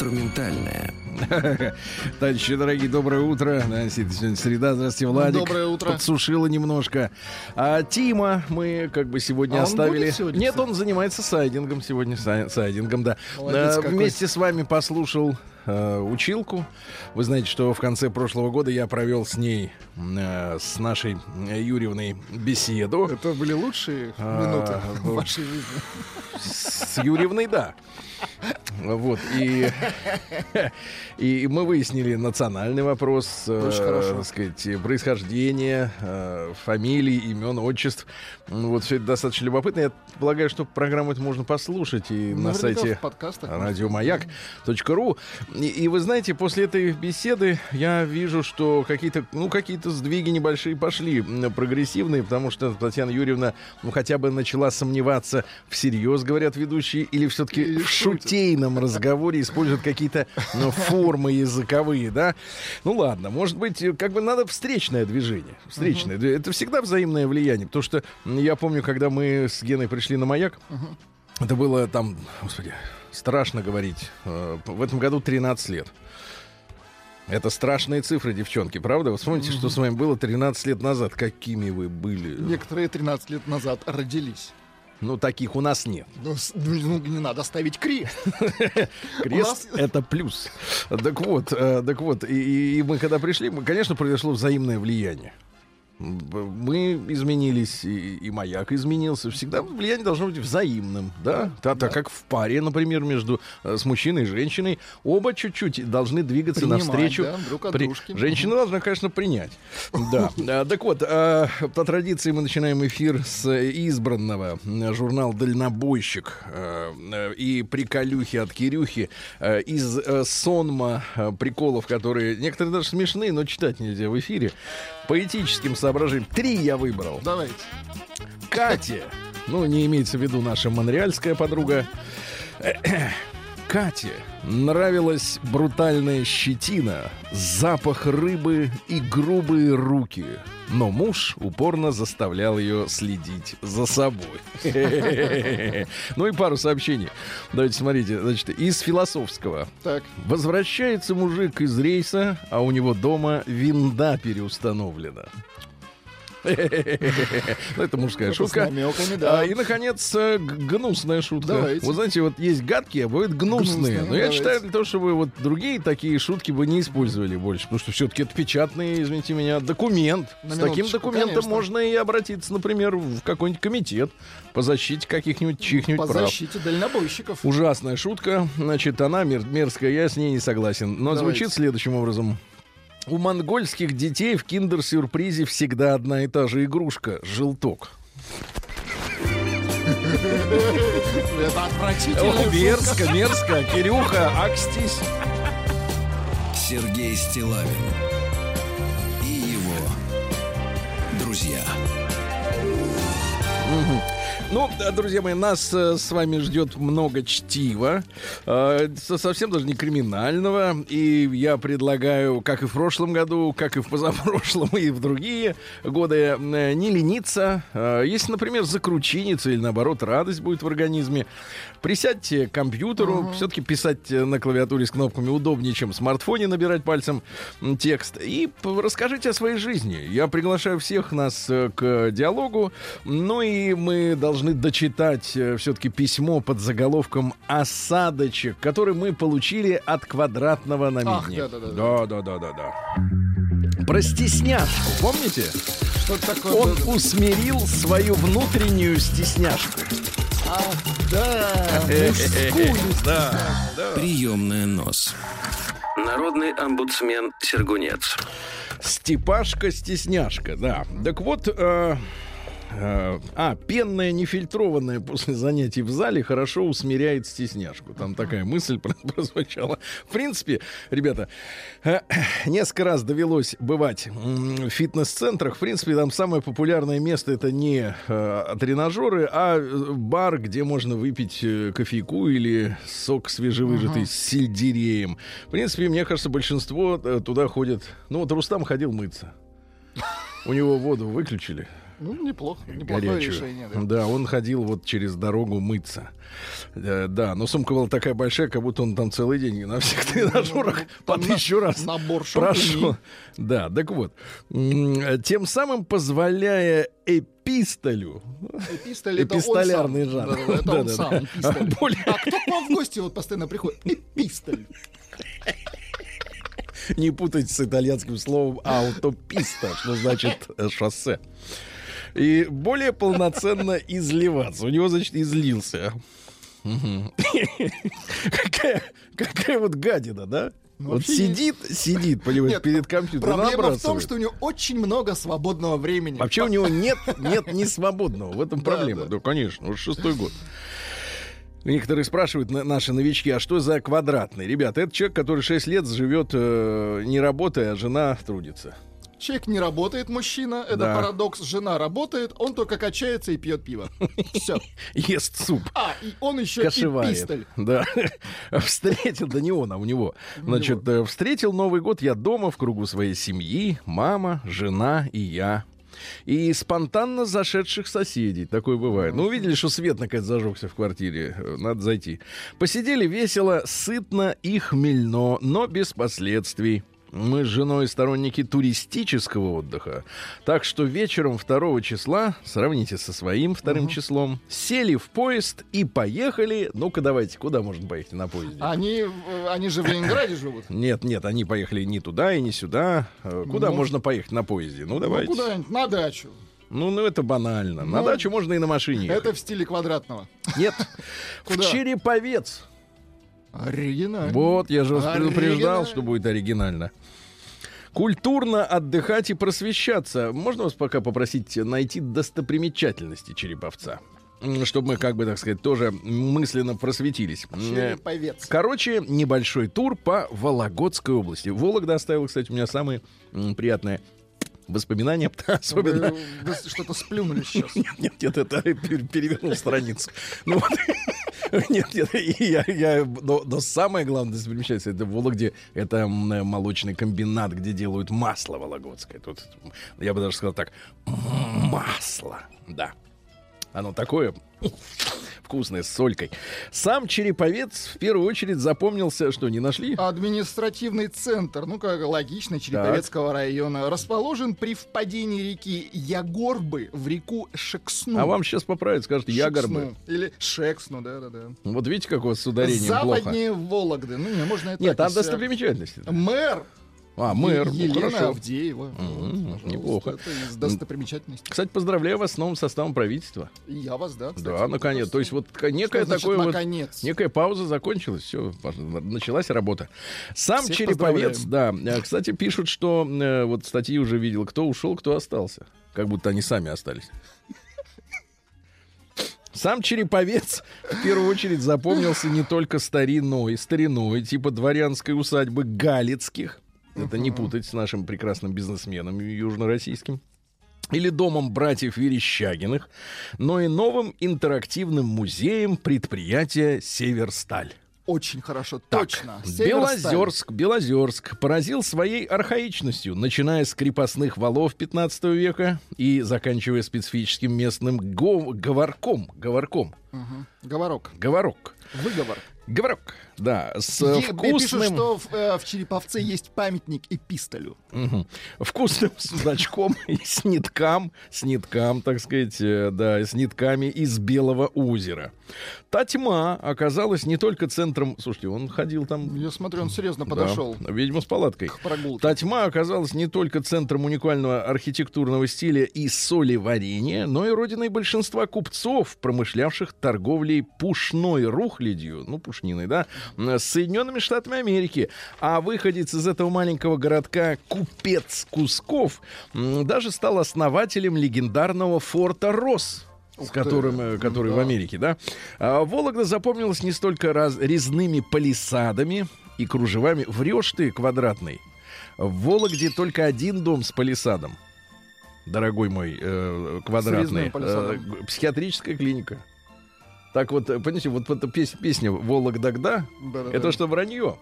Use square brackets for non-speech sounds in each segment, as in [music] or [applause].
Инструментальная. [laughs] Товарищи дорогие, доброе утро. Сегодня среда. Здравствуйте, Владик. Доброе утро. Подсушило немножко. А Тима мы как бы сегодня А он оставили. будет сегодня, Нет, он занимается сайдингом сегодня. сай- Сайдингом, да. Молодец А. Вместе с вами послушал э, училку. Вы знаете, что в конце прошлого года я провел с ней, э, с нашей э, Юрьевной беседу. Это были лучшие А, минуты ну, в вашей жизни. С Юрьевной, да. Вот, и, [laughs] и мы выяснили национальный вопрос, э, хорошо. сказать, происхождение, э, фамилий, имен, отчеств. Ну, Вот все это достаточно любопытно. Я полагаю, что программу эту можно послушать и на Наверняка сайте подкастах. радиомаяк.ру. И, и вы знаете, после этой беседы я вижу, что какие-то, ну, какие-то сдвиги небольшие пошли, прогрессивные, потому что Татьяна Юрьевна, ну, хотя бы начала сомневаться, всерьез говорят ведущие, или все-таки Или в шутят. шутейном разговоре используют какие-то ну, формы языковые, да? Ну, ладно, может быть, как бы надо встречное движение. Встречное. Это всегда взаимное влияние, потому что я помню, когда мы с Геной пришли на «Маяк», это было там, господи, страшно говорить. Э, В этом году 13 лет. Это страшные цифры, девчонки, правда? Вы вспомните, что с вами было 13 лет назад. Какими вы были? Некоторые 13 лет назад родились. Ну, таких у нас нет. Ну, с- ну, не надо ставить крест. [laughs] Крест это плюс. Так вот, э, так вот, и, мы когда пришли, конечно, произошло взаимное влияние. Мы изменились, и, и маяк изменился. Всегда влияние должно быть взаимным, да? Та- Так как в паре, например, между э, с мужчиной и женщиной, оба чуть-чуть должны двигаться Принимать, навстречу. да, друг от При- дружки. Женщина должна, конечно, принять. Да. А, Так вот, а, по традиции мы начинаем эфир с избранного м, журнал «Дальнобойщик» э, э, и приколюхи от Кирюхи э, из э, сонма э, приколов, которые некоторые даже смешные, но читать нельзя в эфире. Поэтическим соображением. Три я выбрал. Давайте. Кате, ну, не имеется в виду наша монреальская подруга, Кате нравилась брутальная щетина, запах рыбы и грубые руки. Но муж упорно заставлял ее следить за собой. [laughs] Ну и пару сообщений. Давайте смотрите. Значит, из философского. Так. Возвращается мужик из рейса, а у него дома винда переустановлена. [laughs] Ну, это мужская шутка. А, И, наконец, э, гнусная шутка. Вы знаете, вот есть гадкие, а бывают гнусные. Но я считаю, для того, чтобы вот другие такие шутки бы не использовали больше. Потому что все-таки это печатный, извините меня, документ. С таким документом можно и обратиться, например, в какой-нибудь комитет по защите каких-нибудь чьих-нибудь По прав. защите дальнобойщиков. Ужасная шутка. Значит, она мер- мерзкая, я с ней не согласен. Но звучит следующим образом. У монгольских детей в киндер-сюрпризе всегда одна и та же игрушка — желток. Это отвратительно. О, мерзко, мерзко. Кирюха, акстись. Сергей Стилавин и его друзья. Ну, да, друзья мои, нас э, с вами ждет много чтива, э, со- совсем даже не криминального. И я предлагаю, как и в прошлом году, как и в позапрошлом, [laughs] и в другие годы, э, не лениться. Э, Если, например, закручиниться или, наоборот, радость будет в организме, присядьте к компьютеру. Все-таки писать э, на клавиатуре с кнопками удобнее, чем в смартфоне набирать пальцем текст. И расскажите о своей жизни. Я приглашаю всех нас э, к диалогу. Ну и мы должны дочитать все-таки письмо под заголовком «Осадочек», который мы получили от квадратного на Ах, Мидне. да-да-да. Да, да, да, да, да. Про стесняшку, помните? Что такое? Он усмирил свою внутреннюю стесняшку. А, да, мужскую Да, да. Приемная нос. Народный омбудсмен Сергунец. Степашка-стесняшка, да. Так вот, э, А, пенная нефильтрованная после занятий в зале хорошо усмиряет стесняшку. Там такая мысль про- [laughs] прозвучала. В принципе, ребята, э, несколько раз довелось бывать в фитнес-центрах. В принципе, там самое популярное место это не э, тренажеры, а э, бар, где можно выпить кофейку или сок свежевыжатый с сельдереем. В принципе, мне кажется, большинство туда ходит. Ну, вот Рустам ходил мыться. [laughs] У него воду выключили Ну, неплохо. Неплохое горячую. решение. да. Да, он ходил вот через дорогу мыться. Э, Да, но сумка была такая большая, как будто он там целый день на всех тренажерах по Ну, [laughs] на- тысячу раз Набор прошел. Да, так вот. Э, Тем самым позволяя эпистолю, Эпистоль это эпистолярный сам. жанр. Да, Это он Да-да-да. сам, эпистоль. Более- А кто к вам в гости вот постоянно приходит? Эпистоль. не путать с итальянским словом аутописта, что значит шоссе. И более полноценно изливаться. У него, значит, излился. Какая, какая вот гадина, да? Ну, вот сидит, сидит, понимаешь, Нет, перед компьютером. Проблема в том, что у него очень много свободного времени. Вообще у него нет, нет ни свободного. В этом Да, проблема. да. Да, конечно, уже шестой год. Некоторые спрашивают, на- наши новички, а что за квадратный? Ребята, это человек, который 6 лет живет э, не работая, а жена трудится. Человек не работает, мужчина. Это Да. парадокс. Жена работает, он только качается и пьет пиво. [laughs] Все. Ест суп. А, и он еще Кошеварит. эпистоль. Да. [laughs] Встретил, да не он, а у него. Значит, э, встретил Новый год я дома в кругу своей семьи, мама, жена и я. И спонтанно зашедших соседей. Такое бывает. Ну, увидели, что свет наконец зажегся в квартире. э, Надо зайти. Посидели весело, сытно и хмельно, но без последствий. Мы с женой сторонники туристического отдыха. Так что вечером 2 числа, сравните со своим вторым числом, сели в поезд и поехали. Ну-ка, давайте, куда можно поехать на поезде? Они, э, они же в Ленинграде живут. [laughs] Нет, нет, они поехали не туда и не сюда. Э, Куда Ну, можно поехать на поезде? Ну, Ну, давайте. куда-нибудь, на дачу. Ну, ну, это банально. На Ну, дачу можно и на машине ехать. Это в стиле квадратного. Нет. [laughs] В? Череповец. Оригинально. Вот, я же вас предупреждал, что будет оригинально. Культурно отдыхать и просвещаться. Можно вас пока попросить найти достопримечательности Череповца? Чтобы мы, как бы, так сказать, тоже мысленно просветились. Череповец. Короче, небольшой тур по Вологодской области. Вологда оставила, кстати, у меня самые приятные воспоминания, [laughs] особенно... Вы, вы что-то сплюнули сейчас. [laughs] Нет, нет, нет, это пер- перевернул страницу. Ну вот. [laughs] Нет, нет, я, я, но, но самое главное достопримечательность это Вологде, это молочный комбинат, где делают масло вологодское. Тут, я бы даже сказал так, масло, да. Оно такое вкусное, с солькой. Сам Череповец в первую очередь запомнился, что не нашли? Административный центр, ну как логично, Череповецкого района, расположен при впадении реки Ягорбы в реку Шексну. А вам сейчас поправят, скажут, Ягорбы. Или Шексну, да-да-да. Вот видите, как у вас с ударением плохо. Западнее Вологды. Ну, не, можно это Нет, там так, достопримечательности. Мэр. А, мэр, ну, Елена хорошо. Авдеева. Вот, пожалуйста, неплохо. Это из достопримечательностей. Кстати, поздравляю вас с новым составом правительства. И я вас, да, кстати. да, наконец. То есть вот Что значит такое вот... Некая пауза закончилась, все, началась работа. Сам Всех Череповец, да. э, Кстати, пишут, что э, вот статьи уже видел, кто ушел, кто остался. Как будто они сами остались. Сам Череповец в первую очередь запомнился не только стариной, стариной, типа дворянской усадьбы Галицких. Это не путать с нашим прекрасным бизнесменом южнороссийским. Или домом братьев Верещагиных, но и новым интерактивным музеем предприятия «Северсталь». Очень хорошо, Так, точно. Северсталь. Белозерск, Белозерск поразил своей архаичностью, начиная с крепостных валов 15 века и заканчивая специфическим местным го- говорком. Говорком. Мгм. Говорок. Говорок. Выговор. Говорок. Да, с Е- вкусным... Пишут, что в, э, в Череповце есть памятник эпистолю. Мгм. Вкусным [laughs] судачком и с ниткам, с ниткам, так сказать, э, да, с нитками из Белого озера. Та тьма оказалась не только центром... Слушайте, он ходил там... Я смотрю, он серьезно да, подошел видимо, с палаткой. к прогулке. Та тьма оказалась не только центром уникального архитектурного стиля и солеварения, но и родиной большинства купцов, промышлявших торговлей пушной рухлядью, ну, пушниной, да, с Соединенными Штатами Америки. А выходец из этого маленького городка Купец Кусков даже стал основателем легендарного форта Росс с которым, э, который да. в Америке, да. А Вологда запомнилась не столько раз, резными палисадами и кружевами. Врешь ты, квадратный. В Вологде только один дом с палисадом. Дорогой мой э, квадратный. Э, психиатрическая клиника. Так вот, э, понимаете, вот эта песня, песня «Вологдагда» да, да, это да. что вранье.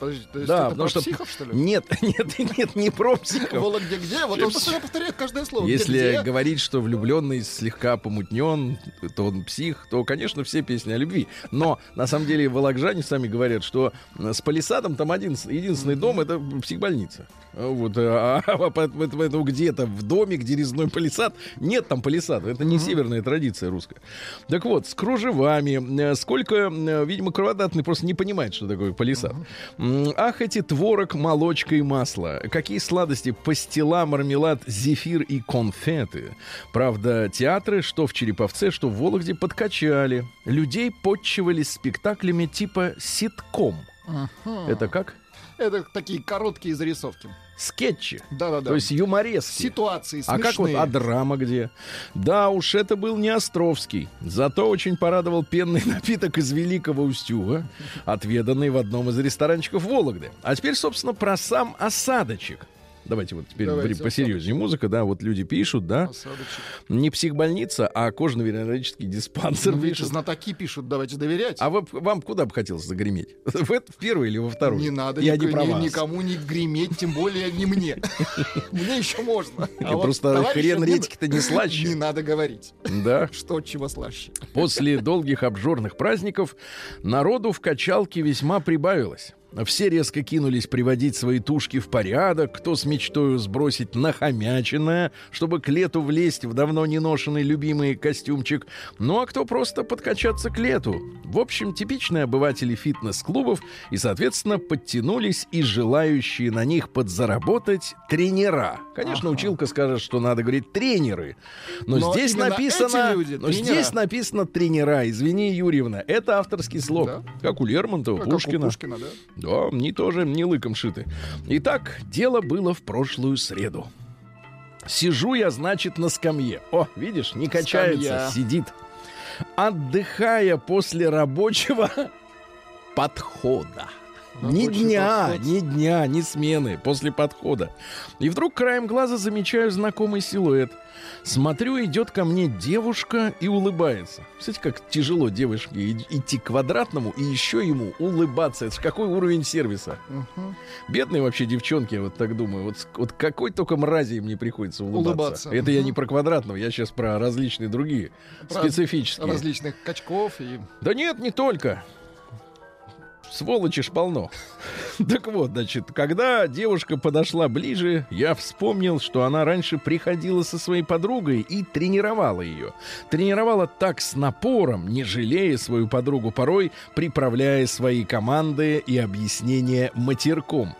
Подожди, то есть да, это потому про что... психов, что ли? Нет, [laughs] нет, нет, не про психов. Вола где-где? Вот он постоянно повторяет каждое слово. Если где, говорить, что влюбленный слегка помутнен, то он псих, то, конечно, все песни о любви. Но, на самом деле, волокжане сами говорят, что с палисадом там один, единственный дом — это психбольница. Вот, а, а поэтому где-то в доме, где резной палисад, нет там палисада. Это не северная традиция русская. Так вот, с кружевами. Э, сколько, э, видимо, кроводатный просто не понимает, что такое палисад. Ах, эти творог, молочка и масло. Какие сладости, пастила, мармелад, зефир и конфеты. Правда, театры, что в Череповце, что в Вологде, подкачали. Людей подчивались спектаклями типа ситком. Uh-huh. Это как? Это такие короткие зарисовки. Скетчи. Да-да-да. То есть юморески. Ситуации смешные. А как вот, а драма где? Да уж, это был не Островский. Зато очень порадовал пенный [laughs] напиток из Великого Устюга, отведанный в одном из ресторанчиков Вологды. А теперь, собственно, про сам осадочек. Давайте вот теперь Давайте, посерьезнее. Музыка, да, вот люди пишут, да. Осадочек. Не психбольница, а кожно-венерологический диспансер. Ну, видите, знатоки пишут, давайте доверять. А вы, вам куда бы хотелось загреметь? [laughs] В, это, в первый или во второй? Не надо Я ни, не про ни, никому не греметь, тем более не мне. [laughs] Мне еще можно. А просто хрен редьки-то не слаще. Не надо говорить. Да. Что чего слаще. После долгих обжорных праздников народу в качалке весьма прибавилось. Все резко кинулись приводить свои тушки в порядок, кто с мечтою сбросить нахомяченное, чтобы к лету влезть в давно не ношенный любимый костюмчик, ну а кто просто подкачаться к лету. В общем, типичные обыватели фитнес-клубов и, соответственно, подтянулись и желающие на них подзаработать тренера. Конечно, ага. училка скажет, что надо говорить тренеры, но, но здесь написано, люди, но здесь написано тренера. Извини, Юрьевна, это авторский слог, да. как у Лермонтова, как Пушкина. У Пушкина да. Да, не тоже не лыком шиты. Итак, дело было в прошлую среду. Сижу я, значит, на скамье. О, видишь, не качается, Скамья. сидит. Отдыхая после рабочего [laughs] подхода. Рабочий ни дня, подход. ни дня, ни смены после подхода. И вдруг краем глаза замечаю знакомый силуэт. Смотрю, идет ко мне девушка и улыбается. Кстати, как тяжело девушке идти к квадратному и еще ему улыбаться. Это какой уровень сервиса. Угу. Бедные вообще девчонки, я вот так думаю. Вот, вот какой только мрази им не приходится улыбаться. улыбаться. Это угу. я не про квадратного, я сейчас про различные другие, про специфические. Различных качков и... Да нет, не только сволочи ж полно. [laughs] Так вот, значит, когда девушка подошла ближе, я вспомнил, что она раньше приходила со своей подругой и тренировала ее. Тренировала так с напором, не жалея свою подругу порой, приправляя свои команды и объяснения матерком.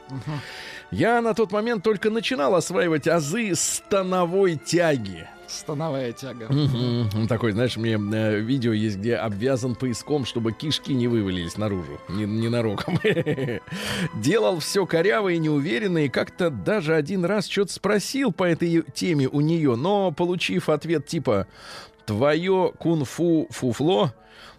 Я на тот момент только начинал осваивать азы становой тяги. Становая тяга. Угу. Такой, знаешь, мне э, видео есть, где обвязан поиском, чтобы кишки не вывалились наружу. Не, не нароком. [laughs] Делал все коряво и неуверенно, и как-то даже один раз что-то спросил по этой теме у нее, но, получив ответ типа «Твое кунг-фу фуфло»,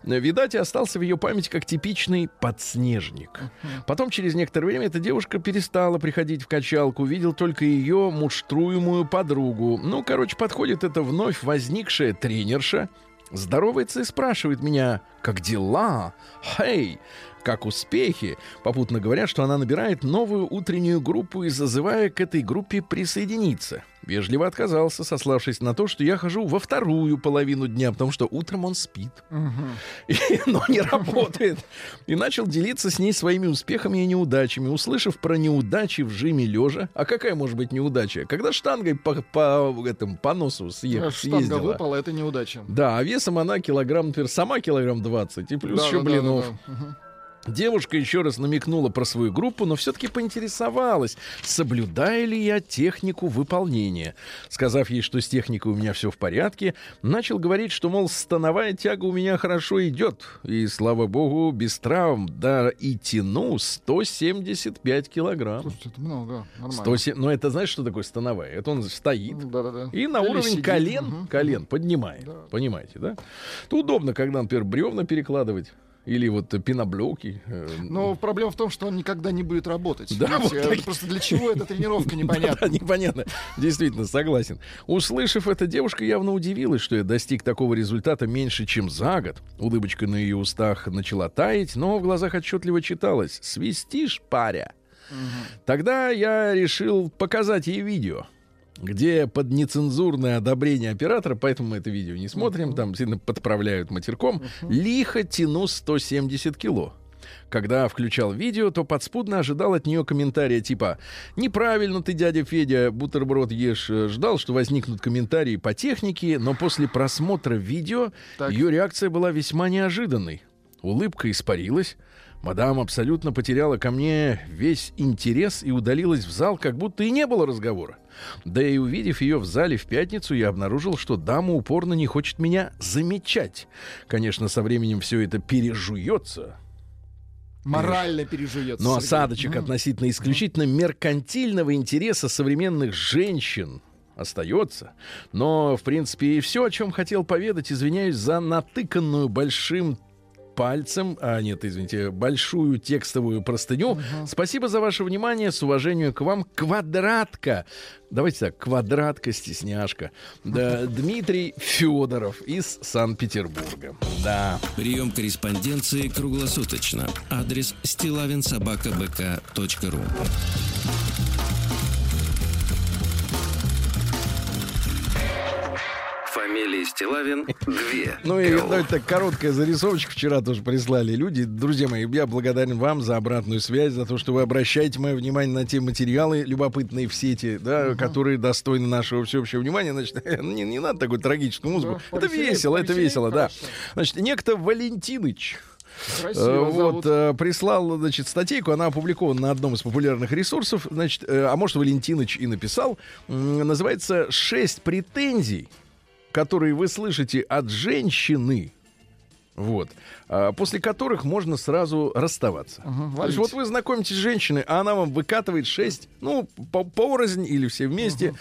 видать, и остался в ее памяти как типичный подснежник. Потом, через некоторое время, эта девушка перестала приходить в качалку, видел только ее муштруемую подругу. Ну, короче, подходит эта вновь возникшая тренерша, здоровается и спрашивает меня, как дела? Хей, как успехи, попутно говорят, что она набирает новую утреннюю группу и зазывая к этой группе присоединиться. Вежливо отказался, сославшись на то, что я хожу во вторую половину дня, потому что утром он спит, и, [laughs] но не работает. И начал делиться с ней своими успехами и неудачами, услышав про неудачи в жиме лежа. А какая может быть неудача? Когда штангой по, по, этому, по носу съехала. Штанга выпала, это неудача. Да, а весом она килограмм, сама килограмм 20, и плюс да, еще да, блинов. Да, да, да. Девушка еще раз намекнула про свою группу, но все-таки поинтересовалась, соблюдаю ли я технику выполнения. Сказав ей, что с техникой у меня все в порядке, начал говорить, что, мол, становая тяга у меня хорошо идет. И, слава богу, без травм. Да и тяну 175 килограмм. Слушайте, это много, нормально. 107, но это знаешь, что такое становая? Это он стоит, Да-да-да. и на Или уровень сидит. колен, Мгм. колен поднимает. Да. Понимаете, да? Это удобно, когда, например, бревна перекладывать. Или вот пеноблоки. э, Но проблема в том, что он никогда не будет работать. Да, вот так. Просто для чего эта тренировка, [laughs] Да, непонятно. непонятно. Действительно, согласен. Услышав это, девушка явно удивилась, что я достиг такого результата меньше, чем за год. Улыбочка на ее устах начала таять, но в глазах отчетливо читалось «Свистишь, паря». Тогда я решил показать ей видео, где под нецензурное одобрение оператора, поэтому мы это видео не смотрим, там сильно подправляют матерком, лихо тяну 170 кило. Когда включал видео, то подспудно ожидал от нее комментария типа «Неправильно ты, дядя Федя, бутерброд ешь». Э, Ждал, что возникнут комментарии по технике, но после просмотра видео Так. ее реакция была весьма неожиданной. Улыбка испарилась. Мадам абсолютно потеряла ко мне весь интерес и удалилась в зал, как будто и не было разговора. Да и увидев ее в зале в пятницу, я обнаружил, что дама упорно не хочет меня замечать. Конечно, со временем все это пережуется, Морально пережуется. но Сергей. осадочек Мгм. относительно исключительно меркантильного интереса современных женщин остается. Но, в принципе, и все, о чем хотел поведать, извиняюсь за натыканную большим пальцем, а нет, извините, большую текстовую простыню. Спасибо за ваше внимание. С уважением к вам. Квадратка. Давайте так, квадратка-стесняшка. Да, [laughs] Дмитрий Федоров из Санкт-Петербурга. Да. Прием корреспонденции круглосуточно. Адрес стилавинсобакабк.ру Фамилия Стилавин 2. Ну и давайте так, короткая зарисовочка вчера тоже прислали люди. Друзья мои, я благодарен вам за обратную связь, за то, что вы обращаете мое внимание на те материалы любопытные в сети, да, которые достойны нашего всеобщего внимания. Значит, [laughs] не, не надо такую трагическую музыку. Да, это повеселее, весело, это повеселее, весело, да. хорошо. Значит, некто Валентиныч Красиво Э, Вот, зовут. э, прислал, значит, статейку, она опубликована на одном из популярных ресурсов, значит, э, а может, Валентиныч и написал, называется «Шесть претензий, которые вы слышите от женщины, вот, а, после которых можно сразу расставаться. Мгм, То есть вот вы знакомитесь с женщиной, а она вам выкатывает шесть, ну, по порознь или все вместе.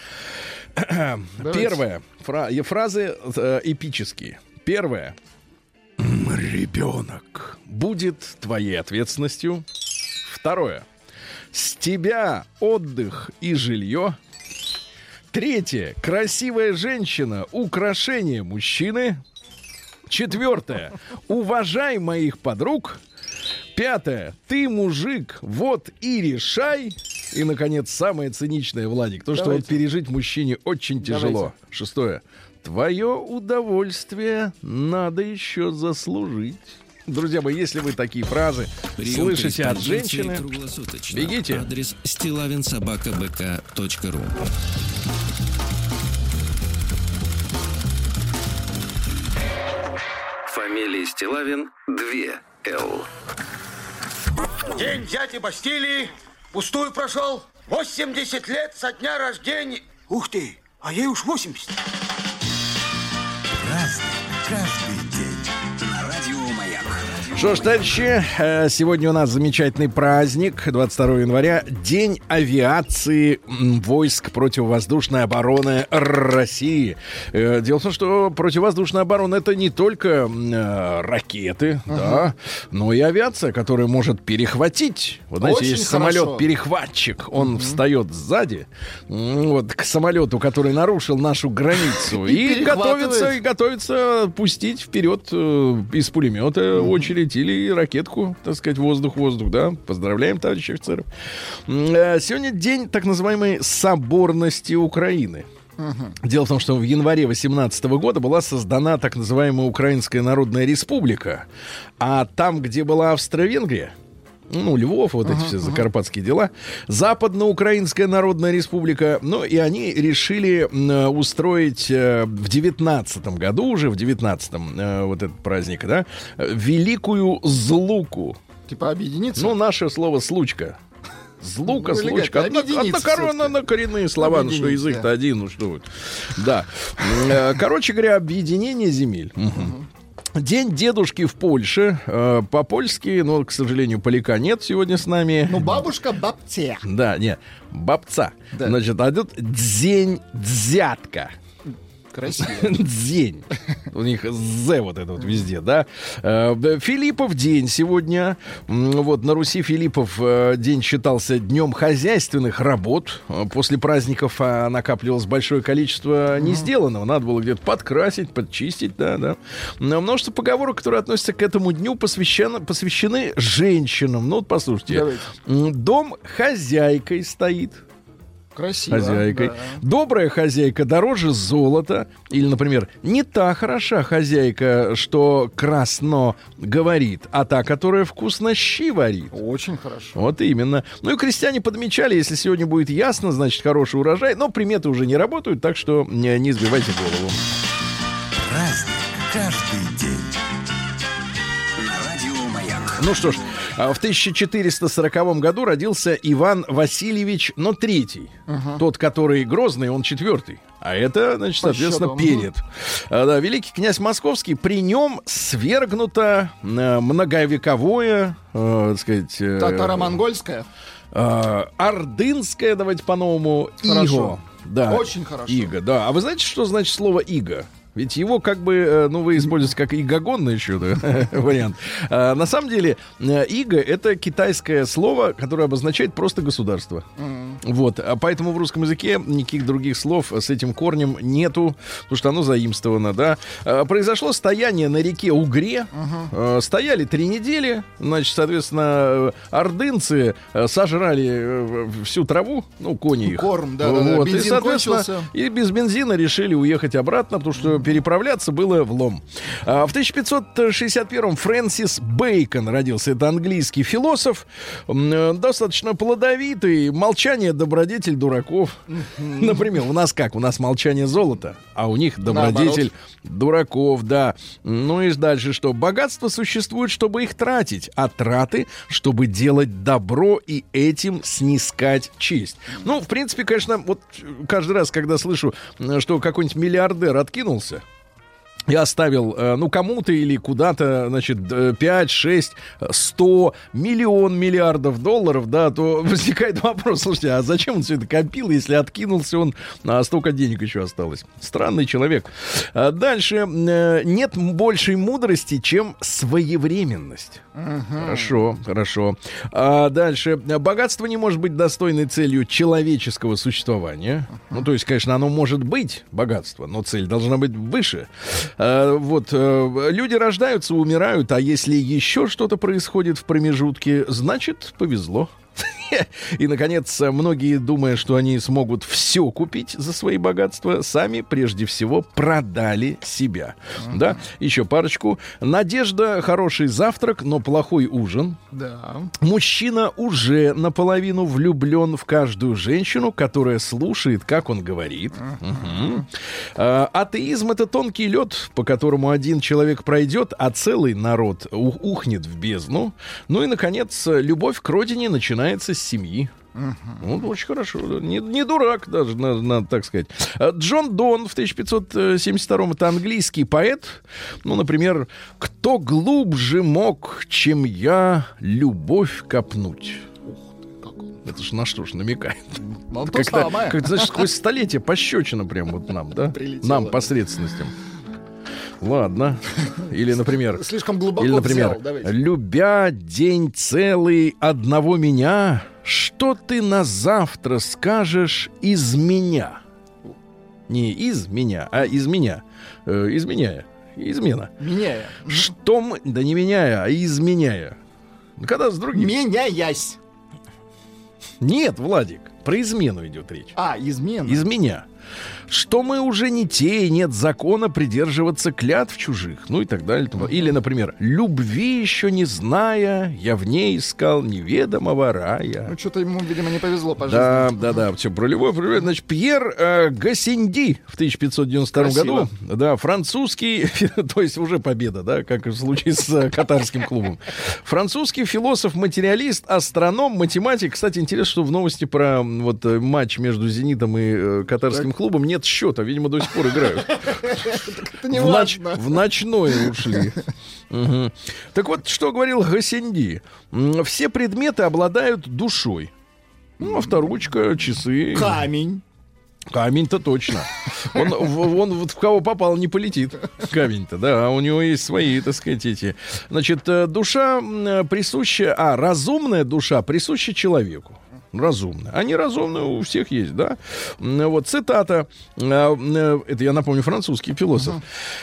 [clears throat] Первое. Фра- и фразы э, эпические. Первое. [clears throat] Ребенок будет твоей ответственностью. Второе. С тебя отдых и жилье. Третье. Красивая женщина. Украшение мужчины. Четвертое. Уважай моих подруг. Пятое. Ты мужик, вот и решай. И, наконец, самое циничное, Владик, то, что вот Давайте. пережить мужчине очень тяжело. Давайте. Шестое. Твое удовольствие надо еще заслужить. Друзья мои, если вы такие фразы Прием слышите от женщины, бегите. Адрес стилавинсобакабк.ру Фамилия Стилавин 2 Л. День дяди Бастилии пустую прошел. 80 лет со дня рождения. Ух ты, а ей уж 80. Что ж, товарищи, э, сегодня у нас замечательный праздник, 22 января, День авиации войск противовоздушной обороны России. Э, Дело в том, что противовоздушная оборона это не только э, ракеты, да, но и авиация, которая может перехватить. Вот знаете, Очень есть самолет-перехватчик, он встает сзади, вот, к самолету, который нарушил нашу границу, [laughs] И готовится и готовится пустить вперед из пулемета очередь или ракетку, так сказать, воздух-воздух, да. Поздравляем, товарищи офицеров. Э, Сегодня день так называемой соборности Украины. Дело в том, что в январе 18 года была создана так называемая Украинская Народная Республика. А там, где была Австро-Венгрия, ну, Львов, вот эти все закарпатские дела. Западноукраинская Народная Республика. Ну, и они решили э, устроить э, в девятнадцатом году, уже в девятнадцатом, э, вот этот праздник, да, Великую Злуку. Типа объединиться? Ну, наше слово «случка». Злука, Ну, случка. объединиться Однокоренно всё-таки. на коренные слова, ну что язык-то да. один, ну что вот. Да. Э, Короче говоря, объединение земель. День дедушки в Польше. Э, По-польски, но, к сожалению, поляка нет сегодня с нами. Ну, бабушка бабце. Да, не, бабца. Да. Значит, а тут день дзятка. Красиво. [laughs] День. У них З вот это вот везде, да. Э, Филиппов день сегодня. Вот на Руси Филиппов э, день считался днем хозяйственных работ. После праздников а, накапливалось большое количество не сделанного. Надо было где-то подкрасить, подчистить, да, да. Но множество поговорок, которые относятся к этому дню, посвящены, посвящены женщинам. Ну вот послушайте. Давайте. Дом хозяйкой стоит Красиво. хозяйкой. да. Добрая хозяйка дороже золота. Или, например, не та хороша хозяйка, что красно говорит, а та, которая вкусно щи варит. Очень хорошо. Вот именно. Ну и крестьяне подмечали, если сегодня будет ясно, значит хороший урожай. Но приметы уже не работают, так что не, не сбивайте голову. Праздник каждый день. На радио Маяк. Ну что ж, в 1440 году родился Иван Васильевич, но третий. Тот, который грозный, он четвертый. А это, значит, соответственно, перед. А, да, великий князь Московский, при нем свергнуто э, многовековое, э, так сказать... э, Татаро-монгольская. э, ордынское, давайте по-новому, иго. Да. Очень хорошо. Иго, да. А вы знаете, что значит слово иго? Ведь его как бы, э, ну, вы используете как игогонный еще да, [laughs] вариант. А, на самом деле, э, иго — это китайское слово, которое обозначает просто государство. Вот. А поэтому в русском языке никаких других слов с этим корнем нету, потому что оно заимствовано, да. А, Произошло стояние на реке Угре. Э, Стояли три недели. Значит, соответственно, э, ордынцы сожрали всю траву, ну, кони их. Корм, да-да-да. Вот. И, Бензин соответственно, кончился. и без бензина решили уехать обратно, потому что переправляться было влом. А в 1561-м Фрэнсис Бейкон родился. Это английский философ, э, достаточно плодовитый. Молчание добродетель дураков. Например, у нас как? У нас молчание золото, а у них добродетель дураков, да. Ну и дальше что? Богатство существует, чтобы их тратить, а траты, чтобы делать добро и этим снискать честь. Ну, в принципе, конечно, вот каждый раз, когда слышу, э, что какой-нибудь миллиардер откинулся, и оставил, э, ну, кому-то или куда-то, значит, э, 5, 6, э, 100, миллион миллиардов долларов, да, то [laughs] возникает вопрос, слушайте, а зачем он все это копил, если откинулся он, а столько денег еще осталось? Странный человек. А Дальше. э, Нет большей мудрости, чем своевременность. Хорошо, хорошо. А дальше. Богатство не может быть достойной целью человеческого существования. Ну, то есть, конечно, оно может быть богатство, но цель должна быть выше. А, вот. э, Люди рождаются, умирают, а если еще что-то происходит в промежутке, значит, повезло. [laughs] И, наконец, многие, думая, что они смогут все купить за свои богатства, сами прежде всего продали себя. Да, еще парочку. Надежда — хороший завтрак, но плохой ужин. Да. Мужчина уже наполовину влюблен в каждую женщину, которая слушает, как он говорит. А, атеизм это тонкий лед, по которому один человек пройдет, а целый народ ухнет в бездну. Ну и, наконец, любовь к родине начинается с семьи. Ну, очень хорошо. Не, не дурак даже, надо, надо так сказать. А, Джон Дон в 1572 это английский поэт. Ну, например, «Кто глубже мог, чем я, любовь копнуть?» Это ж на что ж намекает? Ну, то Как-то, как, знаешь, сквозь столетие пощечина прям вот нам, да? [laughs] Прилетело. Нам, посредственностям. Ладно. Или, например... Слишком глубоко Или, например, взял. Давайте. любя день целый одного меня, что ты на завтра скажешь из меня? Не из меня, а из меня. Э, изменяя. Измена. Меняя. Что мы... Да не меняя, а изменяя. Ну, Когда с другим... Меняясь. Нет, Владик, про измену идет речь. А, измена. Из меня. Что мы уже не те, и нет закона придерживаться клятв чужих, ну и так далее. Или, например, любви еще не зная, я в ней искал неведомого рая. Ну, что-то ему, видимо, не повезло по жизни. Да, да, да, все про любовь. Значит, Пьер э, Гассенди в 1592 Красиво. году, да, французский, [laughs] то есть уже победа, да, как в случае с э, катарским клубом. Французский философ-материалист, астроном, математик. Кстати, интересно, что в новости про вот э, матч между Зенитом и э, катарским клубом нет счета, видимо, до сих пор играют. В, ночное ушли. [laughs] Так вот, что говорил Гассенди. М, Все предметы обладают душой. Ну, авторучка, часы. Камень. Камень-то точно. Он, в- он в кого попал, не полетит. Камень-то, да. А у него есть свои, так сказать, эти. Значит, э, душа присуща... А, разумная душа присуща человеку. Разумная. Они разумные у всех есть, да? Вот цитата. э, э, Это, я напомню, французский философ.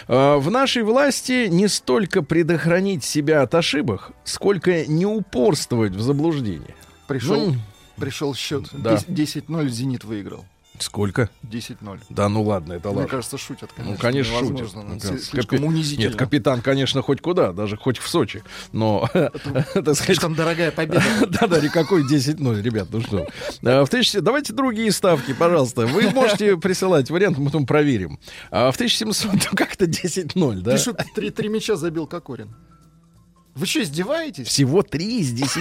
Э, В нашей власти не столько предохранить себя от ошибок, сколько не упорствовать в заблуждении. Пришел, Ну, пришел счет. да. 10-0 «Зенит» выиграл. Сколько? 10-0. Да ну ладно, это Мне ладно. кажется, шутят, конечно. Ну, конечно, шутят. Ну, Слишком капи- унизительно. Нет, капитан, конечно, хоть куда, даже хоть в Сочи. Но, [laughs] сказать, Слишком дорогая победа. [laughs] да-да, никакой 10-0, ребят, ну что. А, В 1000 Давайте другие ставки, пожалуйста. Вы [laughs] можете присылать вариант, мы потом проверим. А в 1700 ну, как-то 10-0, да? Пишут, три мяча забил Кокорин. Вы что, издеваетесь? Всего 3 из 10?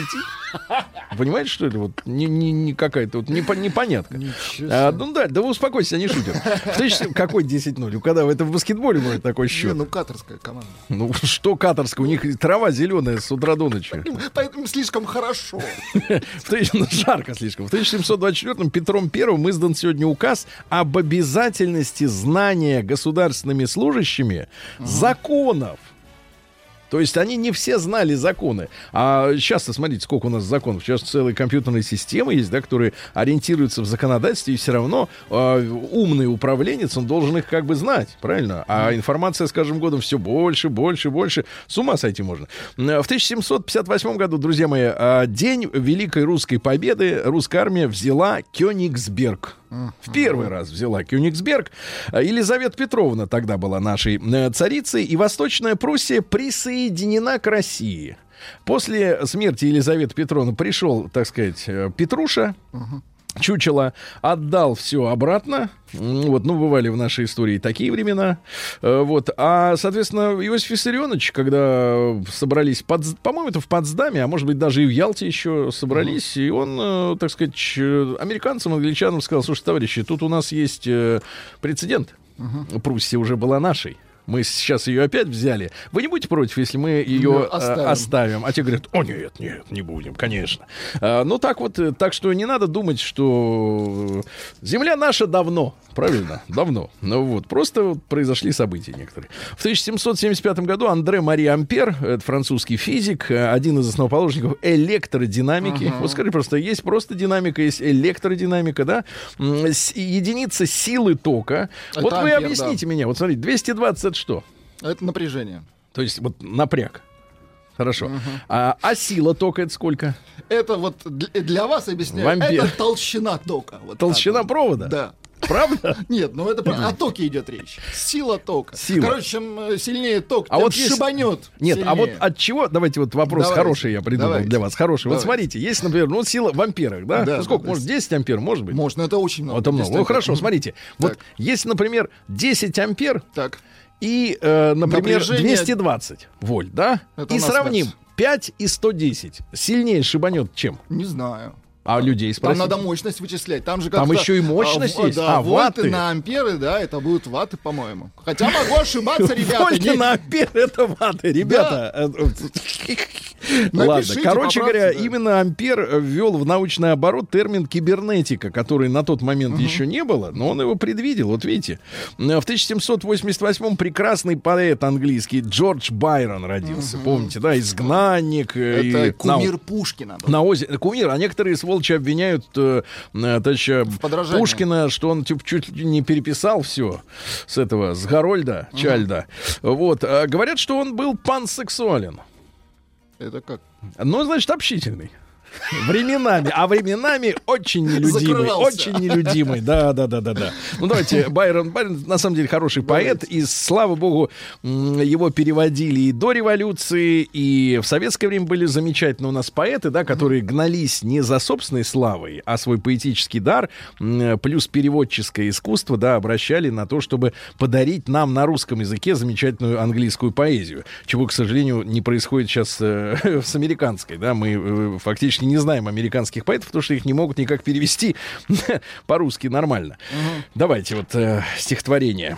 Понимаете, что это вот не, не, не какая-то вот непо- непонятка. А, ну да, да вы успокойтесь, они шутят. 1000 Какой 10-0? Когда это в баскетболе будет такой Не, счет? ну катарская команда. Ну что катарская, у них трава зеленая с утра до ночи. Поэтому слишком хорошо. В тысяч- ну, жарко слишком. В 1724-м Петром Первым издан сегодня указ об обязательности знания государственными служащими законов. То есть они не все знали законы. А сейчас-то смотрите, сколько у нас законов. Сейчас целые компьютерные системы есть, да, которые ориентируются в законодательстве, и все равно э, умный управленец, он должен их как бы знать, правильно? А информация с каждым годом все больше, больше, больше. С ума сойти можно. В 1758 году, друзья мои, э, день Великой Русской Победы русская армия взяла Кёнигсберг. В первый раз взяла Кёнигсберг. Елизавета Петровна тогда была нашей э, царицей, и Восточная Пруссия присоединена к России. После смерти Елизаветы Петровны пришел, так сказать, э, Петруша, чучело, отдал все обратно. Вот, ну, бывали в нашей истории такие времена. Э, Вот. А, соответственно, Иосиф Виссарионович, когда собрались, под, по-моему, это в Потсдаме, а может быть, даже и в Ялте еще собрались, и он, э, так сказать, американцам, англичанам сказал, слушай, товарищи, тут у нас есть э, прецедент. Пруссия уже была нашей. Мы сейчас ее опять взяли. Вы не будете против, если мы ее Ну, э, оставим. оставим? А те говорят, о нет, нет, не будем, конечно. А, ну так вот, э, так что не надо думать, что э, земля наша давно, правильно, давно. Ну вот, просто вот произошли события некоторые. В 1775 году Андре Мари Ампер, это французский физик, один из основоположников электродинамики. Вот скажи просто, есть просто динамика, есть электродинамика, да? Единица силы тока. Это вот вы ампер, объясните мне, вот смотрите, 220 это что? Это напряжение. То есть вот напряг. Хорошо. А, а сила тока это сколько? Это вот для, для вас объясняю. Вампир. Это толщина тока. Вот Толщина так вот. провода? Да. Правда? [laughs] Нет, ну это про- о токе идет речь. Сила тока. Сила. Короче, чем э, сильнее ток, А тем вот есть- шибанет. Нет, а вот от чего? Давайте вот вопрос Давайте, хороший я придумал давайте. для вас. Хороший. Вот Давайте. смотрите, есть, например, ну сила в амперах, да? Да, ну, сколько? да, может, 10 ампер, может быть? Можно, это очень много. Вот это много. 10 Ну хорошо, смотрите. Вот Так. есть, например, 10 ампер Так. И, э, например, Напряжение- 220 вольт, да? Это и сравним. как? 5 и 110. Сильнее шибанет чем? Не знаю. А людей Там спросите. надо мощность вычислять. Там же Там еще и мощность а, есть. Да, А, вольты ватты. на амперы, да, это будут ваты, по-моему. Хотя могу ошибаться, [laughs] ребята. Вольты на ампер это ваты, ребята. Э, [laughs] Ладно, Напишите, короче говоря, именно Ампер ввел в научный оборот термин кибернетика, который на тот момент еще не было, но он его предвидел. Вот видите, в 1788 прекрасный поэт английский Джордж Байрон родился. Помните, да, изгнанник. э, Это кумир Пушкина. на озере кумир, а некоторые сволочи обвиняют э, э, товарища. Пушкина, что он типа, чуть ли не переписал все с этого, с Гарольда Чальда. Вот. А говорят, что он был пансексуален. Это как? Ну, значит, общительный. Временами, а временами очень нелюдимый, Закрывался. очень нелюдимый, да, да, да, да, да. Ну давайте, Байрон, Байрон на самом деле хороший поэт, и слава богу, его переводили и до революции, и в советское время были замечательные у нас поэты, да, которые гнались не за собственной славой, а свой поэтический дар плюс переводческое искусство, да, обращали на то, чтобы подарить нам на русском языке замечательную английскую поэзию, чего, к сожалению, не происходит сейчас э, [laughs] с американской, да, мы э, фактически не знаем американских поэтов, потому что их не могут никак перевести [laughs] по-русски нормально. Давайте вот э, стихотворение.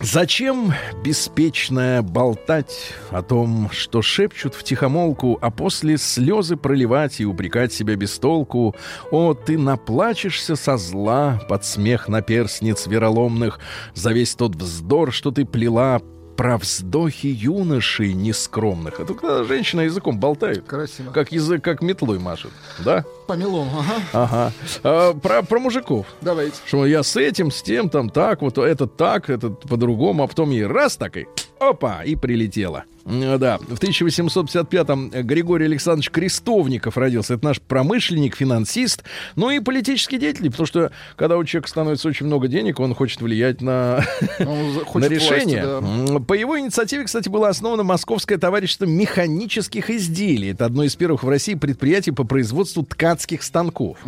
Зачем беспечно болтать о том, что шепчут в тихомолку, а после слезы проливать и упрекать себя без толку? О, ты наплачешься со зла под смех наперстниц вероломных за весь тот вздор, что ты плела про вздохи юношей нескромных. Это когда женщина языком болтает. Красиво. Как язык, как метлой машет. Да? Помелом, ага. Ага. А, про, про мужиков. Давайте. Что я с этим, с тем, там так, вот этот так, этот по-другому, а потом ей раз так и опа, и прилетела. М, Да, в 1855-м Григорий Александрович Крестовников родился. Это наш промышленник, финансист, ну и политический деятель, потому что когда у человека становится очень много денег, он хочет влиять на, за- [laughs] на решение. власти, да. По его инициативе, кстати, было основано Московское товарищество механических изделий. Это одно из первых в России предприятий по производству ткацких станков.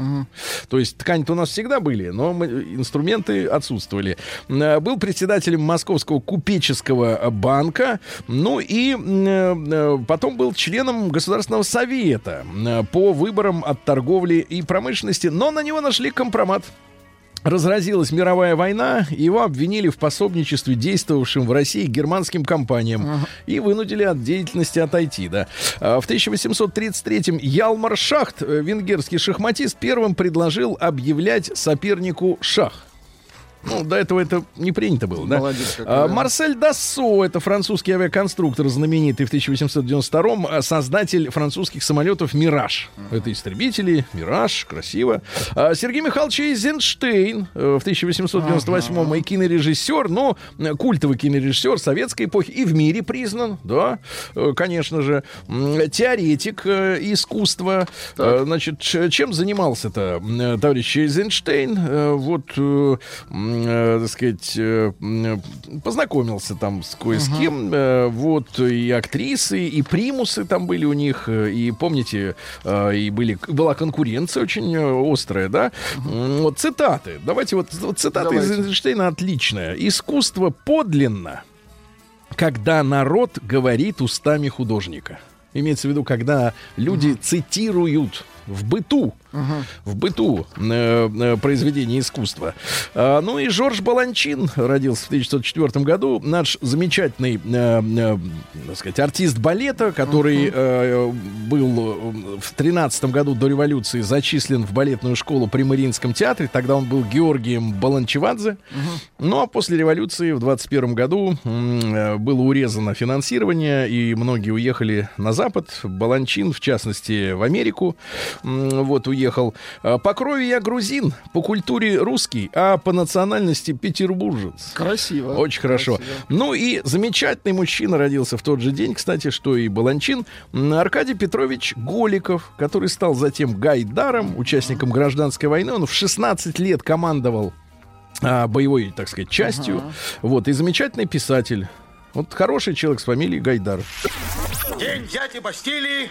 То есть ткани-то у нас всегда были, но мы- инструменты отсутствовали. М, Был председателем Московского купеческого банка, ну и э, потом был членом Государственного совета по выборам от торговли и промышленности, но на него нашли компромат. Разразилась мировая война, его обвинили в пособничестве действовавшим в России германским компаниям и вынудили от деятельности отойти. Да. А В 1833-м Ялмар Шахт, э, венгерский шахматист, первым предложил объявлять сопернику шах. Ну, до этого это не принято было, да? Молодец какой, А, да. МарсельДассо, это французский авиаконструктор, знаменитый в 1892-м, а, создатель французских самолетов «Мираж». Это истребители, «Мираж», красиво. А, Сергей Михайлович Эйзенштейн э, в 1898-м и кинорежиссер, но э, культовый кинорежиссер советской эпохи и в мире признан, да, э, конечно же. Теоретик э, искусства. Э, Значит, чем занимался-то товарищ Эйзенштейн? Вот, э, э, так сказать, э, м, познакомился там с кое с кем. Э, Вот, и актрисы, и примусы там были у них. э, И помните, э, и были, была конкуренция очень э, острая, да? М, Вот цитаты. Давайте вот, вот цитата из Давайте. Эйзенштейна отличная. «Искусство подлинно, когда народ говорит устами художника». Имеется в виду, когда люди цитируют в быту, в быту э, э, произведения искусства. А, ну и Жорж Баланчин родился в 1904 году. Наш замечательный, э, э, так сказать, артист балета, который э, был в 13 году до революции зачислен в балетную школу при Мариинском театре. Тогда он был Георгием Баланчевадзе. Ну а после революции в 21 году э, было урезано финансирование, и многие уехали на Запад. Баланчин, в частности, в Америку. Вот уехал. А, По крови я грузин, по культуре русский, а по национальности петербуржец. Красиво. Очень хорошо. Красиво. Ну и замечательный мужчина родился в тот же день, кстати, что и Баланчин. Аркадий Петрович Голиков, который стал затем Гайдаром, участником гражданской войны. Он в 16 лет командовал а, боевой, так сказать, частью. Вот, и замечательный писатель. Вот хороший человек с фамилией Гайдар. День дяди Бастилии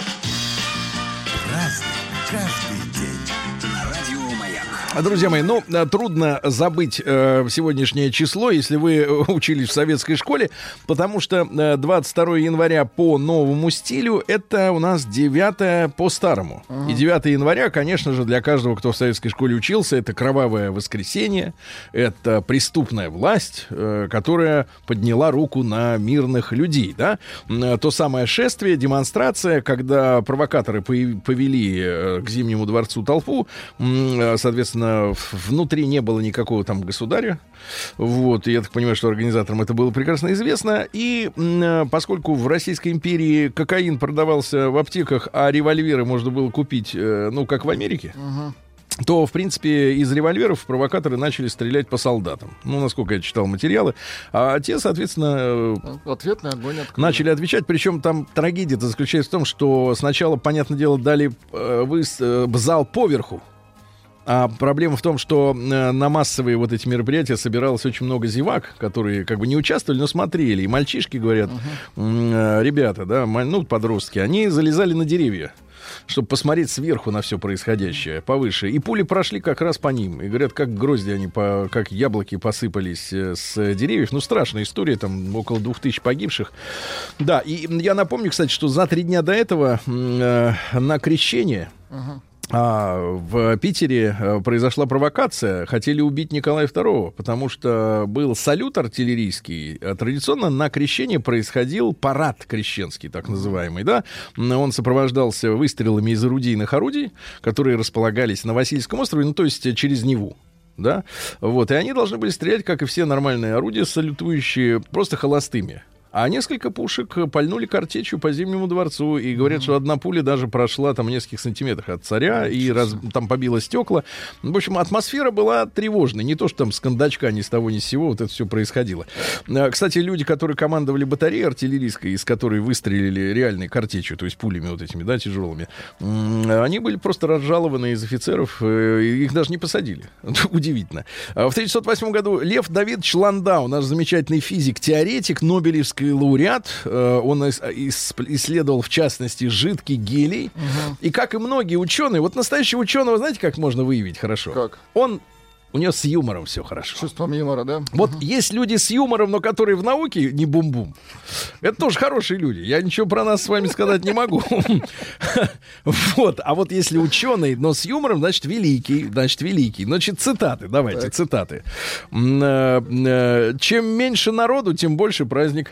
Друзья мои, ну, э, трудно забыть э, сегодняшнее число, если вы э, [laughs] учились в советской школе, потому что э, 22 января по новому стилю это у нас 9 по старому. И 9 января, конечно же, для каждого, кто в советской школе учился, это кровавое воскресенье, это преступная власть, э, которая подняла руку на мирных людей, да? Э, То самое шествие, демонстрация, когда провокаторы повели э, к Зимнему дворцу толпу, э, соответственно, внутри не было никакого там государя, вот, и я так понимаю, что организаторам это было прекрасно известно, и э, поскольку в Российской империи кокаин продавался в аптеках, а револьверы можно было купить, э, ну, как в Америке, то, в принципе, из револьверов провокаторы начали стрелять по солдатам. Ну, насколько я читал материалы. А те, соответственно, э, Ответный огонь открыли. начали отвечать. Причем там трагедия заключается в том, что сначала, понятное дело, дали э, выс- э, зал поверху. А проблема в том, что э, на массовые вот эти мероприятия собиралось очень много зевак, которые как бы не участвовали, но смотрели. И мальчишки говорят, э, ребята, да, ну, подростки, они залезали на деревья чтобы посмотреть сверху на все происходящее, повыше. И пули прошли как раз по ним. И говорят, как грозди они, по, как яблоки посыпались э, с деревьев. Ну, страшная история, там около двух тысяч погибших. Да, и я напомню, кстати, что за три дня до этого э, на крещение а, в Питере э, произошла провокация. Хотели убить Николая II, потому что был салют артиллерийский. А Традиционно на крещение происходил парад крещенский, так называемый. Да? Он сопровождался выстрелами из орудийных орудий, которые располагались на Васильском острове, ну то есть э, через Неву. Да? Вот. И они должны были стрелять, как и все нормальные орудия, салютующие, просто холостыми. А несколько пушек пальнули картечью по Зимнему дворцу. И говорят, что одна пуля даже прошла там в нескольких сантиметрах от царя и раз, там побила стекла. В общем, атмосфера была тревожной. Не то, что там с кондачка ни с того ни с сего вот это все происходило. А, Кстати, люди, которые командовали батареей артиллерийской, из которой выстрелили реальной картечью, то есть пулями вот этими, да, тяжелыми, они были просто разжалованы из офицеров, э, их даже не посадили. [laughs] Удивительно. А В 1908 году Лев Давидович Ландау, наш замечательный физик-теоретик, Нобелевский лауреат, э, он ис- ис- исследовал, в частности, жидкий гелий. И как и многие ученые, вот настоящего ученого, знаете, как можно выявить хорошо? Как? Он, у него с юмором все хорошо. Чувством юмора, да? Вот есть люди с юмором, но которые в науке не бум-бум. Это тоже хорошие люди. Я ничего про нас с вами сказать не могу. [laughs] Вот. А вот если ученый, но с юмором, значит, великий. Значит, великий. Значит, цитаты. Давайте, цитаты. Э, э, Чем меньше народу, тем больше праздник.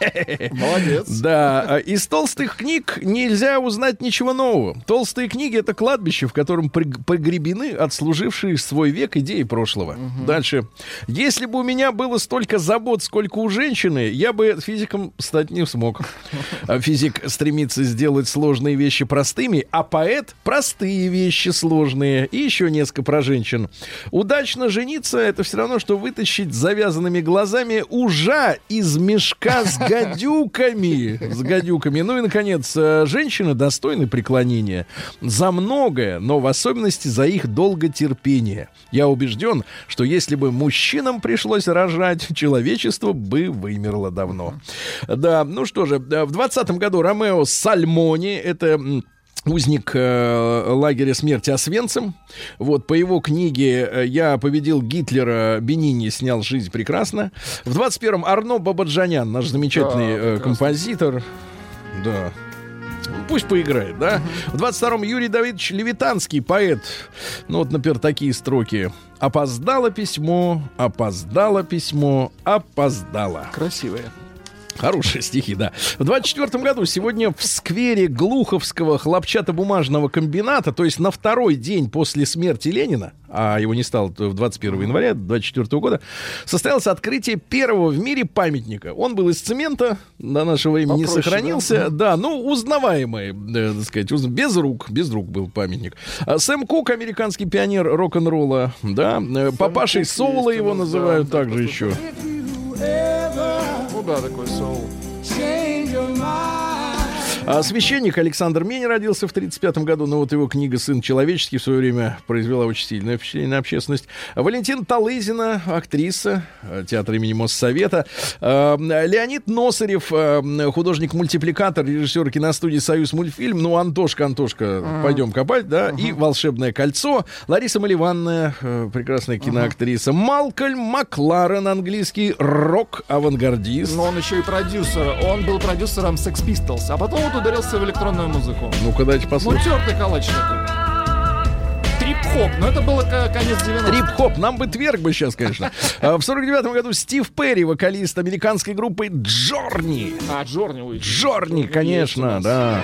[laughs] Молодец. Да, а из толстых книг нельзя узнать ничего нового. Толстые книги это кладбище, в котором погребены отслужившие свой век идеи прошлого. Дальше. Если бы у меня было столько забот, сколько у женщины, я бы физиком стать не смог. А Физик стремится сделать сложные вещи простыми, а поэт простые вещи сложные. И еще несколько про женщин. Удачно жениться это все равно, что вытащить завязанными глазами ужа из мешка с гадюками. С гадюками. Ну и, наконец, э, женщины достойны преклонения за многое, но в особенности за их долготерпение. Я убежден, что если бы мужчинам пришлось рожать, человечество бы вымерло давно. Да, ну что же, э, в 20 году Ромео Сальмони, это... Узник э, лагеря смерти Освенцим. Вот по его книге э, «Я победил Гитлера», Бенини снял «Жизнь прекрасно». В 21-м Арно Бабаджанян, наш замечательный Да, э, композитор. Да. Пусть поиграет, да? В 22-м Юрий Давидович Левитанский, поэт. Ну вот, например, такие строки. «Опоздало письмо, опоздало письмо, опоздало». Красивые. Хорошие стихи, да. В 24 году сегодня в сквере Глуховского хлопчатобумажного комбината, то есть на второй день после смерти Ленина, а его не стало в 21 января 24 года, состоялось открытие первого в мире памятника. Он был из цемента, до нашего времени не Попроще, сохранился. Да, ну, узнаваемый, э, так сказать, уз- без рук, без рук был памятник. А Сэм Кук, американский пионер рок-н-ролла, да, э, папашей Кук у его называют да, также еще. Ну да, такой соул. А священник Александр Мень родился в 1935 году, но вот его книга «Сын человеческий» в свое время произвела очень сильное впечатление на общественность. Валентин Талызина, актриса э, театра имени Моссовета. А, Леонид Носарев, э, художник-мультипликатор, режиссер киностудии «Союз мультфильм». Ну, Антошка, Антошка, пойдем копать, да. И «Волшебное кольцо». Лариса Маливанная, э, прекрасная киноактриса. Малкольм Макларен, английский рок-авангардист. Но он еще и продюсер. Он был продюсером Sex Pistols, а потом вот ударился в электронную музыку. Ну-ка, дайте Ну, послушать. тертый калач такой. Трип-хоп, но это было конец 90-х. Трип-хоп, нам бы тверг бы сейчас, конечно. [laughs] А В 49 году Стив Перри, вокалист американской группы Джорни. А, Джорни ой. Джорни, конечно, да.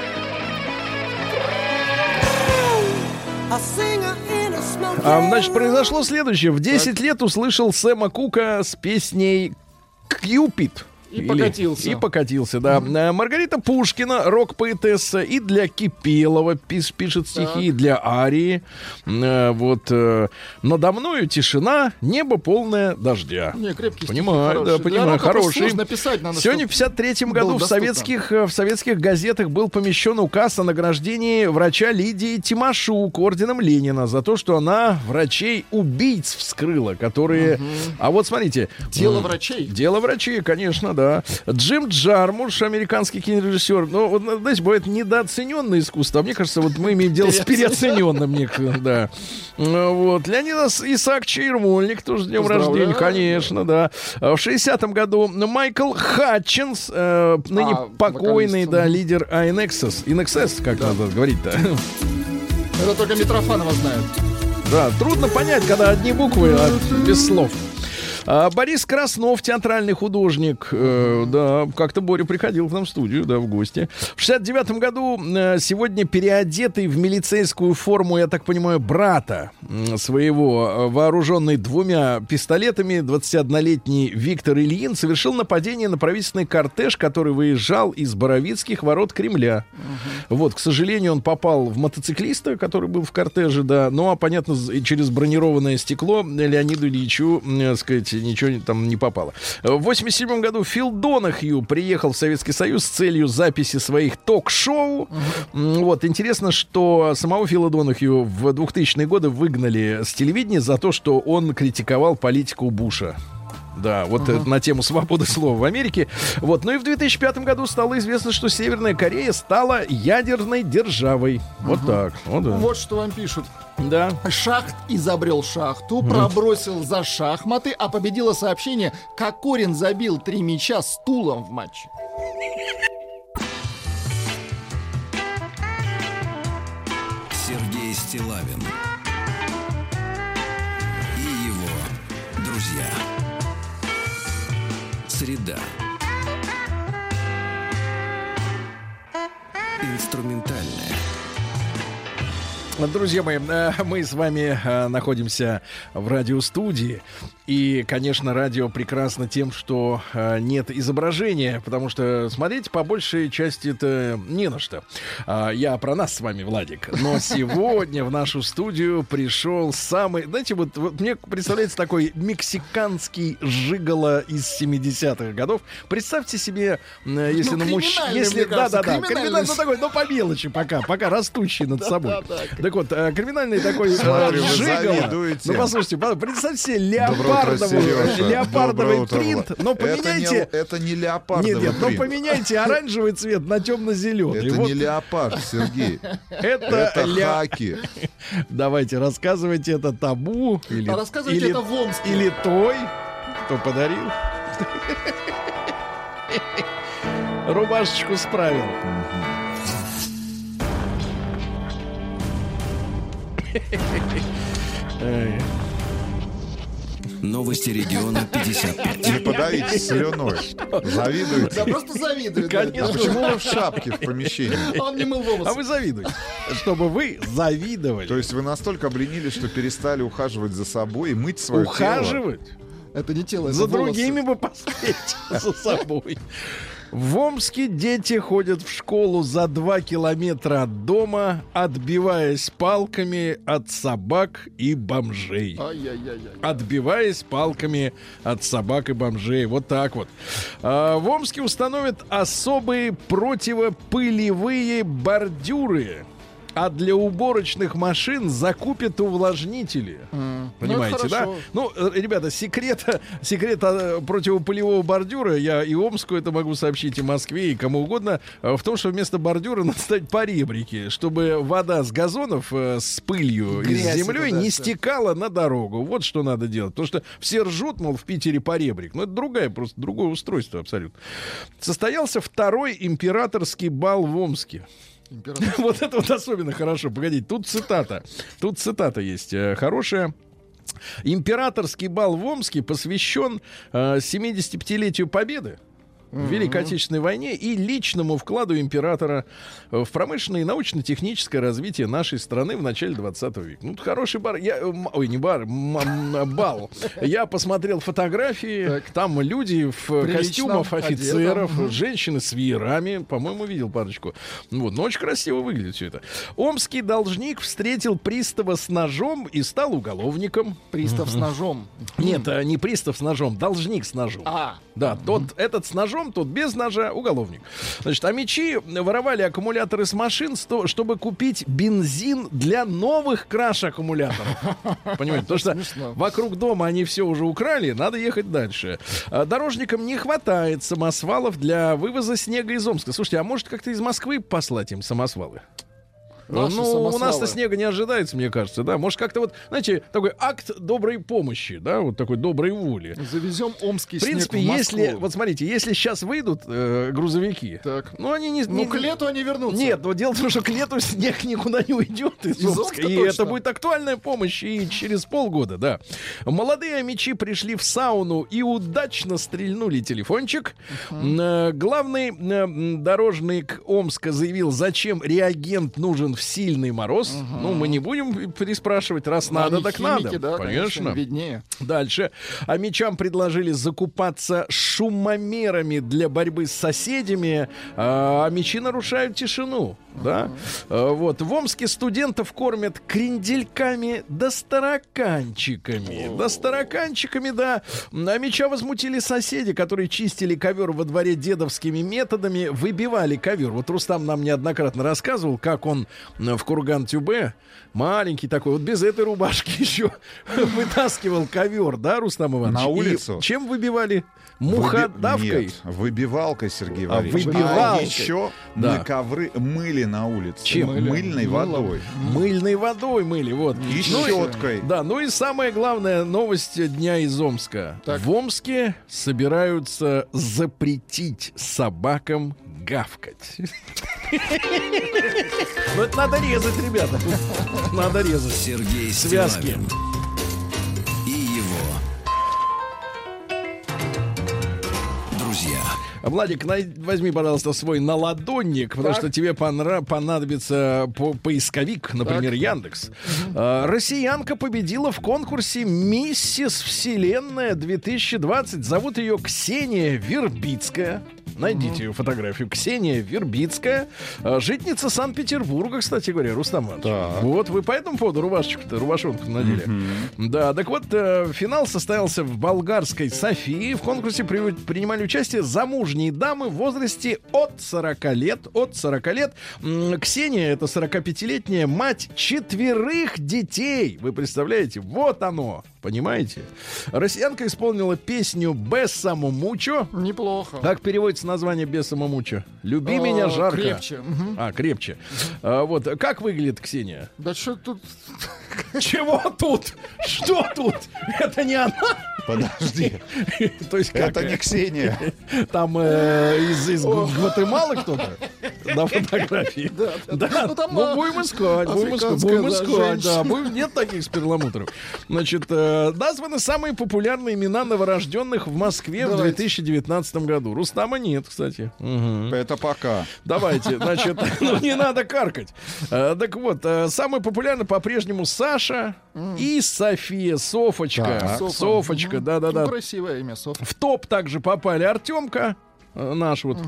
А, значит, произошло следующее. В 10 лет услышал Сэма Кука с песней «Кьюпид». И Или- покатился. И покатился, да. Э, Маргарита Пушкина, рок-поэтесса, и для Кипелова пис- пишет стихи, и для Арии. Э, Вот э, «Надо мною тишина, небо полное дождя». Не, крепкие стихи Понимаю, да, хорошие. Понимаю, просто хороший. сложно писать, надо, Сегодня в чтоб 53 было году в советских, э, в советских газетах был помещен указ о награждении врача Лидии Тимошук орденом Ленина за то, что она врачей-убийц вскрыла, которые... А вот смотрите. Дело м, врачей. Дело врачей, конечно, да. Джим Джармуш, американский кинорежиссер. Ну, вот, знаете, бывает недооцененное искусство. А мне кажется, вот мы имеем дело с переоцененным. Да. Вот. Леонид Ис- Исаакович Ермольник тоже с днем рождения, конечно, да. А В 60-м году Майкл Хатчинс, э, ныне А, покойный, вокалист, да, лидер INXS. INXS, как надо говорить-то. Это только Митрофанова знает. Да, трудно понять, когда одни буквы, а без слов. А, Борис Краснов, театральный художник, э, да, как-то Боря приходил к нам в студию, да, в гости. В 69 году э, сегодня переодетый в милицейскую форму, я так понимаю, брата м, своего, э, вооруженный двумя пистолетами, 21-летний Виктор Ильин совершил нападение на правительственный кортеж, который выезжал из Боровицких ворот Кремля. Вот, к сожалению, он попал в мотоциклиста, который был в кортеже, да. Ну, а, понятно, через бронированное стекло Леониду Ильичу, так сказать, ничего там не попало. В 87 году Фил Донахью приехал в Советский Союз с целью записи своих ток-шоу. Вот, интересно, что самого Фила Донахью в 2000-е годы выгнали с телевидения за то, что он критиковал политику Буша. Да, вот э, на тему свободы [laughs] слова в Америке. Вот, ну и в 2005 году стало известно, что Северная Корея стала ядерной державой. Вот так. Вот, да. Вот что вам пишут. Да. Шахт изобрел шахту, пробросил за шахматы, а победило сообщение, Кокорин забил три мяча стулом в матче. Сергей Стилавин Среда. Инструментальная. Друзья мои, э, мы с вами э, находимся в радиостудии. И, конечно, радио прекрасно тем, что э, нет изображения, потому что смотреть по большей части это не на что. А, Я про нас с вами, Владик. Но [laughs] сегодня в нашу студию пришел самый... Знаете, вот, вот мне представляется такой мексиканский жиголо из 70-х годов. Представьте себе, если Ну, на мужч- криминальный, Если, да, да, да, криминальный. ну, такой, ну, по мелочи пока, пока растущий над собой. Так вот, э, криминальный такой э, Смотрю, завидуете. Ну, послушайте, представьте себе леопардовый, леопардовый утро, принт, но Это не, поменяйте... это не леопардовый Нет, нет, но поменяйте оранжевый цвет на темно-зеленый. Это Вот не леопард, Сергей. это Это хаки. Давайте, рассказывайте это табу. Или, А рассказывайте или- это в Омске. Или той, кто подарил. [laughs] Рубашечку справил. Новости региона 55. Не подавитесь слюной. Завидуете. Да просто завидует. Конечно. А почему вы в шапке в помещении? Он не мыл волосы. А вы завидуете. Чтобы вы завидовали. То есть вы настолько обленились, что перестали ухаживать за собой и мыть свое тело? Ухаживать? Это не тело, это За волосы. другими бы [laughs] поспеть за собой. В Омске дети ходят в школу за два километра от дома, отбиваясь палками от собак и бомжей. Отбиваясь палками от собак и бомжей. Вот так вот. А, в Омске установят особые противопылевые бордюры. А для уборочных машин закупят увлажнители. М. Понимаете, Ну, да? хорошо. Ну, э, ребята, секрет, [laughs] секрет э, противопылевого бордюра, я и Омску это могу сообщить, и Москве, и кому угодно, э, в том, что вместо бордюра [laughs] надо ставить поребрики, чтобы вода с газонов э, с пылью и с землей да, не стекала на дорогу. Вот что надо делать. Потому что все ржут, мол, в Питере поребрик. Но это другая, просто другое устройство абсолютно. Состоялся второй императорский бал в Омске. [laughs] Вот это вот особенно хорошо. Погодите, тут цитата. Тут цитата есть э, хорошая. Императорский бал в Омске посвящен э, 75-летию Победы. В Великой Отечественной войне и личному вкладу императора э, в промышленное и научно-техническое развитие нашей страны в начале 20 века. Ну, хороший бар. Я, э, ой, не бар, м- бал. Я посмотрел фотографии, там люди в Прилично костюмах офицеров, одеты. Мгм. женщины с веерами, по-моему, видел парочку. Вот, но очень красиво выглядит все это. Омский должник встретил пристава с ножом и стал уголовником. Пристав с ножом. Нет, а не пристав с ножом, должник с ножом. А, Да, тот, этот с ножом, тот без ножа, уголовник. Значит, а мечи воровали аккумуляторы с машин, чтобы купить бензин для новых краш аккумуляторов. [laughs] Понимаете? Потому что вокруг дома они все уже украли, надо ехать дальше. А Дорожникам не хватает самосвалов для вывоза снега из Омска. Слушайте, а может как-то из Москвы послать им самосвалы? Наши ну, у нас-то снега не ожидается, мне кажется, да. Может, как-то вот, знаете, такой акт доброй помощи, да, вот такой доброй воли. завезем омский В принципе, снег в Москву. если, вот смотрите, если сейчас выйдут э, грузовики, Так. ну они не, Ну, не- к лету они вернутся. нет, но дело в том, что к лету снег никуда не уйдет из, Из Омска. Омска и точно. это будет актуальная помощь и через полгода, да. Молодые мечи пришли в сауну и удачно стрельнули телефончик. Э, Главный э, дорожник Омска заявил, зачем реагент нужен в сильный мороз. Ну, мы не будем переспрашивать, раз Ну, надо, так химики, надо. да, конечно. виднее. Дальше. А мечам предложили закупаться шумомерами для борьбы с соседями, а а мечи нарушают тишину. Да? А, Вот. В Омске студентов кормят крендельками да староканчиками. Да староканчиками, да. А меча возмутили соседи, которые чистили ковер во дворе дедовскими методами, выбивали ковер. Вот Рустам нам неоднократно рассказывал, как он в Курган-Тюбе, маленький такой, вот без этой рубашки [laughs] еще [laughs] вытаскивал ковер, да, Рустам Иванович? На И улицу? чем выбивали? Выби- Муходавкой? Нет, выбивалкой, Сергей А, Валерьевич. выбивалкой. еще Да. мы ковры мыли на улице. Чем? Мыли. Мыльной Мылом. водой. Мыльной водой мыли, вот. И Ну щеткой. Да, ну и самая главная новость дня из Омска. Так. В Омске собираются запретить собакам гавкать. Ну это надо резать, ребята. Надо резать. Сергей Связки. И его друзья. Владик, возьми, пожалуйста, свой наладонник, потому Так. что тебе понра- понадобится по- поисковик, например, Яндекс. А, россиянка победила в конкурсе «Миссис Вселенная 2020». Зовут ее Ксения Вербицкая. Найдите ее фотографию. Ксения Вербицкая. а, Житница Санкт-Петербурга, кстати говоря, Рустам Иванович. Так. Вот вы по этому поводу рубашечку-то, рубашонку надели. Да, так вот, э, финал состоялся в болгарской Софии. В конкурсе при- принимали участие замужние дамы в возрасте от 40 лет. От 40 лет. Ксения, это 45-летняя мать четверых детей. Вы представляете? Вот оно. Понимаете? Россиянка исполнила песню «Без самомучо». Неплохо. Как переводится название «Без самомучо»? «Люби А, меня жарко». крепче. А, крепче. А, вот. Как выглядит Ксения? Да что тут... Чего тут? Что тут? Это не она? Подожди, [laughs] То есть как? это не Ксения. Там э, из, Гватемалы кто-то на [laughs] фотографии? Да, Ну, там, ну а, будем искать, будем искать, будем да, искать, да, нет таких с перламутром. Значит, э, названы самые популярные имена новорожденных в Москве в Давайте. 2019 году. Рустама нет, кстати. Мгм. Это пока. Давайте, [laughs] значит, [laughs] ну не надо каркать. Э, так вот, э, самый популярный по-прежнему Саша и София, Софочка. Так. Софа. Софочка, да-да-да. Ну, красивое имя, Софа. В топ также попали Артемка, наш вот,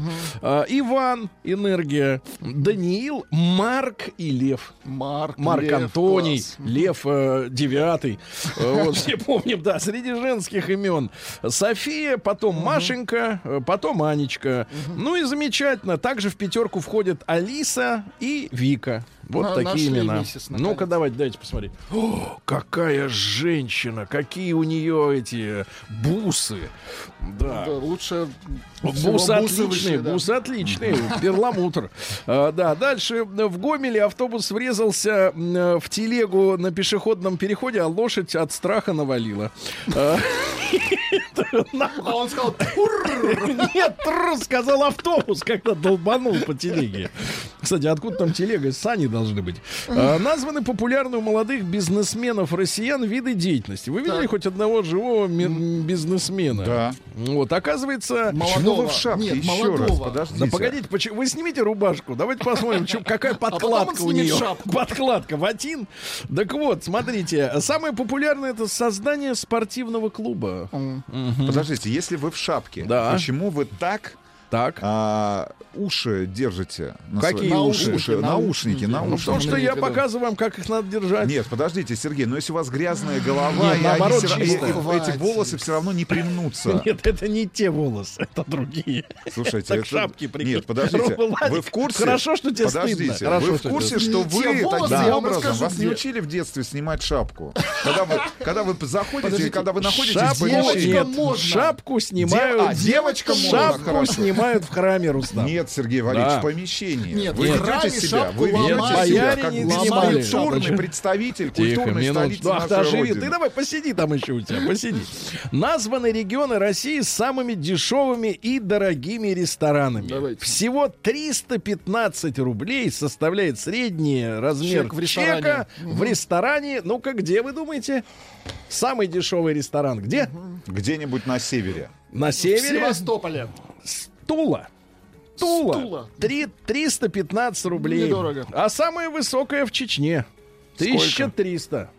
э, Иван, Энергия, Даниил, Марк и Лев. Марк, Марк Лев, Антоний, класс. Лев э, Девятый. [laughs] Э, Вот все помним, да, среди женских имен. София, потом Машенька, э, потом Анечка. Ну и замечательно. Также в пятерку входят Алиса и Вика. Вот На- такие нашли имена. Ну-ка, давайте, дайте посмотреть. О, какая женщина! Какие у нее эти бусы! Да. Да, лучше выше, да. бусы отличные, перламутр. А, да, дальше в Гомеле автобус врезался в телегу на пешеходном переходе, а лошадь от страха навалила. А, [laughs] А он сказал, Нет, сказал автобус, когда долбанул по телеге. Кстати, откуда там телега? Сани должны быть. А, названы популярны у молодых бизнесменов россиян виды деятельности. Вы видели хоть одного живого бизнесмена? Да. Вот, оказывается... Молодого. в шапке? Нет, Еще молодого. раз, подождите. Да погодите, почему- вы снимите рубашку, давайте посмотрим, какая он подкладка у нее. Подкладка ватин. Так вот, смотрите, самое популярное это создание спортивного клуба. Подождите, если вы в шапке, Да. почему вы так Так. а, уши держите? на Какие свои- уши? уши? Наушники, Ну, Ну, наушники. потому что имеет я показываю вам, как их надо держать. Нет, подождите, Сергей, но если у вас грязная голова, Нет, и они наоборот, равно- и- эти волосы все равно не примнутся. [laughs] Нет, это не те волосы, это другие. Слушайте, Так это- шапки прикинь. Нет, подождите. Вы в курсе? хорошо, что тебе Подождите, стыдно. Хорошо, вы в курсе, что вы таким образом вас не учили в детстве снимать шапку? Когда вы, когда вы заходите, когда вы находитесь в Шапку, помещении. нет, можно. шапку снимают. А, снимают в храме, Рустам. Нет, Сергей Валерьевич, Да. в помещении. Нет, вы в ведете храме себя, вы ведете ломают. себя как культурный шапочку. представитель Тихо, культурной минуту. столицы Ах, нашей даже Родины. Ты давай посиди там еще у тебя, посиди. Названы регионы России с самыми дешевыми и дорогими ресторанами. Давайте. Всего 315 рублей составляет средний размер Чек в ресторане. чека в ресторане. Ну-ка, где вы думаете? Самый дешевый ресторан. Где? Где-нибудь на севере. На В севере. Севастополе. Тула. Тула. Тула. Три- 315 рублей. Недорого. А самая высокая в Чечне. 1300.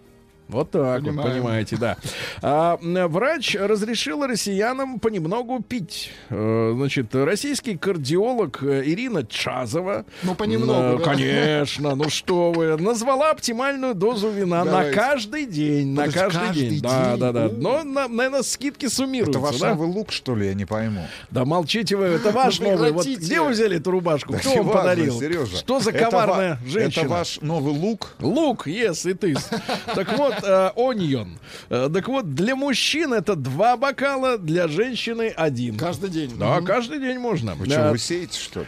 Вот так вот, понимаете, да. А, врач разрешил россиянам понемногу пить. Э, Значит, российский кардиолог э, Ирина Чазова. Ну, понемногу, э, да? Конечно, ну что вы. Назвала оптимальную дозу вина на Давайте. каждый день. На каждый, каждый день. Да, день? да, да. Но, на- наверное, скидки суммируются. Это ваш да? новый лук, что ли, я не пойму. Да молчите вы, это ваш Ну, новый. Вот где вы взяли эту рубашку? Да Кто вам подарил? Сережа. Что за Это коварная ва- женщина? Это ваш новый лук. Лук, yes, it is. [laughs] Так вот, э, onion. Э, Так вот, для мужчин это два бокала, для женщины один. Каждый день. Да, каждый день можно. Вы что, вы сеете, что ли?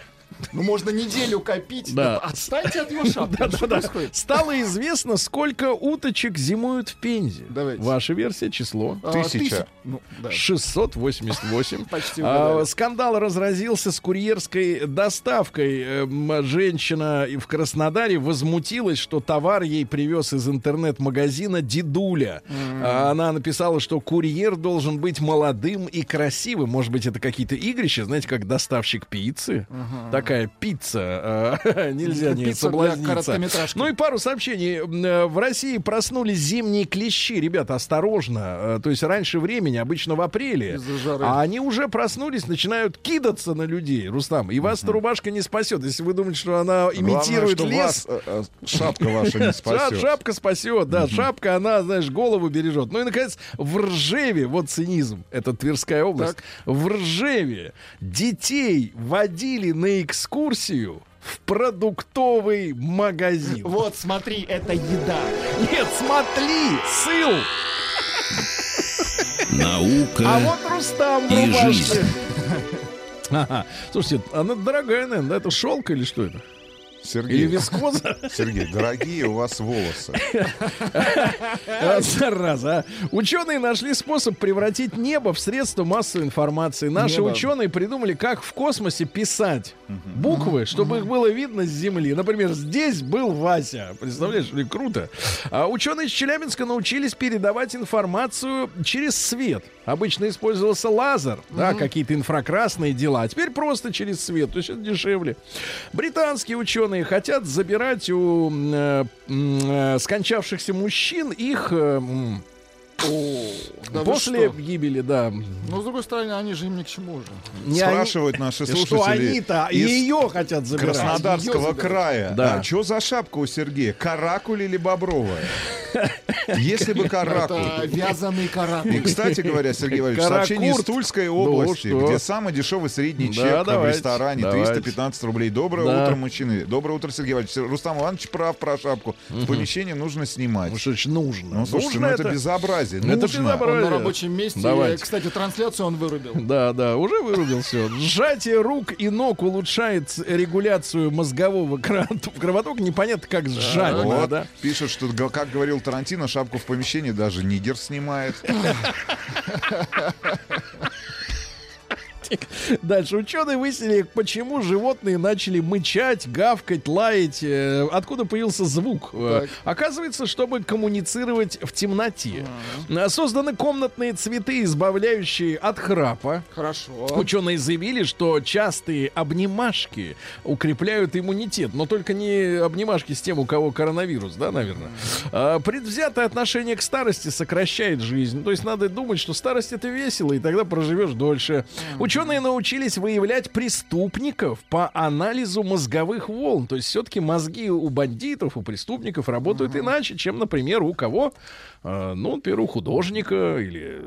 Ну, можно неделю копить. Да. [laughs] Да Отстаньте от его шапки. Да, Что да, да. происходит? Стало известно, сколько уточек зимуют в Пензе. Давайте. Ваша версия, число. А, Тысяча. Ну, да. 688. [laughs] Почти А, скандал разразился с курьерской доставкой. Эм, Женщина в Краснодаре возмутилась, что товар ей привез из интернет-магазина Дедуля. А Она написала, что курьер должен быть молодым и красивым. Может быть, это какие-то игрища, знаете, как доставщик пиццы. Такая пицца. э, [laughs] Нельзя не Пицца для соблазниться. Ну и пару сообщений. Э, В России проснулись зимние клещи. Ребята, осторожно. Э, То есть раньше времени, обычно в апреле. А они уже проснулись, начинают кидаться на людей, Рустам. И вас эта рубашка не спасет. Если вы думаете, что она имитирует Главное, лес. вас шапка ваша не [laughs] спасет. Шапка спасет, да. Шапка, она, знаешь, голову бережет. Ну и, наконец, в Ржеве, вот цинизм, это Тверская область. В Ржеве детей водили на экскурсию в продуктовый магазин. Вот, смотри, это еда. Нет, смотри, сыл. Наука А вот Рустам и рубашке. жизнь. Ага. [laughs] Слушайте, она дорогая, наверное, да? Это шелк или что это? Или Сергей, вискоза? [laughs] Сергей, дорогие у вас волосы. Зараза. а. Ученые нашли способ превратить небо в средство массовой информации. Наши Небо. ученые придумали, как в космосе писать буквы, чтобы их было видно с Земли. Например, здесь был Вася. Представляешь, ли круто. А ученые из Челябинска научились передавать информацию через свет. Обычно использовался лазер, да, какие-то инфракрасные дела. А теперь просто через свет. То есть это дешевле. Британские ученые хотят забирать у э, э, скончавшихся мужчин их э, Да после что? гибели, да. Но, с другой стороны, они же им ни к чему уже. Не они- Спрашивают наши что слушатели они-то из ее хотят забирать. Краснодарского края. Да. А что за шапка у Сергея? Каракуль или бобровая? Если бы каракуль. Это вязаный И, каракуль. кстати говоря, Сергей Валерьевич, сообщение из. Тульской Ну, области, что? где самый дешевый средний Да, чек в давайте, ресторане давайте. 315 рублей. Доброе Да. утро, мужчины. Доброе утро, Сергей Валерьевич. Рустам Иванович прав про шапку. В помещении нужно снимать. Ну что ж нужно? Ну, слушайте, Нужно ну это безобразие. Это Нужно. безобразие. Он на рабочем месте. Давайте. э, Кстати, трансляцию он вырубил. [laughs] Да, да, уже вырубил все. Сжатие рук и ног улучшает регуляцию мозгового кровотока. Кровоток непонятно, как сжать. Вот, надо, да? пишут, что, как говорил Тарантино, шапку в помещении даже нигер снимает. [laughs] Дальше. Ученые выяснили, почему животные начали мычать, гавкать, лаять. э, Откуда появился звук. Э, Оказывается, чтобы коммуницировать в темноте. Э, Созданы комнатные цветы, избавляющие от храпа. Хорошо. Ученые заявили, что частые обнимашки укрепляют иммунитет, но только не обнимашки с тем, у кого коронавирус, да, наверное. А, предвзятое отношение к старости сокращает жизнь. То есть надо думать, что старость это весело, и тогда проживешь дольше. Ученые научились выявлять преступников по анализу мозговых волн. То есть все-таки мозги у бандитов, у преступников работают иначе, чем, например, у кого? А, ну, например, у художника или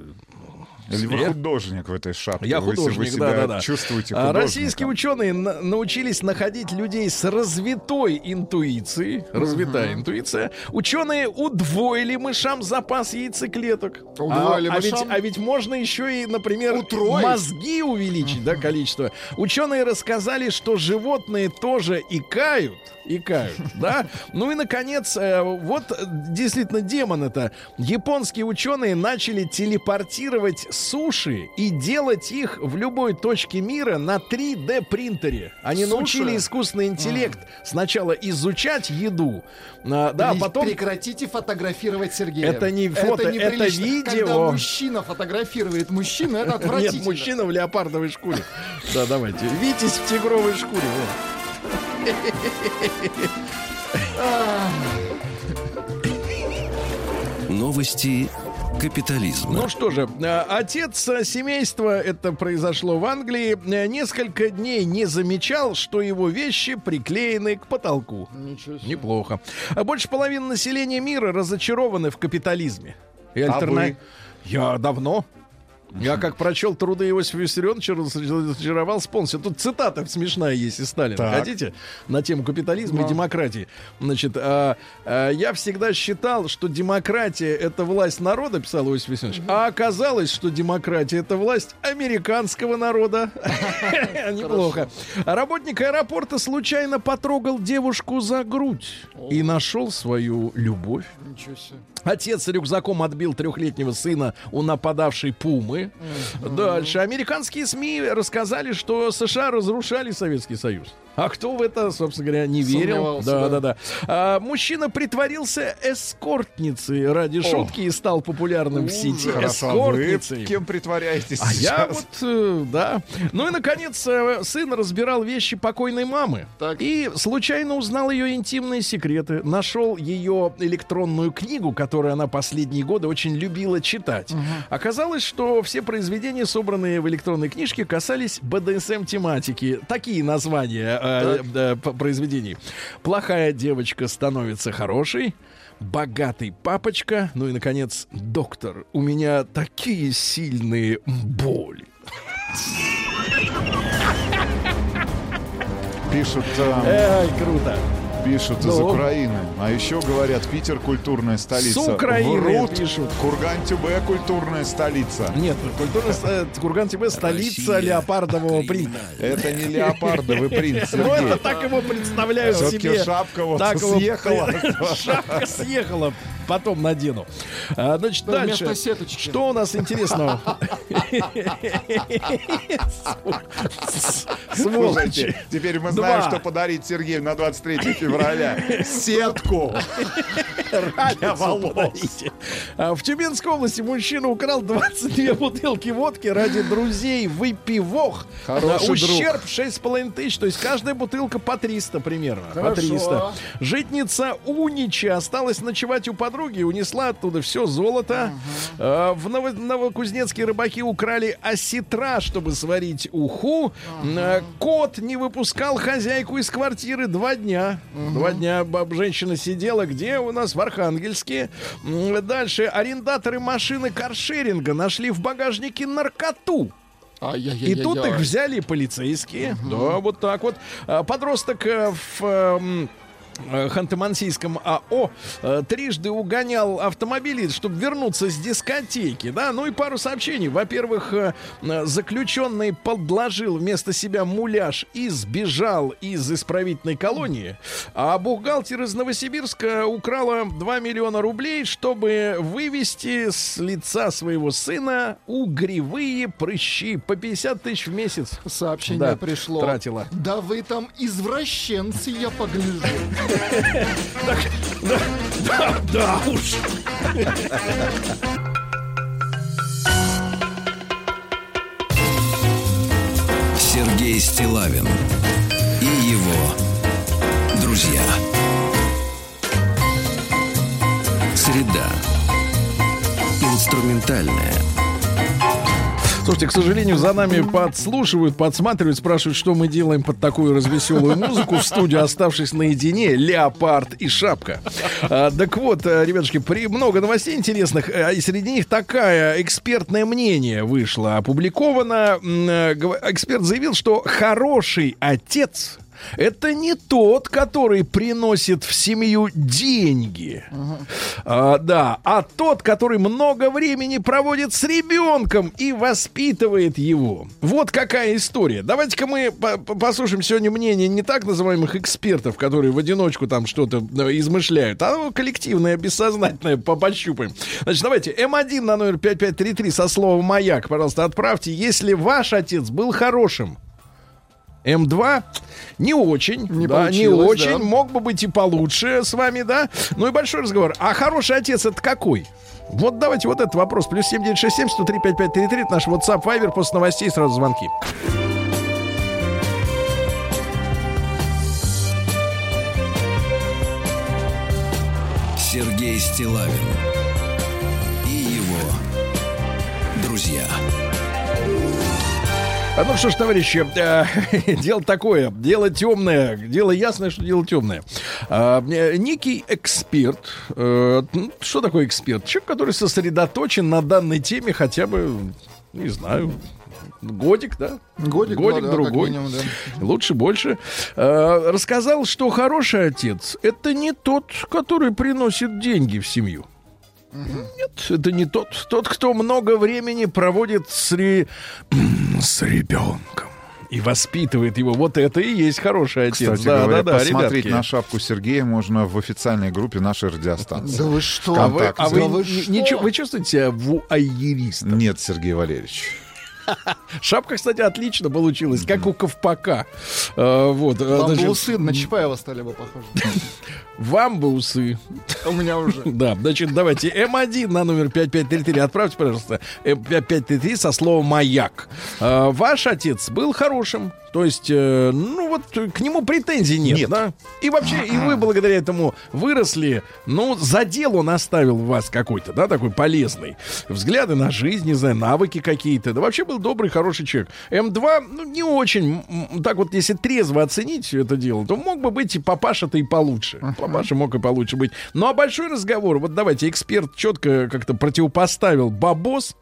Или вы художник в этой шапке. Я художник, вы себя да, да, да. чувствуете А, художником. Российские ученые на- научились находить людей с развитой интуицией. Развитая интуиция. Ученые удвоили мышам запас яйцеклеток. Удвоили а, а ведь, мышам? а ведь можно еще и, например, Утроить? мозги увеличить, да, количество. Ученые рассказали, что животные тоже икают. Икают, [laughs] да? Ну и, наконец, э, вот э, действительно демон это. Японские ученые начали телепортировать суши и делать их в любой точке мира на 3D принтере. Они Суши? научили искусственный интеллект сначала изучать еду, а, да, При- потом Прекратите фотографировать Сергея. Это не фото, это неприлично. видео. Когда мужчина фотографирует мужчину, это [laughs] отвратительно. Нет, мужчина в леопардовой шкуре. Да, давайте. Витязь в тигровой шкуре. [laughs] Новости капитализма. Ну что же, э, отец семейства, это произошло в Англии, э, несколько дней не замечал, что его вещи приклеены к потолку. Ничего себе. Неплохо. А больше половины населения мира разочарованы в капитализме. И А альтерна- вы? Я давно. Я как прочел труды Иосифа Виссарионовича, разочаровался полностью. Тут цитата смешная есть из Сталина. Так. Хотите? На тему капитализма и демократии. Значит, а, а, я всегда считал, что демократия — это власть народа, писал Иосиф Виссарионович, а оказалось, что демократия — это власть американского народа. [laughs] Неплохо. Работник аэропорта случайно потрогал девушку за грудь и нашел свою любовь. Ничего себе. Отец рюкзаком отбил трехлетнего сына у нападавшей пумы. Дальше. Американские СМИ рассказали, что США разрушали Советский Союз. А кто в это, собственно говоря, не верил? Да, да. да, да. А, мужчина притворился эскортницей ради шутки и стал популярным в сети. А вы Эскортницей. кем притворяетесь А я сейчас? вот, э, да. Ну и, наконец, э, сын разбирал вещи покойной мамы. Так. И случайно узнал ее интимные секреты. Нашел ее электронную книгу, которую она последние годы очень любила читать. Оказалось, что все произведения, собранные в электронной книжке, касались БДСМ-тематики. Такие названия э, э, произведений. «Плохая девочка становится хорошей», богатый папочка, ну и, наконец, доктор. У меня такие сильные боли. Пишут, э, Эй, круто. Пишут из Ну? Украины. А еще говорят, Питер культурная столица. С Украины Врут. пишут. Курган-Тюбе культурная столица. Нет, культура э, Курган ТБ столица Россия леопардового принта. Это не леопардовый принц, Ну, это так его представляют Все-таки себе. шапка вот съехала. [laughs] Шапка съехала. Потом надену. А, значит, Да, дальше. вместо сеточки. Что у нас интересного? Сволочи. Слушайте, теперь мы знаем, что подарить Сергею на 23 февраля. Сетку. Радио подарите. А, В Тюменской области мужчина украл 22 бутылки водки ради друзей выпивох. Хороший Ущерб 6,5 тысяч. То есть каждая бутылка по 300 примерно. По Хорошо. 300. Житница Унича осталась ночевать у подруги и унесла оттуда все золото. А, В Ново- Новокузнецке рыбаки украли осетра, чтобы сварить уху. А, Кот не выпускал хозяйку из квартиры два дня. Два дня баб- женщина сидела где у нас в Архангельске. Дальше арендаторы машины каршеринга нашли в багажнике наркоту. И тут их взяли полицейские. Да, вот так вот. А, Подросток э, в эм, Ханты-Мансийском АО э, трижды угонял автомобили, чтобы вернуться с дискотеки, да, ну и пару сообщений. Во-первых, э, э, заключенный подложил вместо себя муляж и сбежал из исправительной колонии, а бухгалтер из Новосибирска украла 2 миллиона рублей, чтобы вывести с лица своего сына угревые прыщи по 50 тысяч в месяц. Сообщение Да, пришло. тратила. Да вы там извращенцы, я погляжу. Да, да уж. Сергей Стилавин и его друзья. Среда. Инструментальная. Слушайте, к сожалению, за нами подслушивают, подсматривают, спрашивают, что мы делаем под такую развеселую музыку в студии, оставшись наедине. Леопард и шапка. А, так вот, э, ребятушки, при, много новостей интересных, а, и среди них такая экспертное мнение вышло, опубликовано. Э, Эксперт заявил, что хороший отец это не тот, который приносит в семью деньги. А, да, а тот, который много времени проводит с ребенком и воспитывает его. Вот какая история. Давайте-ка мы по- по- послушаем сегодня мнение не так называемых экспертов, которые в одиночку там что-то э, измышляют, а коллективное, бессознательное по- пощупаем. Значит, давайте М1 на номер 5533 со словом «Маяк», пожалуйста, отправьте. Если ваш отец был хорошим, М2 не очень, Не да, не очень, да. мог бы быть и получше с вами, да. Ну и большой разговор. А хороший отец это какой? Вот давайте вот этот вопрос. Плюс 7967 103 5533 это наш WhatsApp Viber. После новостей сразу звонки. Сергей Стилавин ну что ж, товарищи, э, [laughs] дело такое, дело темное, дело ясное, что дело темное. А, э, некий эксперт, э, ну, что такое эксперт? Человек, который сосредоточен на данной теме хотя бы, не знаю, годик, да? Годик, годик ну да, как другой. минимум, да. Лучше больше. Э, рассказал, что хороший отец это не тот, который приносит деньги в семью. Нет, это не тот. Тот, кто много времени проводит с, ре- [clears throat] с ребенком и воспитывает его. Вот это и есть хороший отец. Кстати да, говоря, да, да, посмотреть ребятки. на шапку Сергея можно в официальной группе нашей радиостанции. Да вы что? А вы, а вы, Да вы не- что? ничего- вы чувствуете себя вуайеристом? Нет, Сергей Валерьевич. [laughs] Шапка, кстати, отлично получилась, как у Ковпака. Э, вот, э, Вам значит, бы усы на Чапаева стали бы похожи. [laughs] вам бы усы. У меня уже. [laughs] Да, значит, давайте М1 на номер 5533 отправьте, пожалуйста, М5533 со словом «Маяк». Э, ваш отец был хорошим, то есть, э, ну вот, к нему претензий нет, Нет. да? И вообще, и вы благодаря этому выросли, ну, задел он оставил в вас какой-то, да, такой полезный. Взгляды на жизнь, не знаю, навыки какие-то. Да вообще был добрый, хороший человек. М2, ну, не очень, так вот, если трезво оценить все это дело, то мог бы быть и папаша-то и получше. Папаша мог и получше быть. Ну, а большой разговор, вот давайте, эксперт четко как-то противопоставил бабос,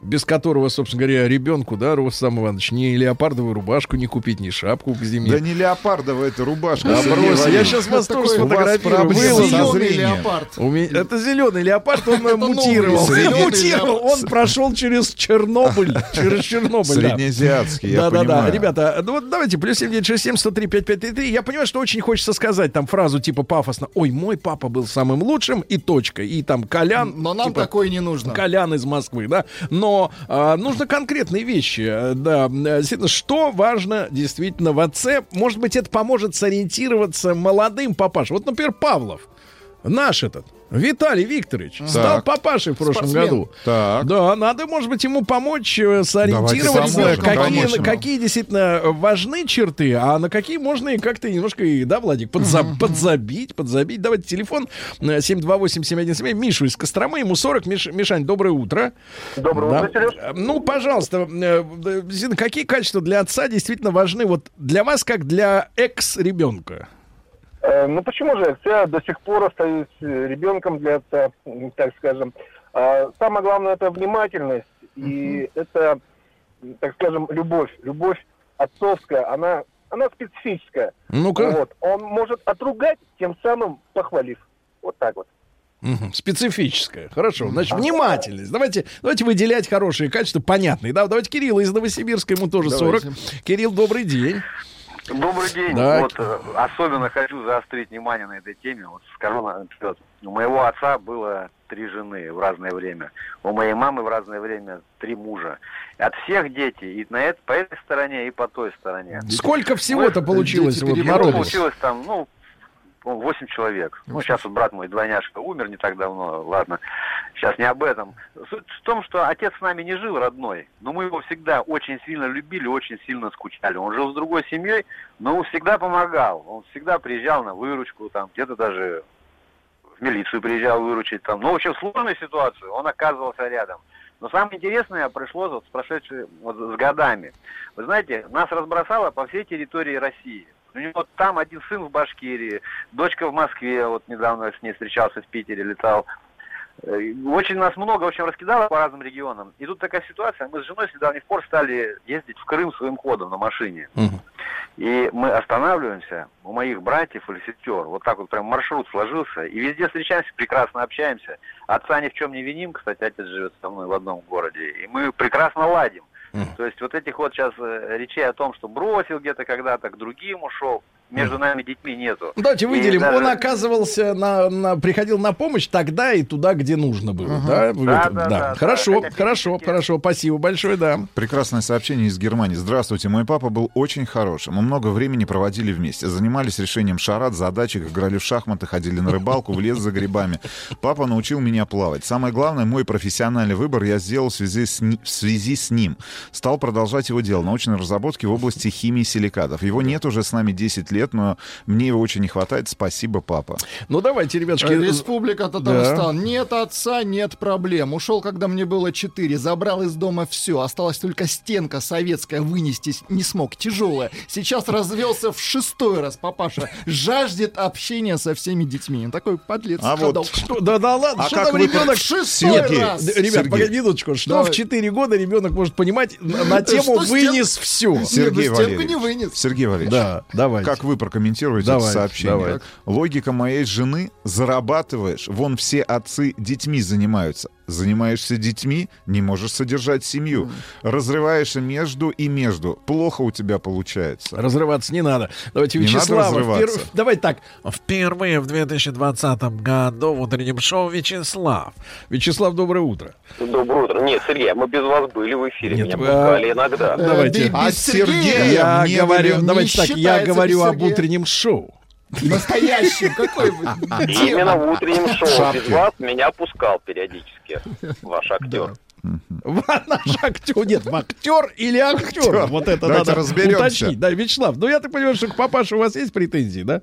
без которого, собственно говоря, ребенку, да, Рустам Иванович, ни леопардовую рубашку не купить, ни шапку к зиме. Да не леопардовая эта рубашка. Да брось, я сейчас вас тоже такой- сфотографирую. зрением. леопард. У меня- Это зеленый леопард, он мутировал. Мутировал. Он прошел через Чернобыль. [laughs] Через Чернобыль. Среднеазиатский, я Да, да, да. понимаю. Ребята, ну вот давайте, плюс 7967 103 5533. Я понимаю, что очень хочется сказать там фразу типа пафосно. Ой, мой папа был самым лучшим, и точка. И там Колян. Но нам типа, такое не нужно. Колян из Москвы, да. Но а, нужно конкретные вещи, э, да. Э, Действительно, что важно действительно в отце? Может быть, это поможет сориентироваться молодым папашам. Вот, например, Павлов. Наш этот. Виталий Викторович стал папашей в прошлом Спортсмен. году. Так. Да, надо, может быть, ему помочь э, сориентироваться, поможем, какие, поможем. какие действительно важны черты, а на какие можно и как-то немножко, и, да, Владик, подза- подзабить, подзабить. Давайте телефон э, 728-7171. Мишу из Костромы, ему 40. Миш, Мишань, доброе утро. Доброе Да. утро, Сереж. Э, Ну, пожалуйста, э, э, какие качества для отца действительно важны вот для вас, как для экс-ребенка? Э, ну почему же? Я до сих пор остаюсь э, ребенком для отца, так скажем. А самое главное это внимательность и это, м, так скажем, любовь. Любовь отцовская, она она специфическая. Ну-ка. Вот. Он может отругать, тем самым похвалив. Вот так вот. Мгм. Специфическое. Хорошо. Значит, внимательность. Давайте, давайте выделять хорошие качества, понятные. Да, давайте Кирилла из Новосибирска, ему тоже 40. Кирилл, добрый день. Добрый день. Да. Вот э, особенно хочу заострить внимание на этой теме. Вот скажу на- вперед. У моего отца было три жены в разное время. У моей мамы в разное время три мужа. От всех дети и на это, по этой стороне, и по той стороне. Сколько всего-то получилось вот народу? Получилось там, ну, по-моему, 8 человек. Ну, сейчас вот брат мой двойняшка умер не так давно, ладно. Сейчас не об этом. Суть в том, что отец с нами не жил родной, но мы его всегда очень сильно любили, очень сильно скучали. Он жил с другой семьей, но он всегда помогал. Он всегда приезжал на выручку, там где-то даже в милицию приезжал выручить. Там. Ну, в общем, в сложную ситуацию он оказывался рядом. Но самое интересное пришло вот с прошедшими, вот с годами. Вы знаете, нас разбросало по всей территории России. У него там один сын в Башкирии, дочка в Москве, вот недавно с ней встречался в Питере, летал. Э, Очень нас много, очень раскидало по разным регионам. И тут такая ситуация, мы с женой с недавних пор стали ездить в Крым своим ходом на машине. Мгм. И мы останавливаемся у моих братьев или сестер. Вот так вот прям маршрут сложился. И везде встречаемся, прекрасно общаемся. Отца ни в чем не виним. Кстати, отец живет со мной в одном городе. И мы прекрасно ладим. То есть вот этих вот сейчас э, речей о том, что бросил где-то когда-то, к другим ушел, между нами детьми нету. Ну, Давайте И выделим. даже- Он оказывался на, на- приходил на помощь тогда и туда, где нужно было. Да, В Да, этом- да, да, Хорошо, да. Хорошо, хорошо. Спасибо большое, да. Прекрасное сообщение из Германии. Здравствуйте, мой папа был очень хорошим. Мы много времени проводили вместе. Занимались решением шарат, задачек, играли в шахматы, ходили на рыбалку, в лес за грибами. Папа научил меня плавать. Самое главное, мой профессиональный выбор я сделал в связи с, в связи с ним. Стал продолжать его дело. Научные разработки в области химии силикатов. Его нет уже с нами 10 лет, но мне его очень не хватает. Спасибо, папа. Ну, давайте, ребятушки. Э, Республика Татарстан. Да. Нет отца, нет проблем. Ушел, когда мне было 4. Забрал из дома все. Осталась только стенка советская. Вынести не смог. Тяжелая. Сейчас развелся в шестой раз. Папаша жаждет общения со всеми детьми. Он такой подлец. А вот. Что, да, да ладно, А что как там вы ребенок... Шестой Сергей, раз. Ребят, Сергей. погоди минуточку. Что Давай. в 4 года ребенок может понимать на, на тему Что стен- «вынес все»? Сергей ну стенку Валерьевич. не вынес. Сергей Валерьевич. Да, давайте. Как вы прокомментируете Давайте, это сообщение? давайте. Логика моей жены зарабатываешь, вон все отцы детьми занимаются. Занимаешься детьми, не можешь содержать семью. Разрываешься между и между. Плохо у тебя получается. Разрываться не надо. Давайте Не надо Вячеслава. разрываться. впер- Давайте так. Впервые в 2020 году в утреннем шоу Вячеслав. Вячеслав, доброе утро. Доброе утро. Нет, Сергей, мы без вас были в эфире, Нет, меня а- пускали иногда. Э, Давайте. без А Сергея Сергея Я говорю, давайте так, я говорю об утреннем шоу. Настоящим. Какой вы? Именно в утреннем шоу Шапки. без вас меня пускал периодически ваш актер. Наш актер, нет, актер или актер? Вот это Давайте надо разберемся. уточнить. Да, Вячеслав, ну я так понимаю, что к папаше у вас есть претензии, да?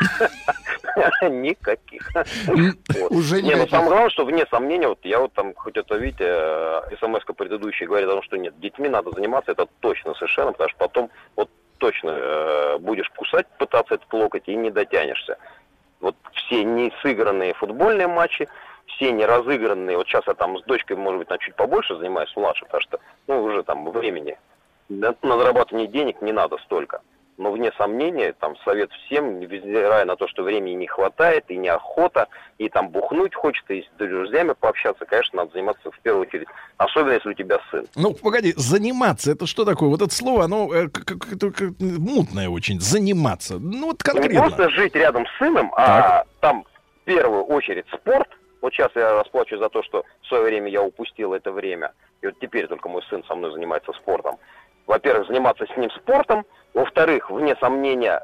[laughs] Никаких. Вот. Уже Не, ну самое главное, что вне сомнения, вот я вот там, хоть это, видите, э, смс-ка предыдущая говорит о том, что нет, детьми надо заниматься, это точно совершенно, потому что потом вот точно э, будешь кусать, пытаться этот локоть и не дотянешься. Вот все не сыгранные футбольные матчи, все не разыгранные, вот сейчас я там с дочкой, может быть, на чуть побольше занимаюсь, младше, потому что, ну, уже там времени на, зарабатывание денег не надо столько. Но вне сомнения, там совет всем, невзирая на то, что времени не хватает, и неохота, и там бухнуть хочется, и с друзьями пообщаться, конечно, надо заниматься в первую очередь. Особенно, если у тебя сын. Ну, погоди, заниматься, это что такое? Вот это слово, оно э, как- как- это как мутное очень. Заниматься. Ну, вот Не конкретно. просто жить рядом с сыном, а там в первую очередь спорт. Вот сейчас я расплачиваюсь за то, что в свое время я упустил это время. И вот теперь только мой сын со мной занимается спортом. Во-первых, заниматься с ним спортом. Во-вторых, вне сомнения,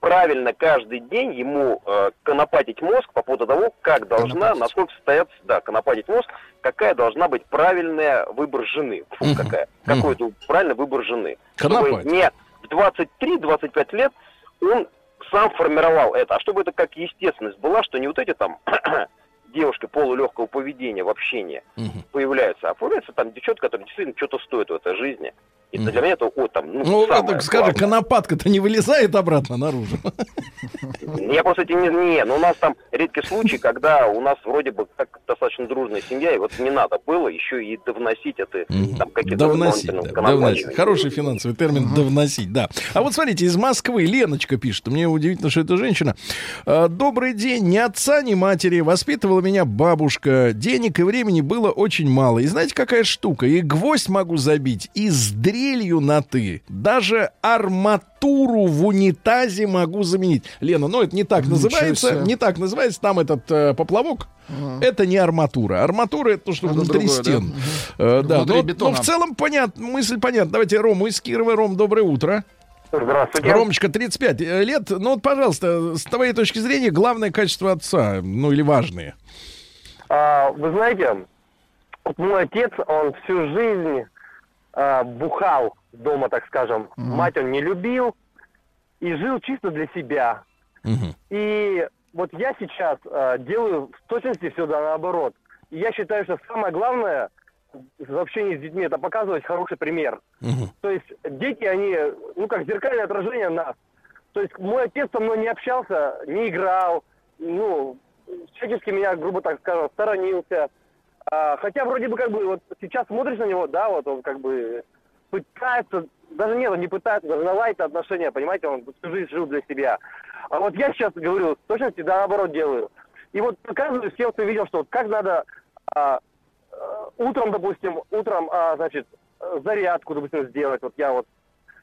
правильно каждый день ему э, конопатить мозг по поводу того, как должна, Конопатить. насколько состоят, да, конопатить мозг, какая должна быть правильная выбор жены. Фу, Мгм. какая. Какой то правильный выбор жены. Конопатить. Чтобы не в 23-25 лет он сам формировал это. А чтобы это как естественность была, что не вот эти там девушки полулегкого поведения в общении Мгм. появляются, а появляются там девчонки, которые действительно что-то стоят в этой жизни. И для меня это вот там, ну, Ну, самое так скажи, конопатка-то не вылезает обратно наружу. Я просто эти не, не, ну у нас там редкий случай, когда у нас вроде бы как достаточно дружная семья, и вот не надо было еще и довносить это там какие-то Довносить, да, довносить. Хороший финансовый термин «довносить», да. А вот смотрите, из Москвы Леночка пишет. Мне удивительно, что это женщина. «Э, Добрый день. Ни отца, ни матери. Воспитывала меня бабушка. Денег и времени было очень мало. И знаете, какая штука? И гвоздь могу забить, и с дрелью на «ты». Даже арматуру в унитазе могу заменить. Лена, ну это не так Ничего называется. себе. Не так называется. Там этот э, поплавок. Это не арматура. Арматура это то, что Это внутри другое, да? стен. Э, да, Внутри но, бетона. но в целом понятно, мысль понятна. Давайте Рому из Кирова. Ром, доброе утро. Здравствуйте. Ромочка, 35 лет. Ну вот, пожалуйста, с твоей точки зрения, главное качество отца, ну или важные. А, вы знаете, вот мой отец, он всю жизнь а, бухал дома, так скажем. Мать он не любил и жил чисто для себя. И вот я сейчас а, делаю в точности все наоборот. И я считаю, что самое главное в общении с детьми это показывать хороший пример. То есть дети, они, ну как зеркальное отражение нас. То есть мой отец со мной не общался, не играл, ну, всячески меня, грубо так скажем, сторонился. А, хотя вроде бы как бы вот сейчас смотришь на него, да, вот он как бы пытается, даже нет, он не пытается, даже наладить отношения, понимаете, он всю жизнь жил для себя. А вот я сейчас говорю, в точности, да, наоборот делаю. И вот показываю всем, кто видел, что вот как надо а, э, утром, допустим, утром, а, значит, зарядку, допустим, сделать. Вот я вот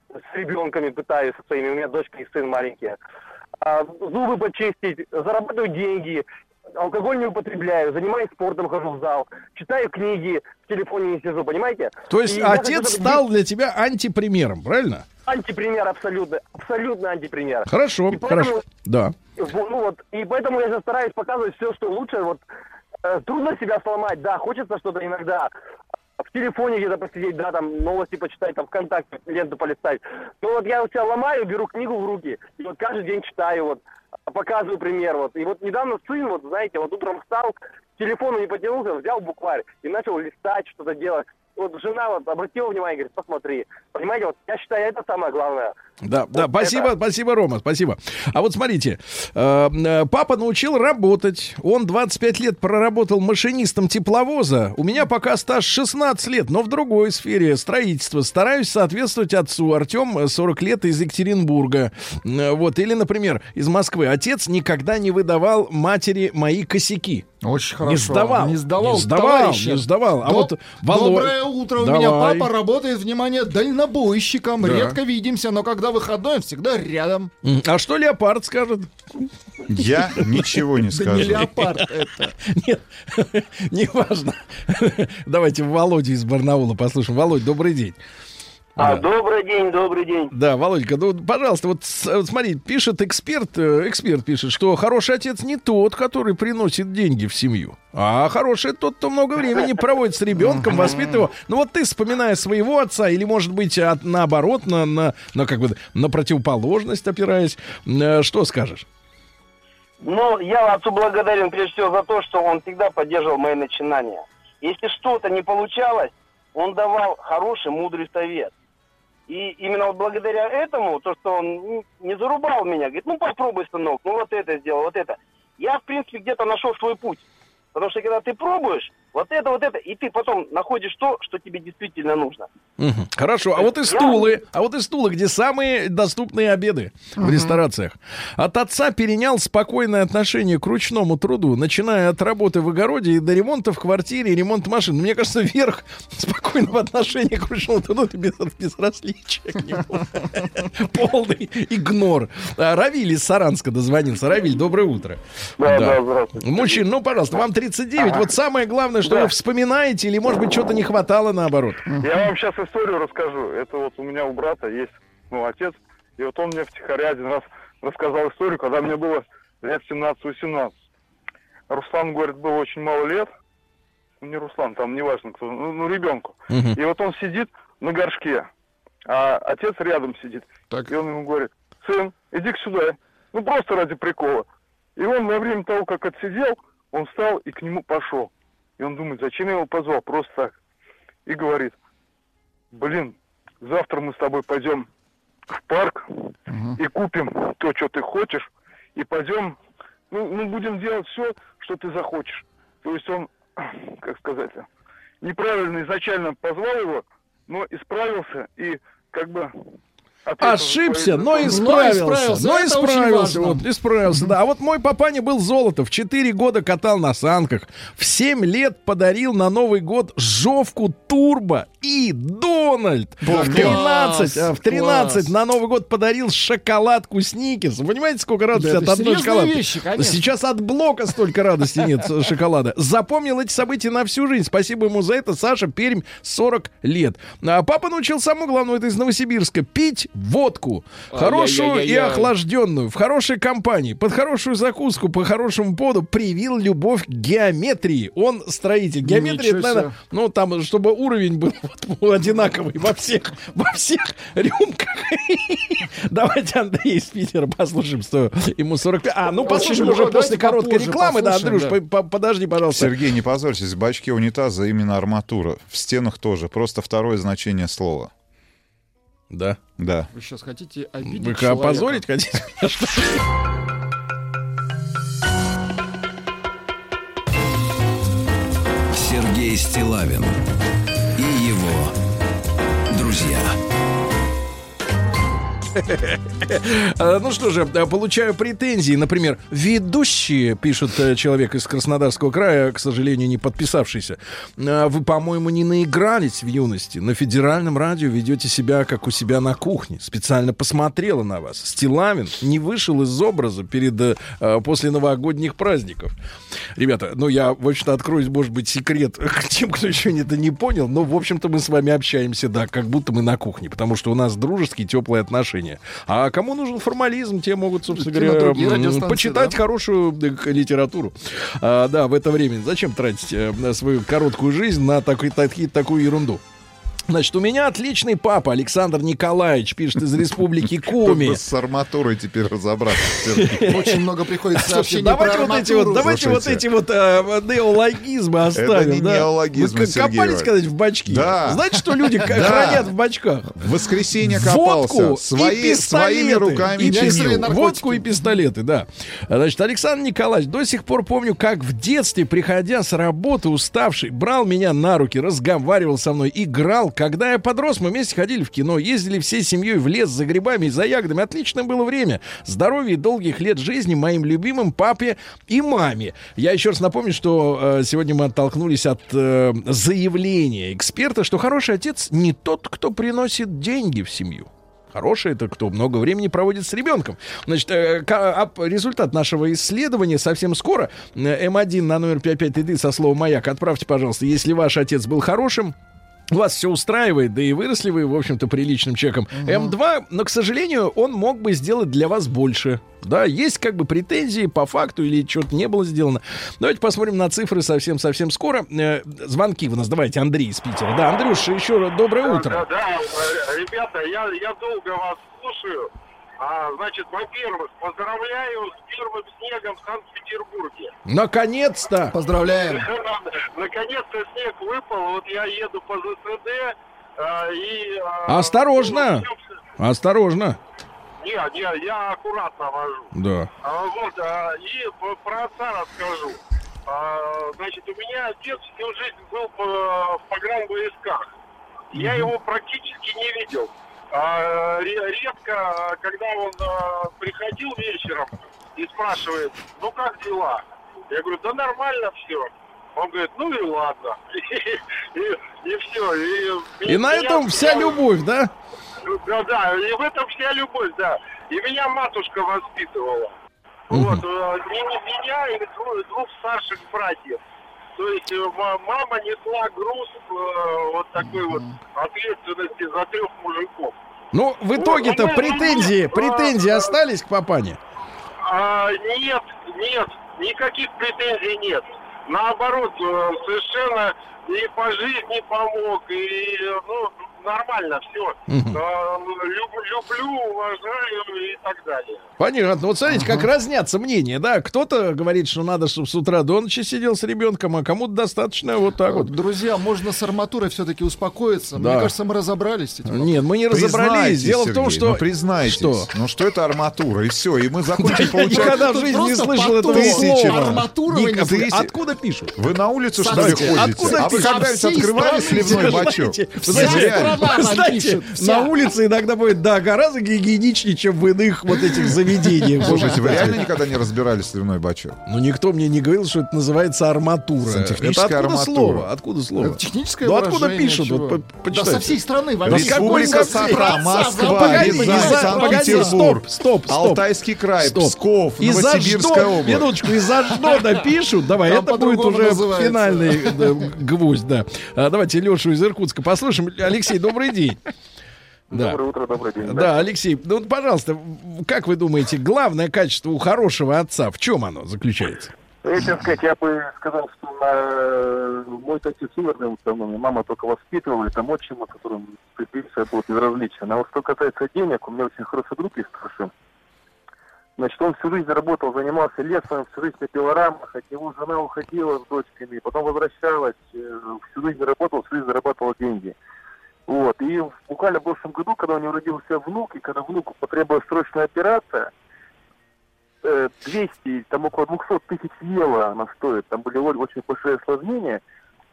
с ребенками пытаюсь со своими, у меня дочка и сын маленькие. А, зубы почистить, зарабатываю деньги, алкоголь не употребляю, занимаюсь спортом, хожу в зал, читаю книги, в телефоне не сижу, понимаете? То есть И хочу, отец чтобы стал для тебя антипримером, правильно? антипример абсолютно, абсолютно антипример. Хорошо, И поэтому- хорошо. Да. Ну вот, и поэтому я сейчас стараюсь показывать все, что лучше. Вот э, трудно себя сломать, да, хочется что-то иногда в телефоне где-то посидеть, да, там новости почитать, там ВКонтакте ленту полистать. Но вот я вот себя ломаю, беру книгу в руки, и вот каждый день читаю, вот, показываю пример, вот. И вот недавно сын, вот, знаете, вот утром встал, телефону не потянулся, взял букварь и начал листать, что-то делать. Вот жена вот обратила внимание, говорит, посмотри. Понимаете, вот я считаю, это самое главное. Да, да, Вот спасибо, это- спасибо, Рома, спасибо. А вот смотрите, э, э, папа научил работать. Он 25 лет проработал машинистом тепловоза. У меня пока стаж 16 лет, но в другой сфере строительства. Стараюсь соответствовать отцу. Артем э, 40 лет из Екатеринбурга. Э, Вот, или, например, из Москвы. Отец никогда не выдавал матери мои косяки. Очень хорошо. Не сдавал. Не сдавал, Не сдавал, товарищи. не сдавал. А До- вот Володя- Доброе утро. У меня Давай. папа работает, внимание, дальнобойщиком. Да. Редко видимся, но когда выходной, он всегда рядом. А что леопард скажет? Я ничего не Да скажу. не леопард это. Нет, [laughs] неважно. Давайте Володю из Барнаула послушаем. Володь, добрый день. А, Да. добрый день, добрый день. Да, Володька, ну, пожалуйста, вот, вот смотри, пишет эксперт, э, эксперт пишет, что хороший отец не тот, который приносит деньги в семью, а хороший тот, кто много времени проводит с ребенком, воспитывает его. Ну вот ты, вспоминая своего отца, или, может быть, от- наоборот, на, на, на, как бы, на противоположность опираясь, э, что скажешь? Ну, я отцу благодарен прежде всего за то, что он всегда поддерживал мои начинания. Если что-то не получалось, он давал хороший, мудрый совет. И именно вот благодаря этому, то, что он не зарубал меня, говорит, ну попробуй, сынок, ну вот это сделал, вот это. Я, в принципе, где-то нашел свой путь. Потому что когда ты пробуешь, вот это, вот это, и ты потом находишь то, что тебе действительно нужно. Мгм. Хорошо, а вот и стулы, а вот и стулы, где самые доступные обеды в ресторациях. От отца перенял спокойное отношение к ручному труду, начиная от работы в огороде и до ремонта в квартире, и ремонта машин. Мне кажется, верх спокойного отношения к ручному труду это без, безразличие к нему. [laughs] Полный игнор. А, Равиль из Саранска дозвонился. Равиль, доброе утро. Да, да, здравствуйте. Мужчин, ну, пожалуйста, вам 39. Вот самое главное, что вы вспоминаете, или, может быть, что-то не хватало наоборот. Я вам сейчас историю расскажу. Это вот у меня у брата есть, ну, отец, и вот он мне втихаря один раз рассказал историю, когда мне было лет 17-18. Руслан, говорит, было очень мало лет. Ну, не Руслан, там неважно кто, ну, ну, ребенку. Мгм. И вот он сидит на горшке, а отец рядом сидит. И он ему говорит, сын, иди-ка сюда. Ну, просто ради прикола. И он во время того, как отсидел, он встал и к нему пошел. И он думает, зачем я его позвал, просто так. И говорит, блин, завтра мы с тобой пойдем в парк и купим то, что ты хочешь, и пойдем, ну, ну, будем делать все, что ты захочешь. То есть он, [clears throat] как сказать, неправильно изначально позвал его, но исправился и как бы Ошибся, но исправился. Но Это очень исправился. Вот, исправился, да. А вот мой папаня был золото. В 4 года катал на санках. В 7 лет подарил на Новый год жовку Турбо и Дональд. В 13, а, в 13 класс. на Новый год подарил шоколадку Сникерс. Вы понимаете, сколько радости Да, от одной шоколадки? вещи, конечно. Сейчас от блока столько радости нет э, шоколада. Запомнил эти события на всю жизнь. Спасибо ему за это. Саша Пермь, 40 лет. А папа научил самому главному, это из Новосибирска, пить водку. Хорошую и охлажденную, в хорошей компании, под хорошую закуску, по хорошему поводу привил любовь к геометрии. Он строитель. Геометрия, это, наверное, ну, там, чтобы уровень был [laughs] вот одинаковый во всех, во всех рюмках. [laughs] Давайте Андрей из Питера послушаем, что ему 45. А, ну, послушаем уже после короткой рекламы. Да, Андрюш, подожди, пожалуйста. Сергей, не позорьтесь, в бачке унитаза именно арматура. В стенах тоже. Просто второе значение слова. Да. Да. Вы сейчас хотите обидеть Вы человека? опозорить хотите? Сергей Стилавин и его друзья. А, Ну что же, а, получаю претензии. Например, ведущие, пишет э, человек из Краснодарского края, к сожалению, не подписавшийся. «А, Вы, по-моему, не наигрались в юности. На федеральном радио ведете себя, как у себя на кухне. Специально посмотрела на вас. Стилавин не вышел из образа перед, э, э, после новогодних праздников. Ребята, ну я, в общем-то, открою, может быть, секрет [laughs] к тем, кто еще это не понял. Но, в общем-то, мы с вами общаемся, да, как будто мы на кухне. Потому что у нас дружеские, теплые отношения. А кому нужен формализм, те могут, собственно говоря, почитать да. хорошую э, литературу. А, да, в это время. Зачем тратить э, свою короткую жизнь на такой, таки- такую ерунду? Значит, у меня отличный папа Александр Николаевич, пишет из республики Коми. С арматурой теперь разобраться. [laughs] Очень много приходит Слушайте, сообщений давайте вот эти вот, давайте вот эти вот э, неологизмы оставим. не да. неологизмы, Вы копались когда-нибудь в бачки? Да. Знаете, что люди [laughs] хранят в бачках? В воскресенье копался. Свои, своими руками чинил. Водку и пистолеты, да. Значит, Александр Николаевич, до сих пор помню, как в детстве, приходя с работы уставший, брал меня на руки, разговаривал со мной, играл. Когда я подрос, мы вместе ходили в кино, ездили всей семьей в лес за грибами и за ягодами. Отличное было время. Здоровья и долгих лет жизни моим любимым папе и маме. Я еще раз напомню, что э, сегодня мы оттолкнулись от э, заявления эксперта, что хороший отец не тот, кто приносит деньги в семью. Хороший это кто много времени проводит с ребенком. Значит, э, результат нашего исследования совсем скоро. Э, М1 на номер 5533 со словом «Маяк» отправьте, пожалуйста, если ваш отец был хорошим, вас все устраивает, да и выросли вы, в общем-то, приличным человеком. М2, но, к сожалению, он мог бы сделать для вас больше. Да, есть как бы претензии по факту или что-то не было сделано. Давайте посмотрим на цифры совсем-совсем скоро. Э, звонки у нас, давайте, Андрей из Питера. Да, Андрюш, еще раз доброе Да, утро. Да, да, э, ребята, я, я долго вас слушаю. А, значит, во-первых, поздравляю с первым снегом в Санкт-Петербурге. Наконец-то! Поздравляем. [laughs] Наконец-то снег выпал. Вот я еду по ЗСД а, и... а, Осторожно! ну, Осторожно! Не, не, я аккуратно вожу. Да. А, вот, а, и про отца расскажу. А, значит, у меня отец всю жизнь был по- в погранвойсках. Я его практически не видел. А, ре- редко, когда он а, приходил вечером и спрашивает, ну как дела? Я говорю, да нормально все. Он говорит, ну и ладно. [laughs] И, все. И на этом вся любовь, да? Да, да, и в этом вся любовь, да. И меня матушка воспитывала. Вот, э, и меня и двух старших братьев. То есть э, ма- мама несла груз э, вот такой вот ответственности за трех мужиков. Ну, в итоге-то мы- претензии, претензии а, остались к папане? А, нет, нет, никаких претензий нет. Наоборот, э, совершенно и по жизни помог, и, ну, нормально все. Мгм. люблю, уважаю и так далее. Понятно. Вот смотрите, как разнятся мнения, да? Кто-то говорит, что надо, чтобы с утра до ночи сидел с ребенком, а кому-то достаточно вот так вот. Друзья, можно с арматурой все-таки успокоиться. Да. Мне кажется, мы разобрались с этим. Нет, мы не разобрались. Дело в том, Сергей, что... Ну, признайтесь. Что? Ну, что это арматура, и все. И мы закончим получать... никогда в жизни не слышал этого слова. Арматурование. Ник, а Откуда пишут? Вы на улицу, что ли, ходите? откуда а вы когда-нибудь открывали сливной бачок? знаете, вся. на улице иногда будет, да, гораздо гигиеничнее, чем в иных вот этих заведениях. Слушайте, вы реально никогда не разбирали сливной бачок? Ну, никто мне не говорил, что это называется арматура. Сантехническая это откуда арматура. слово? Откуда слово? Это техническое Ну, откуда пишут? Вот, по- Да со всей страны. Да Республика? Саха, Москва, Рязань, Санкт-Петербург, стоп. Алтайский край, Стоп. Псков, Из-за Новосибирская область. Минуточку, из-за ждода пишут. Давай, Там это будет уже финальный гвоздь, да. А, давайте Лешу из Иркутска послушаем. Алексей, [laughs] добрый день. Да. Доброе утро, добрый день. Да, Алексей, ну, вот, пожалуйста, в- как вы думаете, главное качество у хорошего отца, в чем оно заключается? Ну, Я, честно сказать, я бы сказал, что на... мой отец умер меня мама только воспитывала, и там отчима, которым приписывая было безразличие. А вот что касается денег, у меня очень хороший друг есть старший. Значит, он всю жизнь работал, занимался лесом, всю жизнь на пилорамах, от него жена уходила с дочками, потом возвращалась, э, всю жизнь работал, всю жизнь зарабатывал деньги. Вот, и буквально в прошлом году, когда у него родился внук, и когда внуку потребовалась срочная операция, э, 200, там около 200 тысяч евро она стоит, там были очень большие осложнения.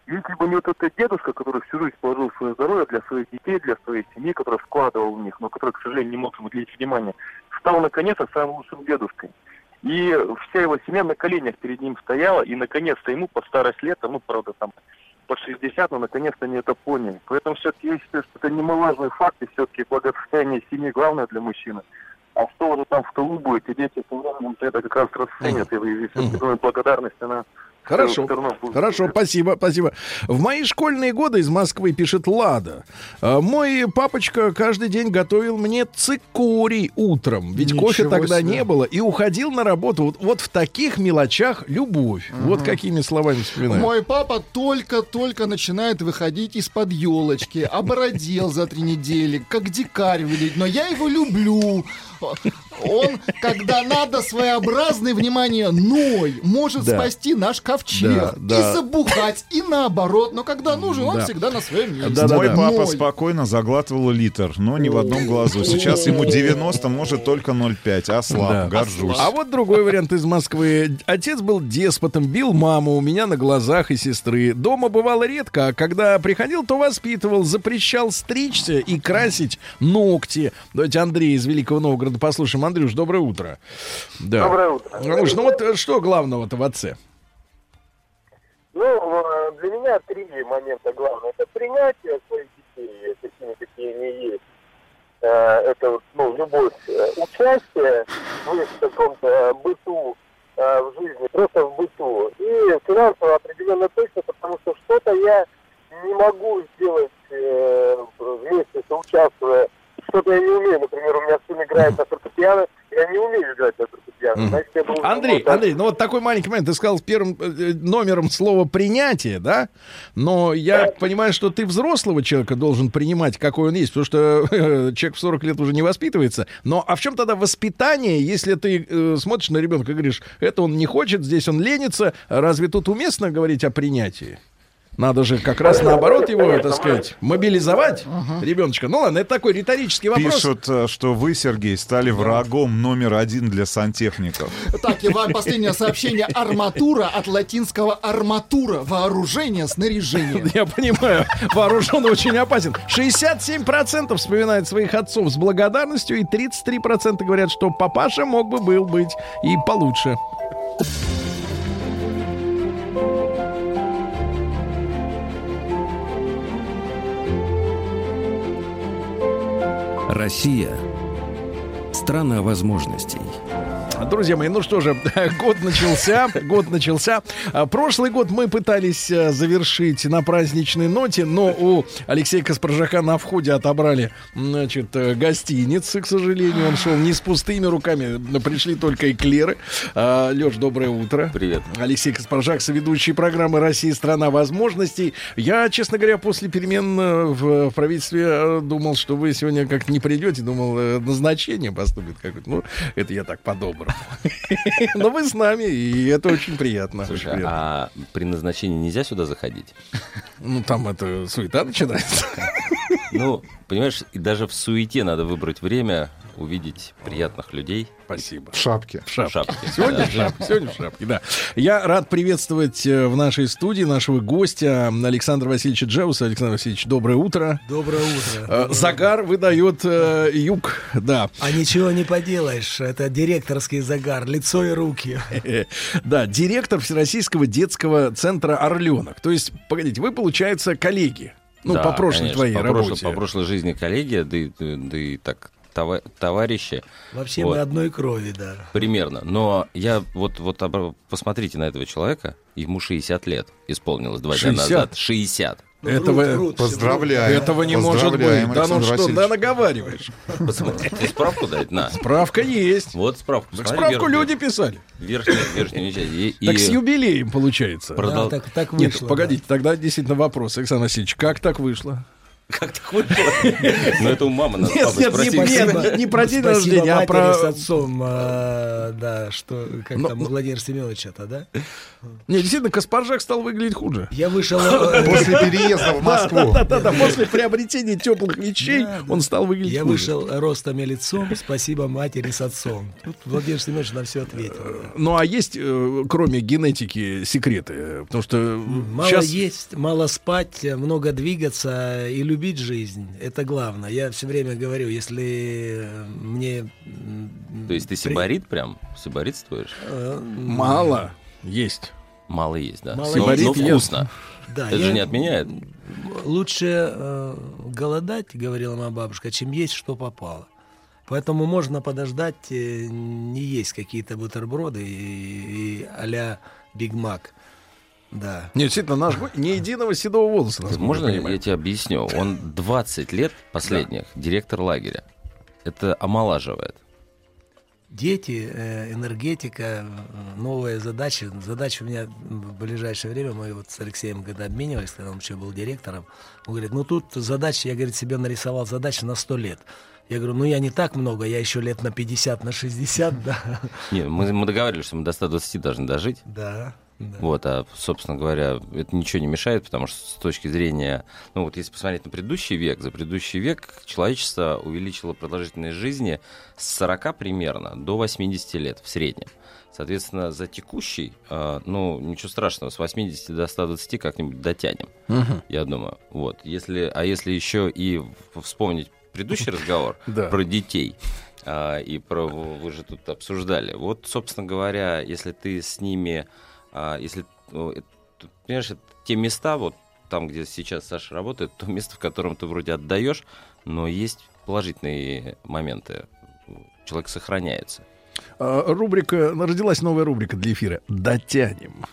И Если бы не вот этот дедушка, который всю жизнь положил свое здоровье для своих детей, для своей семьи, который вкладывал в них, но который, к сожалению, не мог ему уделить внимания, стал наконец-то самым лучшим дедушкой. И вся его семья на коленях перед ним стояла, и наконец-то ему по старость лет, ну, правда, там по 60, но наконец-то они это поняли. Поэтому все-таки я считаю, что это немаловажный факт, и все-таки благосостояние семьи главное для мужчины. А что уже там в тылу будет, и дети со временем это как раз расценят, и, и думаю, благодарность, она Хорошо, хорошо, спасибо, спасибо. В мои школьные годы из Москвы пишет Лада. «А, Мой папочка каждый день готовил мне цикорий утром, ведь Ничего кофе тогда себе. не было, и уходил на работу. Вот, вот в таких мелочах любовь. Вот какими словами вспоминаю. Мой папа только-только начинает выходить из-под елочки, обородел за три недели, как дикарь выглядит, но я его люблю. Он, когда надо, своеобразный, внимание, ной, может Да. спасти наш ковчег Да, да. и забухать, и наоборот, но когда нужен, он Да. всегда на своем месте. Да, да, Мой да. папа Ной. спокойно заглатывал литр, но не в одном глазу. Сейчас ему 90, может только 0,5. Ослаб, Да. горжусь. А вот другой вариант из Москвы. Отец был деспотом, бил маму у меня на глазах и сестры. Дома бывало редко, а когда приходил, то воспитывал, запрещал стричься и красить ногти. Давайте Андрей из Великого Новгорода послушаем. Андрюш, доброе утро. Да. Доброе утро. Андрюш, ну вот э, что главного-то в отце? Ну, э, для меня три момента главное. Это принятие своих детей, такими, какие они есть. Э, Это, вот, ну, любовь, участие в каком-то быту, в жизни, просто в быту. И финансово определенно точно, потому что что-то я не могу сделать вместе, соучаствуя. Что-то я не умею. Например, у меня сын играет на фортепиано, я не умею играть на фортепиано. Значит, я должен Андрей, вот так Андрей, ну вот такой маленький момент. Ты сказал первым э, номером слово принятие, да? Но я понимаю, что ты взрослого человека должен принимать, какой он есть, потому что э, человек в 40 лет уже не воспитывается. Но а в чем тогда воспитание, если ты э, смотришь на ребенка и говоришь, это он не хочет, здесь он ленится, разве тут уместно говорить о принятии? Надо же как раз наоборот его, так сказать, мобилизовать ребеночка. Ну ладно, это такой риторический вопрос. Пишут, э, что вы, Сергей, стали врагом номер один для сантехников. Так, и вам последнее [laughs] сообщение. Арматура от латинского арматура. Вооружение, снаряжение. Я понимаю, вооружен очень опасен. 67% вспоминают своих отцов с благодарностью, и 33% говорят, что папаша мог бы был быть и получше. Россия – страна возможностей. Друзья мои, ну что же, [laughs] год начался, год начался. А, Прошлый год мы пытались э, завершить на праздничной ноте, но у Алексея Каспаржака на входе отобрали, значит, э, гостиницы, к сожалению. Он шел не с пустыми руками, пришли только эклеры. Леш, доброе утро. Привет. Алексей Каспаржак, соведущий программы «Россия – страна возможностей». Я, честно говоря, после перемен э, в правительстве думал, что вы сегодня как не придете, думал, назначение поступит какое-то. Ну, это я так по-доброму. [laughs] Но вы с нами, и это очень приятно. очень Слушай, приятно. а при назначении нельзя сюда заходить? Ну, там это суета начинается. Ну, понимаешь, и даже в суете надо выбрать время, увидеть приятных людей. Спасибо. В шапке. В шапке. шапке. Сегодня Да. в шапке, сегодня в шапке, да. Я рад приветствовать э, в нашей студии нашего гостя Александра Васильевича Джауса. Александр Васильевич, доброе утро. Доброе утро. Э, Загар выдает э, юг, да. А ничего не поделаешь, это директорский загар, лицо и руки. [laughs] Да, директор Всероссийского детского центра «Орленок». То есть, погодите, вы, получается, коллеги. Ну, Да, по прошлой конечно, твоей по прошлой- работе. по прошлой жизни коллеги, да и, да и так това- товарищи. Вообще Вот. мы одной крови, да. Примерно. Но я вот, вот посмотрите на этого человека, ему 60 лет исполнилось два дня 60? назад. 60. Этого, Поздравляем. этого не может быть. Поздравляем, Да ну Александр что, да наговариваешь. Посмотри, справку дать? На. Справка есть. Вот справку. Так справку верхнюю- люди писали. Верхнюю, верхнюю часть. И- Так и- с юбилеем получается. Продол- Да, так, так Нет, вышло. погодите, тогда действительно вопрос, Александр Васильевич, как так вышло? Как так вышло? Ну, это у мамы надо Нет, нет, спросить. не- нет, не про день Спасибо рождения, а про... с отцом, а, да, что, как Ну, там, Владимир Семенович это, да? Не, действительно, Каспаржак стал выглядеть хуже. Я вышел... э, [laughs] После переезда в Москву. Да, да, да, после приобретения теплых вещей он стал выглядеть Я вышел ростом и лицом, спасибо матери с отцом. Тут Владимир Семенович на все ответил. да. Ну, а есть, э, кроме генетики, секреты? Потому что Мало есть, мало спать, много двигаться и любить жизнь. Это главное. Я все время говорю, если э, мне... То есть ты сибарит прям? Сибаритствуешь? э, Мало есть. Мало есть, да. Мало Но- есть. но вкусно. Да, Это я- же не отменяет. Лучше э, голодать, говорила моя бабушка, чем есть, что попало. Поэтому можно подождать, э, не есть какие-то бутерброды и, и а-ля Биг Мак. Да. Нет, действительно, наш ни единого седого волоса. Можно я тебе объясню? Он 20 лет последних директор лагеря. Это омолаживает. Дети, э, энергетика, новые задачи. Задача у меня в ближайшее время, мы вот с Алексеем когда обменивались, когда он еще был директором, он говорит, ну тут задача, я, говорит, себе нарисовал задачу на 100 лет. Я говорю, ну я не так много, я еще лет на 50, на 60, [laughs] да. Не, мы, мы договаривались, что мы до 120 должны дожить. Да, да. Вот, а, собственно говоря, это ничего не мешает, потому что с точки зрения, ну вот если посмотреть на предыдущий век, за предыдущий век человечество увеличило продолжительность жизни с 40 примерно до 80 лет в среднем. Соответственно, за текущий, а, ну, ничего страшного, с 80 до 120 как-нибудь дотянем, Мгм. я думаю. Вот, если, а если еще и вспомнить предыдущий разговор [laughs] про детей, а, и про вы же тут обсуждали. Вот, собственно говоря, если ты с ними, а, если это, тут, понимаешь, это те места, вот там, где сейчас Саша работает, то место, в котором ты вроде отдаешь, но есть положительные моменты. Человек сохраняется. А, Рубрика, родилась новая рубрика для эфира. Дотянем.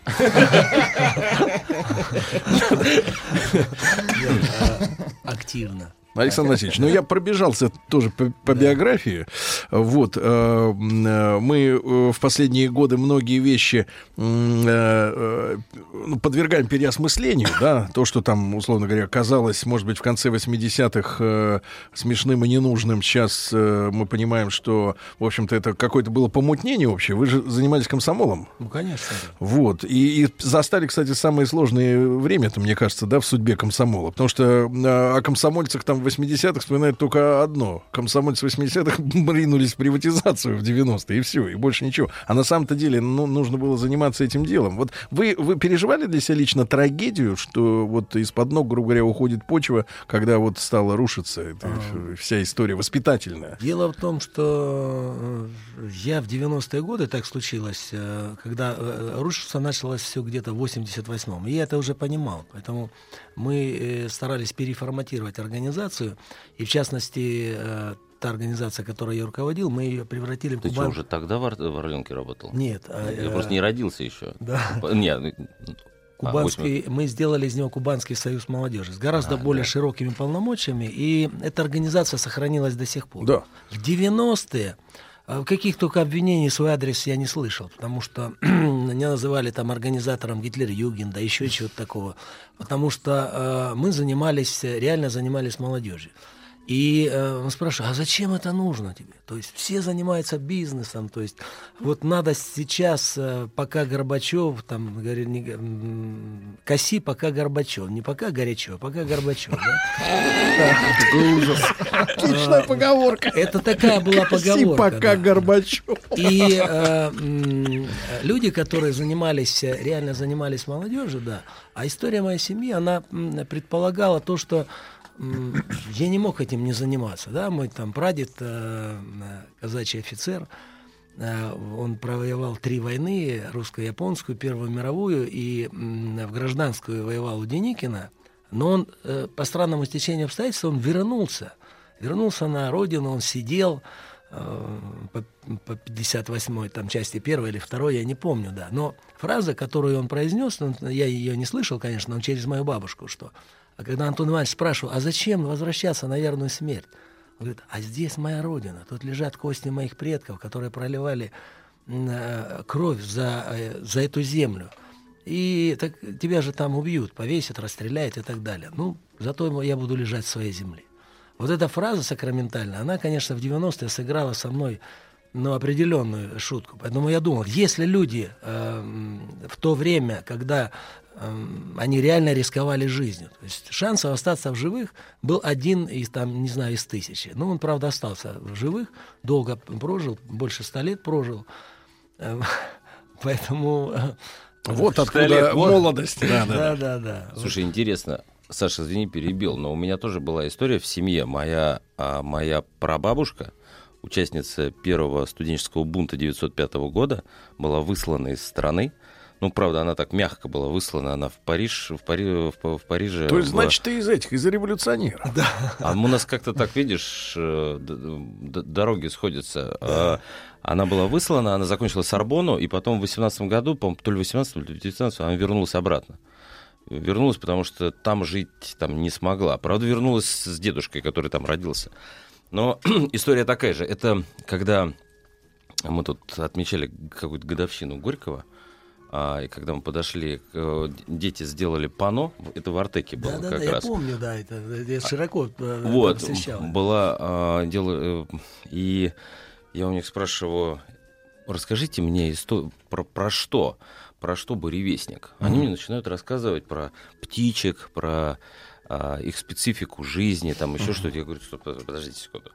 Активно. Александр Васильевич, ну я пробежался тоже по, по биографии. Вот, э, э, мы э, в последние годы многие вещи э, э, ну, подвергаем переосмыслению, да, то, что там, условно говоря, казалось, может быть, в конце 80-х э, смешным и ненужным, сейчас э, мы понимаем, что, в общем-то, это какое-то было помутнение общее. Вы же занимались комсомолом. Ну, конечно. да. Вот. И, и застали, кстати, самое сложное время, это, мне кажется, да, в судьбе комсомола. Потому что э, о комсомольцах там 80-х вспоминают только одно. Комсомольцы 80-х [laughs] ринулись в приватизацию в 90-е, и все, и больше ничего. А на самом-то деле ну, нужно было заниматься этим делом. Вот вы, вы переживали для себя лично трагедию, что вот из-под ног, грубо говоря, уходит почва, когда вот стала рушиться эта вся история воспитательная? Дело в том, что э, я в 90-е годы, так случилось, э, когда э, рушиться началось все где-то в 88-м. И я это уже понимал. Поэтому мы старались переформатировать организацию. И в частности, э, та организация, которой я руководил, мы ее превратили в Ты что, уже тогда в, Ор- в Орленке работал? Нет, а, Я э, просто не родился еще. Да. Нет. ну, а, Кубанский, мы сделали из него Кубанский союз молодежи с гораздо А, более да. широкими полномочиями, и эта организация сохранилась до сих пор. Да. В 90-е а, каких только обвинений в свой адрес я не слышал, потому что [clears throat] меня называли там организатором Гитлер-Югенда, еще чего-то такого, потому что э, мы занимались, реально занимались молодежью. И э, он спрашивает, а зачем это нужно тебе? То есть все занимаются бизнесом, то есть вот надо сейчас, э, пока Горбачев, там, говорит, не, коси, пока Горбачев, не пока горячо, а пока Горбачев. Какой ужас. Отличная поговорка. Это такая была Коси, поговорка. пока. Горбачев. И э, люди, которые занимались, э, реально занимались молодежью, да. А история моей семьи, она предполагала то, что я не мог этим не заниматься. Да? Мой там прадед, э, казачий офицер, э, он провоевал три войны, русско-японскую, Первую мировую, и в гражданскую воевал у Деникина. Но он э, по странному стечению обстоятельств он вернулся. Вернулся на родину, он сидел по, по 58-й там, части первой или второй, я не помню, да. Но фраза, которую он произнес, ну, я ее не слышал, конечно, но через мою бабушку, что... А когда Антон Иванович спрашивал, а зачем возвращаться на верную смерть? Он говорит, а здесь моя родина, тут лежат кости моих предков, которые проливали э, кровь за, э, за эту землю. И так, тебя же там убьют, повесят, расстреляют и так далее. Ну, зато я буду лежать в своей земле. Вот эта фраза сакраментальная, она, конечно, в 90-е сыграла со мной ну, определенную шутку. Поэтому я думал, если люди э, в то время, когда они реально рисковали жизнью, то есть шансов остаться в живых был один из, там, не знаю, из тысячи. Ну, он, правда, остался в живых, долго прожил, больше ста лет прожил. Э, [laughs] Поэтому... э, Вот откуда лет, молодость. Да, да, Да, да. Слушай, интересно, Саша, извини, перебил, но у меня тоже была история в семье. Моя, а, моя прабабушка, участница первого студенческого бунта 905 года, была выслана из страны. Ну, правда, она так мягко была выслана, она в Париж, в, Пари, в, в Париже. То есть, была- значит, ты из этих, из революционеров. Да. А у нас как-то так, видишь, э, дороги сходятся. А, Она была выслана, она закончила Сорбону, и потом в 18 году, по то ли в 18 то ли в 19 она вернулась обратно. Вернулась, потому что там жить там не смогла. Правда, вернулась с дедушкой, который там родился. Но [clears throat] история такая же. Это когда мы тут отмечали какую-то годовщину Горького, а, и когда мы подошли, к, э, дети сделали пано, это в Артеке было Да, да, как да, я раз. помню, да, это, это широко э, Вот, посещал. была а, дело, э, и я у них спрашиваю, расскажите мне исто- про, про что, про что буревестник. Они Мгм. мне начинают рассказывать про птичек, про а, их специфику жизни, там еще Мгм. что-то. Я говорю, стоп, подождите секунду.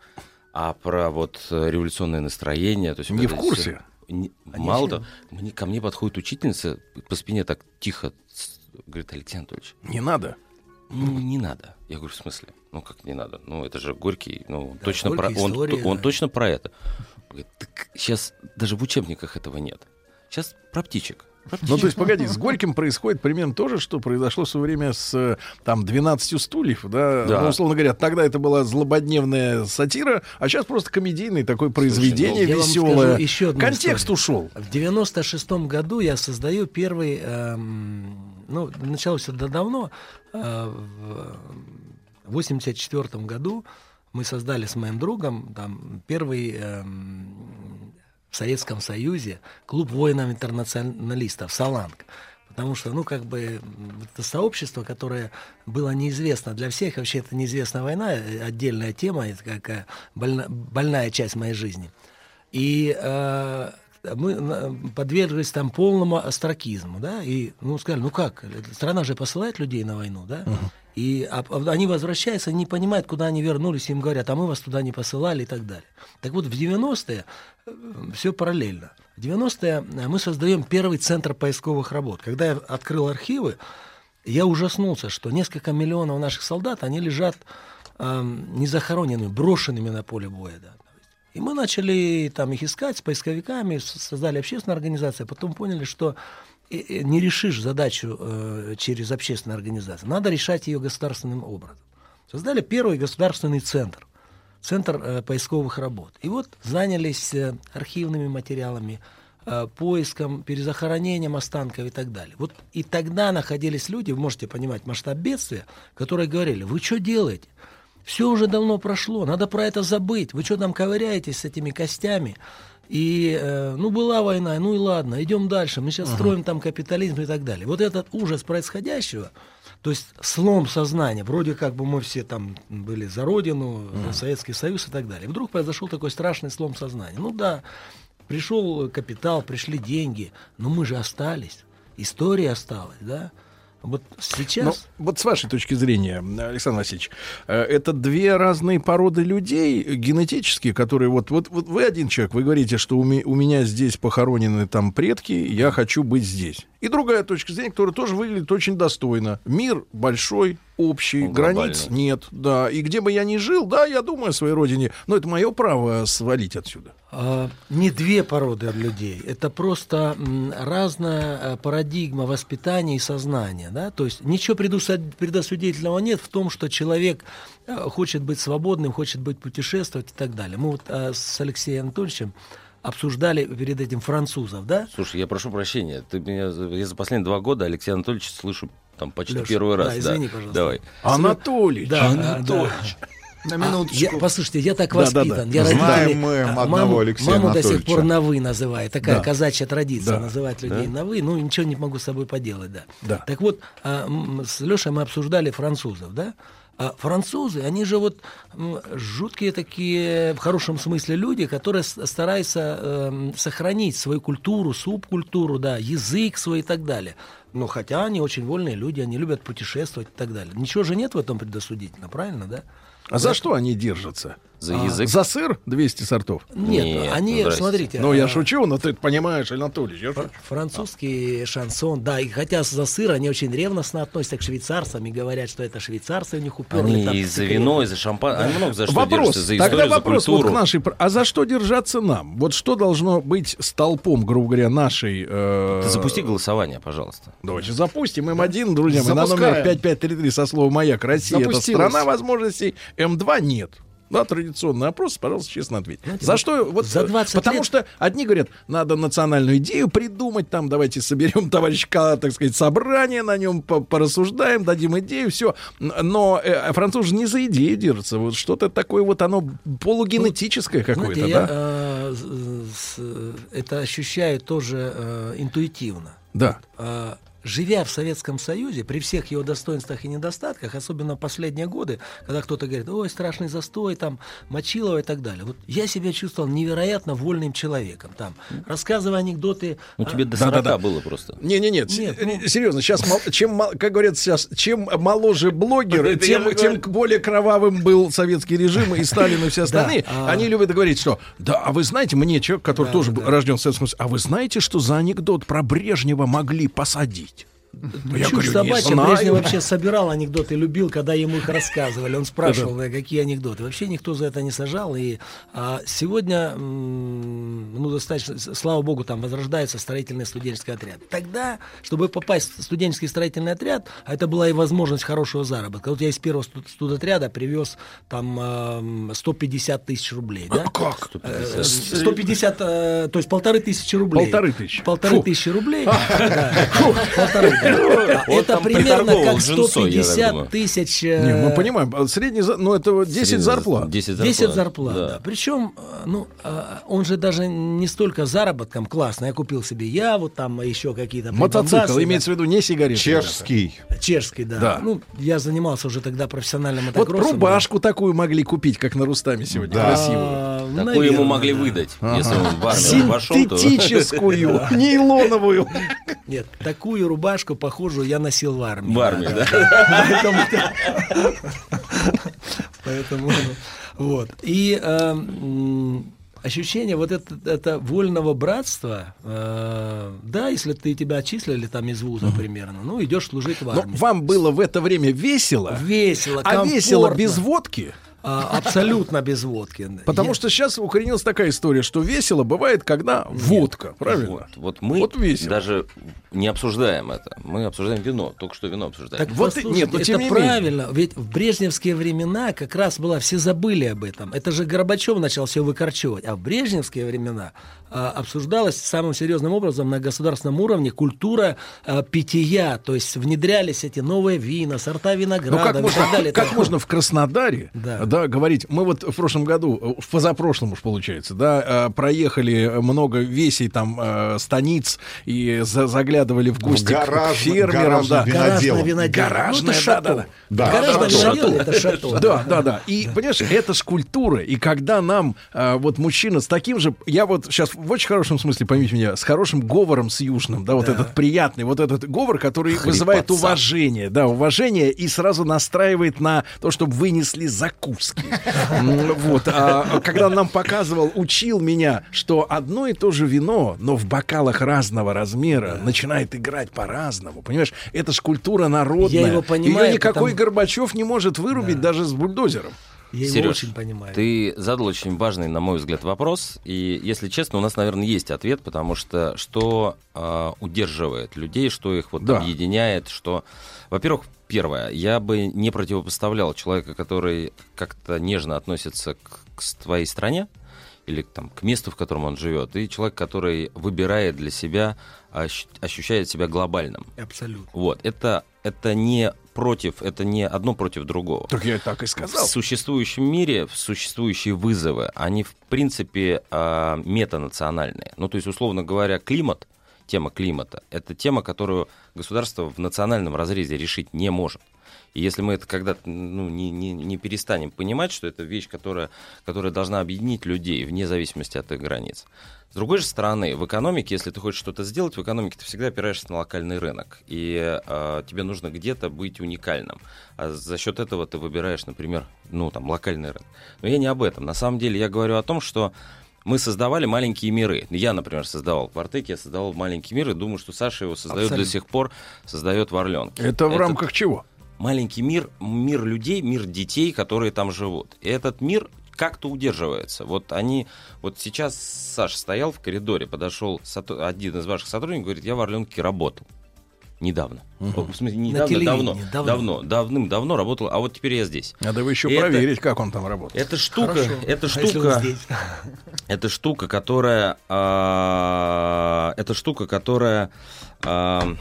А про вот революционное настроение, то есть Не в курсе? Не- А мало того, мне- ко мне подходит учительница, по спине так тихо говорит, Алексей Анатольевич, Не надо. ну, не надо. Я говорю, в смысле? Ну, как не надо? Ну, это же Горький, ну, Да, точно Горький, про... Он, история, он да. точно про это. Говорит, так сейчас даже в учебниках этого нет. Сейчас про птичек. Ну, то есть, погоди, с Горьким происходит примерно то же, что произошло в свое время с э, там 12 стульев, да? Да. Ну, условно говоря, тогда это была злободневная сатира, а сейчас просто комедийное такое произведение Я вам веселое. скажу еще одну Контекст историю. ушел. В 96 году я создаю первый, эм, ну, началось это давно, э, в 84 году мы создали с моим другом там первый эм, в Советском Союзе клуб воинов-интернационалистов «Саланг». Потому что, ну, как бы, это сообщество, которое было неизвестно для всех, вообще это неизвестная война, э, отдельная тема, это какая больна- больная часть моей жизни. И э, мы подверглись там полному астракизму, да, и, ну, сказали, ну как, страна же посылает людей на войну, да, и они возвращаются, не понимают, куда они вернулись, им говорят, а мы вас туда не посылали и так далее. Так вот, в 90-е все параллельно. В 90-е мы создаем первый центр поисковых работ. Когда я открыл архивы, я ужаснулся, что несколько миллионов наших солдат, они лежат эм, незахороненными, брошенными на поле боя. Да. И мы начали там их искать с поисковиками, создали общественную организацию, а потом поняли, что э, э, не решишь задачу э, через общественную организацию. Надо решать ее государственным образом. Создали первый государственный центр. Центр э, поисковых работ. И вот занялись э, архивными материалами, поиском, перезахоронением останков и так далее. Вот и тогда находились люди, вы можете понимать масштаб бедствия, которые говорили, вы что делаете? Все уже давно прошло, надо про это забыть. Вы что там ковыряетесь с этими костями? И, э, ну, была война, ну и ладно, идем дальше. Мы сейчас Ага. строим там капитализм и так далее. Вот этот ужас происходящего, то есть слом сознания, вроде как бы мы все там были за Родину, за Советский Союз и так далее. Вдруг произошел такой страшный слом сознания. Ну да, пришел капитал, пришли деньги, но мы же остались. История осталась, да? Вот сейчас... Ну, вот с вашей точки зрения, Александр Васильевич, э, это две разные породы людей генетические, которые вот, вот, вот вы один человек, вы говорите, что у, ми- у меня здесь похоронены там предки, я хочу быть здесь. И другая точка зрения, которая тоже выглядит очень достойно. Мир большой, общий, Он границ нет, да. И где бы я ни жил, да, я думаю о своей родине, но это мое право свалить отсюда. А, Не две породы людей, это просто м, разная э, парадигма воспитания и сознания. Да? То есть ничего предосудительного нет в том, что человек э, хочет быть свободным, хочет быть путешествовать и так далее. Мы вот э, с Алексеем Анатольевичем обсуждали перед этим французов, да? Слушай, я прошу прощения, ты меня, я за последние два года Алексея Анатольевича слышу там почти Лёша, первый раз. да, извини, пожалуйста. Давай. Анатолич, Да, Анатолич. На А, минуточку. я- послушайте, я так Да, да, воспитан. да. Я Знаем мы одного маму, Алексея маму до сих пор на вы называет. Такая Да. казачья традиция Да. называть людей на вы. Ну, ничего не могу с собой поделать, да. Да. Так вот, а, с Лешей мы обсуждали французов, да? А французы, они же вот жуткие такие, в хорошем смысле, люди, которые стараются эм, сохранить свою культуру, субкультуру, да, язык свой и так далее. Но хотя они очень вольные люди, они любят путешествовать и так далее. Ничего же нет в этом предосудительно, правильно, да? А за что они держатся? За А, язык. За сыр 200 сортов? Нет, Нет, они, здрасте. смотрите. Ну, я а, шучу, но ты понимаешь, Анатолий, я шучу. Французский шансон, да, и хотя за сыр они очень ревностно относятся к швейцарцам и говорят, что это швейцарцы у них уперли. Они там и за вино, и за шампан. Они много за что вопрос, держатся. За тогда историю, за вопрос вот культуру. к нашей... А за что держаться нам? Вот что должно быть столпом, грубо говоря, нашей... э, Ты запусти голосование, пожалуйста. Давайте запустим М1, друзья мои, на номер 5533 со словом «Маяк». Россия — это страна возможностей. М2 нет. Да, традиционный опрос, пожалуйста, честно ответьте. Знаете, За вот что? Вот, за 20 потому лет- что одни говорят, надо национальную идею придумать, там, давайте соберем, товарищ так сказать, собрание, на нем по- порассуждаем, дадим идею, все. Но э, французы не за идею держатся. Вот что-то такое вот оно полугенетическое какое-то, Знаете, я да? э, с- с- это ощущаю тоже э, интуитивно. Да. А, живя в Советском Союзе, при всех его достоинствах и недостатках, особенно в последние годы, когда кто-то говорит, ой, страшный застой, там, Мочилова и так далее. Вот я себя чувствовал невероятно вольным человеком. Там, рассказывая анекдоты... Ну, а, тебе до Да-да-да. 40 было просто. Не-не-нет, Нет, с- ну- э, серьезно, сейчас, чем, как говорят сейчас, чем моложе блогер, [laughs] тем, тем более кровавым был советский режим и Сталин и все [laughs] остальные. а- Они любят говорить, что да, а вы знаете, мне человек, который Да, тоже да. был рожден в Советском Союзе, а вы знаете, что за анекдот про Брежнева могли посадить? Ну, я Чушь говорю, собачья. Брежнев вообще собирал анекдоты, любил, когда ему их рассказывали. Он спрашивал, «Э, какие анекдоты. Вообще никто за это не сажал. И а, сегодня, ну, достаточно, слава богу, там возрождается строительный студенческий отряд. Тогда, чтобы попасть в студенческий строительный отряд, а это была и возможность хорошего заработка. Вот я из первого студ- студотряда привез там ам, 150 тысяч рублей. Да? Как? Э, 150, э, то есть полторы тысячи рублей. Полторы тысячи. Полторы Фу. тысячи рублей. Да. Полторы. Вот Это примерно как с джинсой, я так 150 думаю. тысяч. Не, э, мы понимаем, а средний, ну это 10 Средний зарплат. 10 зарплат. 10 зарплат, да. да. Причем, э, ну, э, он же даже не столько заработком классно. Я купил себе я, вот там еще какие-то Мотоцикл, имеется в виду не сигареты. Чешский. Чешский, да. Да. Ну, я занимался уже тогда профессиональным Вот мотокроссом. рубашку такую могли купить, как на Рустаме сегодня, Да. красивую. А, Такую ему могли да. выдать, если он в армию вошел. Синтетическую, [laughs] нейлоновую. Нет, такую рубашку похожую я носил в армии. В армии, да? Поэтому, поэтому, вот. И э, м, ощущение вот это, это вольного братства, э, да, если ты тебя отчислили там из вуза примерно, ну идешь служить в Но армию. вам было в это время весело? Весело, А весело без водки? А, абсолютно без водки. Потому что сейчас укоренилась такая история, что весело бывает, когда водка, правильно? Вот, вот мы Вот весело. даже не обсуждаем это. Мы обсуждаем вино. Только что вино обсуждаем. Так послушайте, это правильно. Ведь в брежневские времена как раз было, все забыли об этом. Это же Горбачев начал все выкорчевывать. А в брежневские времена а, обсуждалась самым серьезным образом на государственном уровне культура а, питья. То есть внедрялись эти новые вина, сорта Ну винограда как и можно, так далее. как Так- можно в Краснодаре Да. Да. говорить? Мы вот в прошлом году, в позапрошлом уж получается, да, э, проехали много весей там э, станиц и за- заглядывали в гости к- гараж- к фермерам, да. виноделам. виноделам. Гаражное, Ну, это шато. да, да, Да, Гаражное шато. это шато. [laughs] Да, да, да. И, понимаешь, это ж культура. И когда нам вот мужчина с таким же... Я вот сейчас в очень хорошем смысле, поймите меня, с хорошим говором с южным, да, вот этот приятный, вот этот говор, который вызывает уважение, да, уважение и сразу настраивает на то, чтобы вынесли закуски. М, Вот. А когда он нам показывал, учил меня, что одно и то же вино, но в бокалах разного размера начинает играть по-разному. Понимаешь, это ж культура народная. Я его понимаю, Ее никакой потому- Горбачев не может вырубить даже с бульдозером. Я его Серёж, очень понимаю. Ты задал очень важный, на мой взгляд, вопрос. И, если честно, у нас, наверное, есть ответ, потому что что а, удерживает людей, что их вот Да. объединяет, что... Во-первых, первое, я бы не противопоставлял человека, который как-то нежно относится к, к твоей стране или там, к месту, в котором он живет, и человек, который выбирает для себя, ощ- ощущает себя глобальным. Абсолютно. Вот, это, это не против, это не одно против другого. Так я так и сказал. В существующем мире, в существующие вызовы, они, в принципе, а, метанациональные. Ну, то есть, условно говоря, климат, тема климата, это тема, которую государство в национальном разрезе решить не может. И если мы это когда-то ну, не, не, не перестанем понимать, что это вещь, которая, которая должна объединить людей вне зависимости от их границ. С другой же стороны, в экономике, если ты хочешь что-то сделать, в экономике ты всегда опираешься на локальный рынок. И э, тебе нужно где-то быть уникальным. А за счет этого ты выбираешь, например, ну, там, локальный рынок. Но я не об этом. На самом деле я говорю о том, что мы создавали маленькие миры. Я, например, создавал в Артеке, я создавал маленький мир, и думаю, что Саша его создает Абсолютно. до сих пор, создает в Орленке. Это в Этот рамках чего? Маленький мир, мир людей, мир детей, которые там живут. И этот мир как-то удерживается. Вот они, вот сейчас Саша стоял в коридоре, подошел один из ваших сотрудников, говорит, я в Орленке работал. Недавно. О, В смысле, На недавно, давно, давно. давно, давным-давно работал, а вот теперь я здесь. Надо его еще И это- проверить, как он там работает. Это штука, Хорошо. А он штука, здесь? [laughs] это штука, которая, а, это штука, которая, а, м,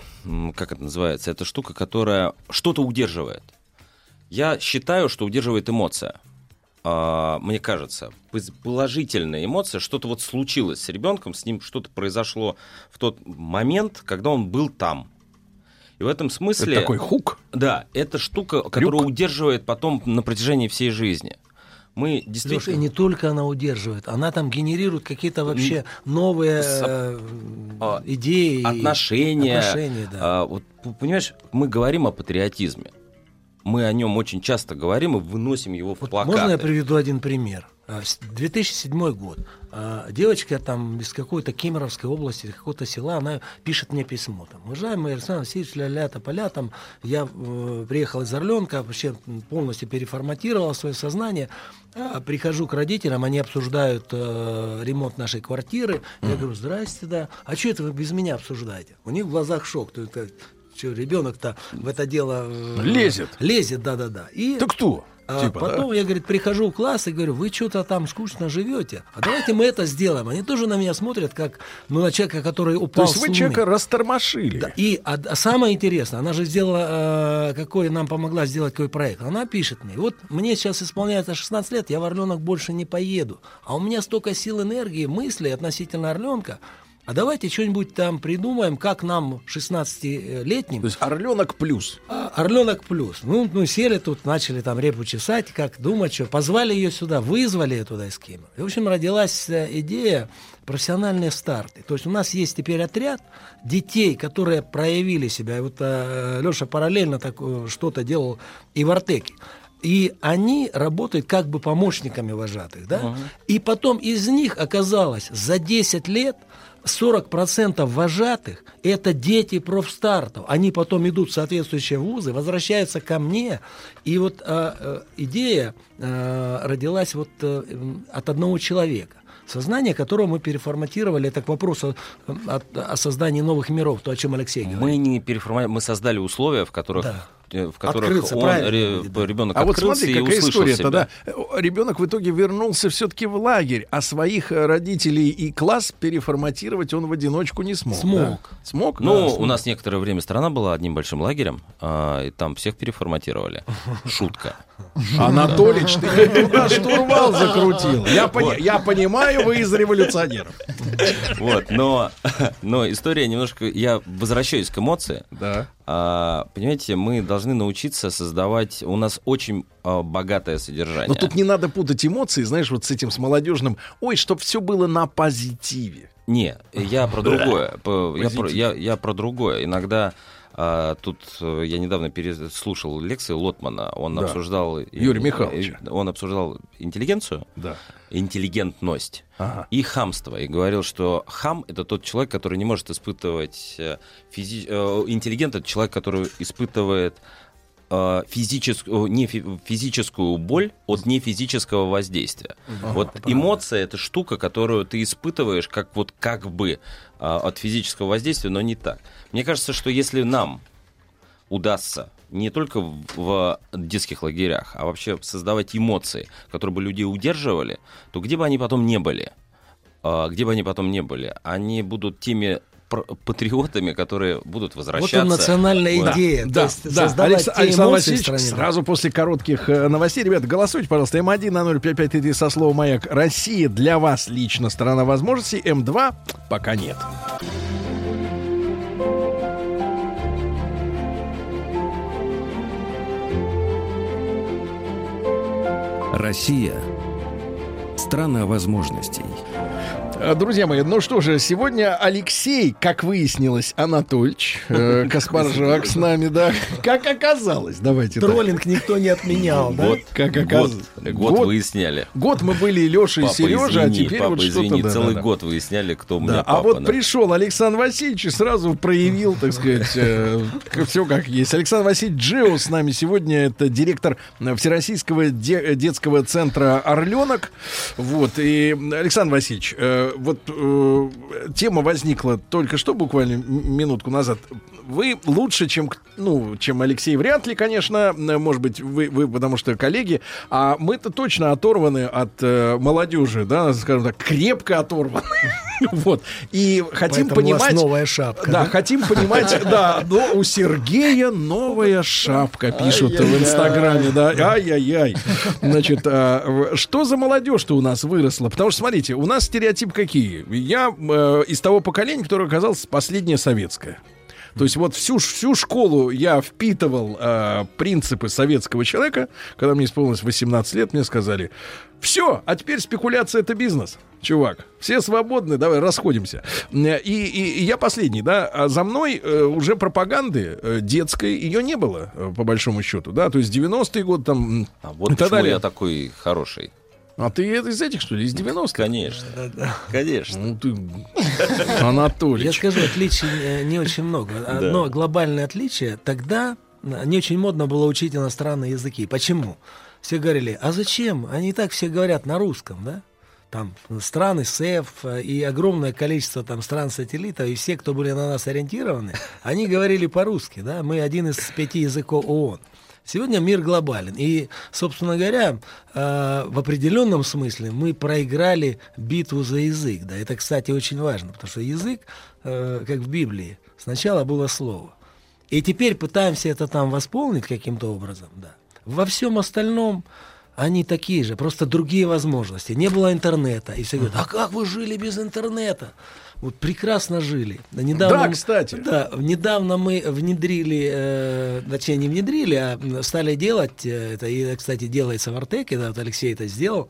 как это называется, это штука, которая что-то удерживает. Я считаю, что удерживает эмоция. А, мне кажется, положительная эмоция, что-то вот случилось с ребенком, с ним что-то произошло в тот момент, когда он был там. И в этом смысле... Это такой хук? Да, это штука, которая удерживает потом на протяжении всей жизни. Мы Леша, и действительно... не только она удерживает, она там генерирует какие-то вообще новые С- э, а, идеи. отношения. Отношения, да. А, вот, понимаешь, мы говорим о патриотизме. Мы о нем очень часто говорим и выносим его в плакаты. Можно я приведу один пример? А, с- 2007 год. А, Девочка там из какой-то Кемеровской области, из какого-то села, она пишет мне письмо. Там, Уважаемый Александр Васильевич, ля-ля, тополя, там, я э, приехал из Орленка, вообще полностью переформатировал свое сознание. А, прихожу к родителям, они обсуждают э, ремонт нашей квартиры. Я говорю, здрасте, да. А что это вы без меня обсуждаете? У них в глазах шок. То есть, что ребенок-то в это дело э, Лезет. Лезет, да-да-да. И Ты кто? А Типа, потом да? я, говорит, прихожу в класс и говорю, вы что-то там скучно живете, а давайте мы это сделаем. Они тоже на меня смотрят, как ну, на человека, который То упал есть с вы человека растормошили. Да, и а, а самое интересное, она же сделала, э, какой нам помогла сделать какой проект. Она пишет мне, вот мне сейчас исполняется 16 лет, я в Орленок больше не поеду. А у меня столько сил, энергии, мыслей относительно Орленка. А давайте что-нибудь там придумаем, как нам 16-летним То есть Орленок плюс. а, Орленок плюс. Ну, ну, сели тут, начали там репу чесать, как думать, что. Позвали ее сюда, вызвали ее туда из Кемерово. И, в общем, родилась э, идея профессиональные старты. То есть у нас есть теперь отряд детей, которые проявили себя. И вот э, Леша параллельно так, э, что-то делал и в Артеке. И они работают как бы помощниками вожатых. Да? И потом из них оказалось за 10 лет 40% вожатых – это дети профстартов. Они потом идут в соответствующие вузы, возвращаются ко мне. И вот э, э, идея э, родилась вот э, от одного человека сознание которого мы переформатировали. Это к вопросу о, о создании новых миров, то, о чем Алексей говорит. Мы не переформатировали, мы создали условия, в которых Да. Э, в которых Открыться, он, ре- да. ребенок А вот открылся смотри, и какая история себя. тогда. Ребенок в итоге вернулся все-таки в лагерь, а своих э, родителей и класс переформатировать он в одиночку не смог. Смог. да? Смог? Ну, Да, у смог. нас некоторое время страна была одним большим лагерем, а, и там всех переформатировали. Шутка. Анатолич, ты туда [laughs] штурвал закрутил. Я, пони- я понимаю, вы из революционеров. Вот, но, [laughs] но история немножко... Я возвращаюсь к эмоции. Да. А, понимаете, мы должны научиться создавать... У нас очень а, богатое содержание. Но тут не надо путать эмоции, знаешь, вот с этим, с молодежным. Ой, чтоб все было на позитиве. Не, я про другое. [laughs] Я про, я, я про другое. Иногда а, тут э, я недавно переслушал лекции Лотмана. Он Да. обсуждал Юрия э, Михайловича. э, Он обсуждал интеллигенцию, Да. интеллигентность Ага. и хамство. И говорил, что хам это тот человек, который не может испытывать э, физи... интеллигент это человек, который испытывает э, физическую, не фи- физическую боль от нефизического воздействия. Ага, вот эмоция это штука, которую ты испытываешь как вот как бы э, от физического воздействия, но не так. Мне кажется, что если нам удастся не только в, детских лагерях, а вообще создавать эмоции, которые бы людей удерживали, то где бы они потом не были, а, где бы они потом не были, они будут теми патриотами, которые будут возвращаться. национальная Вот. идея. То Да, есть да. создавать Алекс- те Александр Васильевич, стране, да. сразу после коротких э, новостей. Ребята, голосуйте, пожалуйста. М1 на 0553 со словом «Маяк». Россия для вас лично страна возможностей. М2 пока нет. Россия – страна возможностей. Э, Друзья мои, ну что же, сегодня Алексей, как выяснилось, Анатольевич э, [laughs] Каспаржак с нами, да. Как оказалось, давайте. Троллинг никто не отменял, да? Как оказалось. год выясняли. Год мы были Леша и Сережа, извини, а теперь папа, вот что-то... извини, да, целый год выясняли, кто у меня а папа. вот да. пришел Александр Васильевич и сразу проявил, так сказать, все как есть. Александр Васильевич Джио с нами сегодня. Это директор э, Всероссийского де- детского центра «Орленок». Вот. И, Александр Васильевич, э, вот э, тема возникла только что, буквально минутку назад. Вы лучше, чем, ну, чем Алексей, вряд ли, конечно. Э, Может быть, вы, вы потому что коллеги. А мы-то точно оторваны от э, молодежи, да, скажем так, крепко оторваны. [laughs] Вот. И хотим Поэтому у вас понимать... новая шапка. Да, хотим понимать, [laughs] да, но у Сергея новая шапка, пишут в Инстаграме, да, ай-яй-яй. Значит, в- что за молодежь-то у нас выросла? Потому что, смотрите, у нас стереотипы какие? Я э, из того поколения, которое оказалось последнее советское. То есть вот всю, всю школу я впитывал э, принципы советского человека. Когда мне исполнилось 18 лет, мне сказали, все, а теперь спекуляция это бизнес. Чувак, все свободны, давай расходимся. И, и- и я последний, да, а за мной э, уже пропаганды э, детской ее не было, э, по большому счету, да, то есть 90-е годы там А вот и так почему далее. я такой хороший. А ты из этих, что ли, из 90-х? Конечно, конечно. Ну ты, Анатолий. Я скажу, отличий э, не очень много. Одно глобальное отличие. Тогда не очень модно было учить иностранные языки. Почему? Все говорили, а зачем? Они и так все говорят на русском, да? Там страны СЭФ э, и огромное количество там стран-сателлитов, и все, кто были на нас ориентированы, они говорили по-русски, да? Мы один из пяти языков ООН. Сегодня мир глобален. И, собственно говоря, э, в определенном смысле мы проиграли битву за язык. Да, это, кстати, очень важно, потому что язык, э, как в Библии, сначала было слово. И теперь пытаемся это там восполнить каким-то образом, да. Во всем остальном они такие же, просто другие возможности. Не было интернета. И все говорят, а как вы жили без интернета? Вот прекрасно жили. Да, недавно, Да, кстати. Да, недавно мы внедрили, э, точнее не внедрили, а стали делать, э, это, и, кстати, делается в Артеке, да, вот Алексей это сделал,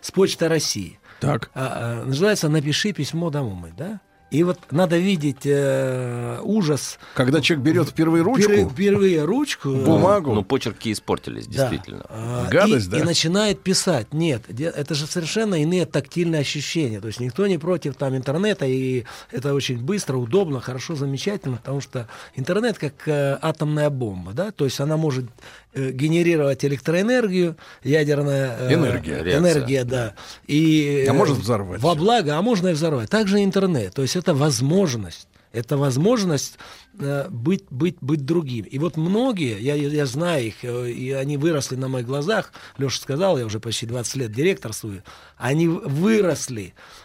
с Почта России. Так. А, а, называется «Напиши письмо домой», да? И вот надо видеть э, ужас. Когда человек берет впервые ручку. Впервые, впервые ручку. э, Бумагу. Ну, почерки испортились, Да. действительно. А, Гадость, и, да? и начинает писать. Нет, это же совершенно иные тактильные ощущения. То есть никто не против там интернета, и это очень быстро, удобно, хорошо, замечательно, потому что интернет как э, атомная бомба, да, то есть она может генерировать электроэнергию, ядерная э, Энергия. энергия, да, и А э, может взорвать. во благо, а можно и взорвать. Также интернет, то есть это возможность. Это возможность э, быть, быть, быть другим. И вот многие, я, я знаю их, э, и они выросли на моих глазах, Леша сказал, я уже почти 20 лет директорствую, они выросли, а,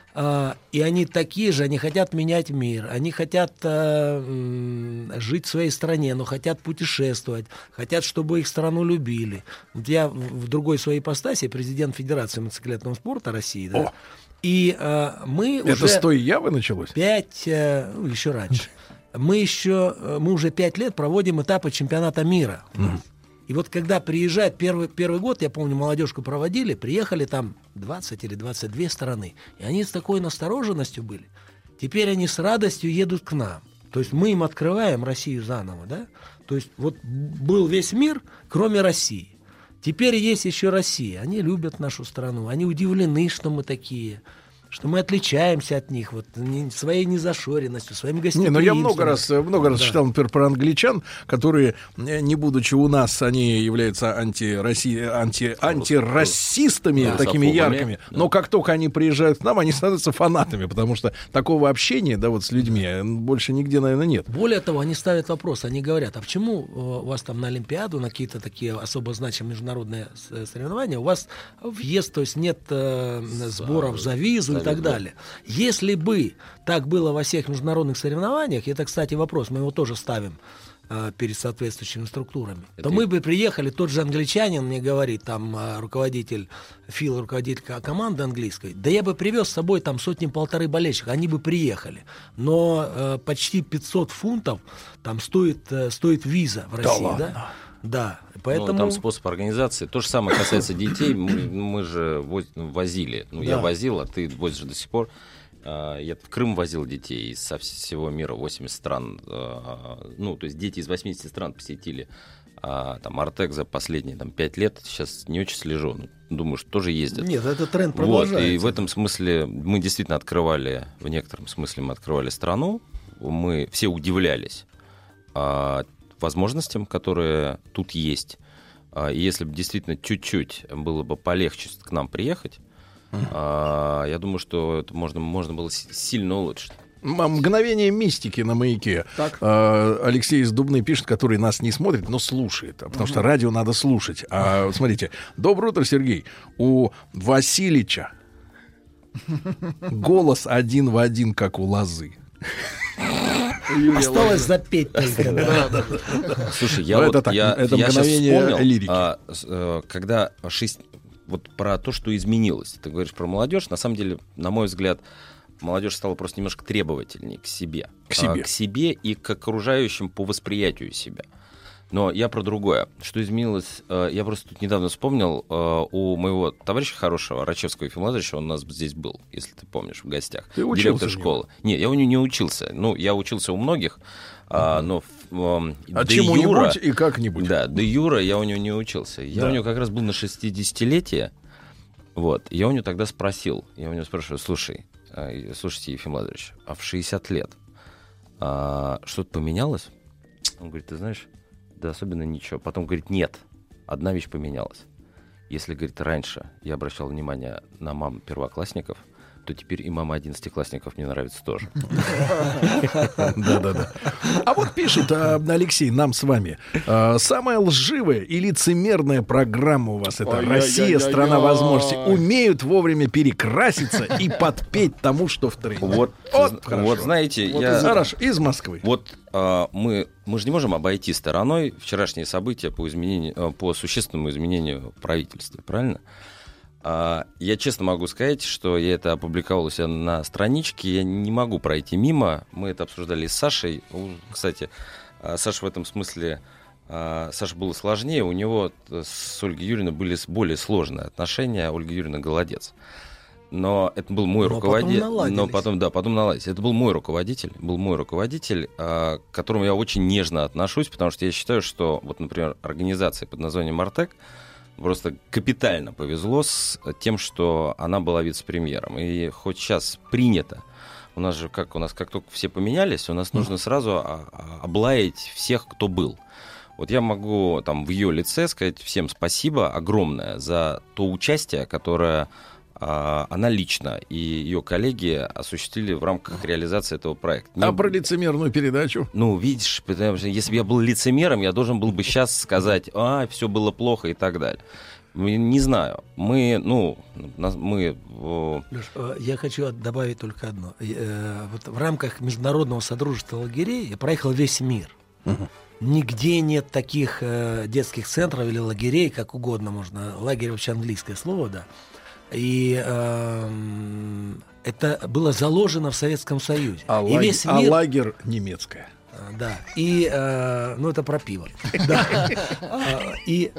и они такие же, они хотят менять мир, они хотят а, м, жить в своей стране, но хотят путешествовать, хотят, чтобы их страну любили. Вот я в другой своей ипостаси президент Федерации мотоциклетного спорта России, да, О! и а, мы Это уже... с той Явы началось? Пять, э, ну, еще раньше. Мы еще, э, мы уже пять лет проводим этапы чемпионата мира. И вот когда приезжает первый, первый год, я помню, молодежку проводили, приехали там 20 или 22 страны. И они с такой настороженностью были. Теперь они с радостью едут к нам. То есть мы им открываем Россию заново, да? То есть вот был весь мир, кроме России. Теперь есть еще Россия. Они любят нашу страну. Они удивлены, что мы такие. Что мы отличаемся от них вот, не- своей незашоренностью, своим Не, гостеприимством. ну я много раз, много раз Да. читал, например, про англичан, которые, э, не будучи у нас, они являются антироси... анти... антирасистами, Да, такими яркими. да. Но как только они приезжают к нам, они становятся фанатами, потому что такого общения, да, вот с людьми больше нигде, наверное, нет. Более того, они ставят вопрос, они говорят, а почему э, у вас там на Олимпиаду, на какие-то такие особо значимые международные э, соревнования, у вас въезд, то есть нет э, сборов за визу и за так далее. Если бы так было во всех международных соревнованиях, это, кстати, вопрос, мы его тоже ставим э, перед соответствующими структурами, то Это- мы бы приехали, тот же англичанин мне говорит, там э, руководитель, Фил, руководитель ко- команды английской, да я бы привез с собой там сотни-полторы болельщиков, они бы приехали. Но э, почти 500 фунтов там стоит, э, стоит виза в России, да? ладно? Да, Ну, поэтому... там способ организации. То же самое касается детей. Мы, мы же воз- возили. Ну, я Да. возил, а ты возишь до сих пор. А, Я в Крым возил детей из со всего мира, 80 стран. А, Ну, то есть дети из 80 стран посетили а, там Артек за последние там, 5 лет. Сейчас не очень слежу. но Думаю, что тоже ездят. Нет, этот тренд Вот, продолжается. и в этом смысле мы действительно открывали, в некотором смысле мы открывали страну, мы все удивлялись а, возможностям, которые тут есть. А, и если бы действительно чуть-чуть было бы полегче к нам приехать, а, я думаю, что это можно, можно было сильно улучшить. М- Мгновение мистики на маяке. Так. А, Алексей из Дубны пишет, который нас не смотрит, но слушает. а Потому что радио надо слушать. А смотрите. Доброе утро, Сергей. У Василича голос один в один, как у лозы. Осталось запеть только. Слушай, я Ну, вот я, мгновение вспомнил, а, э, когда шесть, вот про то, что изменилось. Ты говоришь про молодежь. На самом деле, на мой взгляд, молодежь стала просто немножко требовательнее к себе. К себе. А, к себе и к окружающим по восприятию себя. Но я про другое. Что изменилось? э, Я просто тут недавно вспомнил э, у моего товарища хорошего, Рачевского Ефима Владимировича, он у нас здесь был, если ты помнишь, в гостях. Ты учился Директор школы. Нет, я у него не учился. Ну, я учился у многих, а, но... эм, А де чему-нибудь юра- и как-нибудь. Да, до Юра я у него не учился. Я Да. у него как раз был на 60-летие. Вот. Я у него тогда спросил, я у него спрашиваю, слушай, а, слушайте, Ефим Владимирович, а в 60 лет а, что-то поменялось? Он говорит, ты знаешь, да особенно ничего. Потом говорит, нет, одна вещь поменялась. Если, говорит, раньше я обращал внимание на мам первоклассников, то теперь и мама одиннадцатиклассников мне нравится тоже. [laughs] Да-да-да. А вот пишет а, Алексей нам с вами. а, Самая лживая и лицемерная программа у вас это. «Россия. Страна возможностей». Умеют вовремя перекраситься и подпеть тому, что в тренде. Вот, Вот зн- вот знаете, я... из- Хорошо, из Москвы. Вот а, мы, мы же не можем обойти стороной вчерашние события по, изменению, а, по существенному изменению правительства, правильно? А, я честно могу сказать, что я это опубликовал у себя на страничке, я не могу пройти мимо. Мы это обсуждали с Сашей. Кстати, а, Саша в этом смысле... а, Саша было сложнее, у него с Ольгой Юрьевной были более сложные отношения, Ольга Юрьевна голодец. Но это был мой руководитель. Но потом, да, потом наладились. Это был мой руководитель, был мой руководитель, а, к которому я очень нежно отношусь, потому что я считаю, что, вот, например, организация под названием Артек просто капитально повезло с тем, что она была вице-премьером. И хоть сейчас принято, у нас же, как у нас, как только все поменялись, у нас нужно сразу а, а, облаять всех, кто был. Вот я могу там в ее лице сказать всем спасибо огромное за то участие, которое она лично и ее коллеги осуществили в рамках реализации этого проекта. А Не- про лицемерную передачу? ну, видишь, потому что если бы я был лицемером, я должен был бы сейчас сказать, а, все было плохо и так далее. Мы- Не знаю. Мы, ну, мы... о, Лёш, э, я хочу добавить только одно. Э, Вот в рамках Международного Содружества лагерей я проехал весь мир. Нигде нет таких э, детских центров или лагерей, как угодно можно. Лагерь вообще английское слово, да. И эм, это было заложено в Советском Союзе. А, и лаг- весь а мир... лагерь немецкая. А, Да, и, э, ну, это про пиво. [laughs] Да. А, И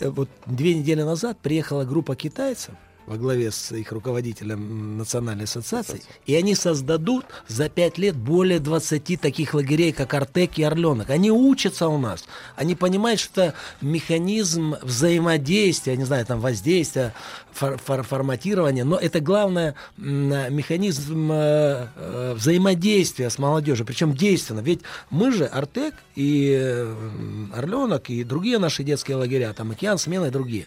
вот две недели назад приехала группа китайцев во главе с их руководителем Национальной ассоциации, и они создадут за пять лет более 20 таких лагерей, как Артек и Орленок. Они учатся у нас, они понимают, что это механизм взаимодействия, не знаю, там воздействия, фор- фор- форматирования, но это главное механизм э, э, взаимодействия с молодежью, причем действенно. Ведь мы же, Артек и э, Орленок, и другие наши детские лагеря, там Океан, Смена и другие,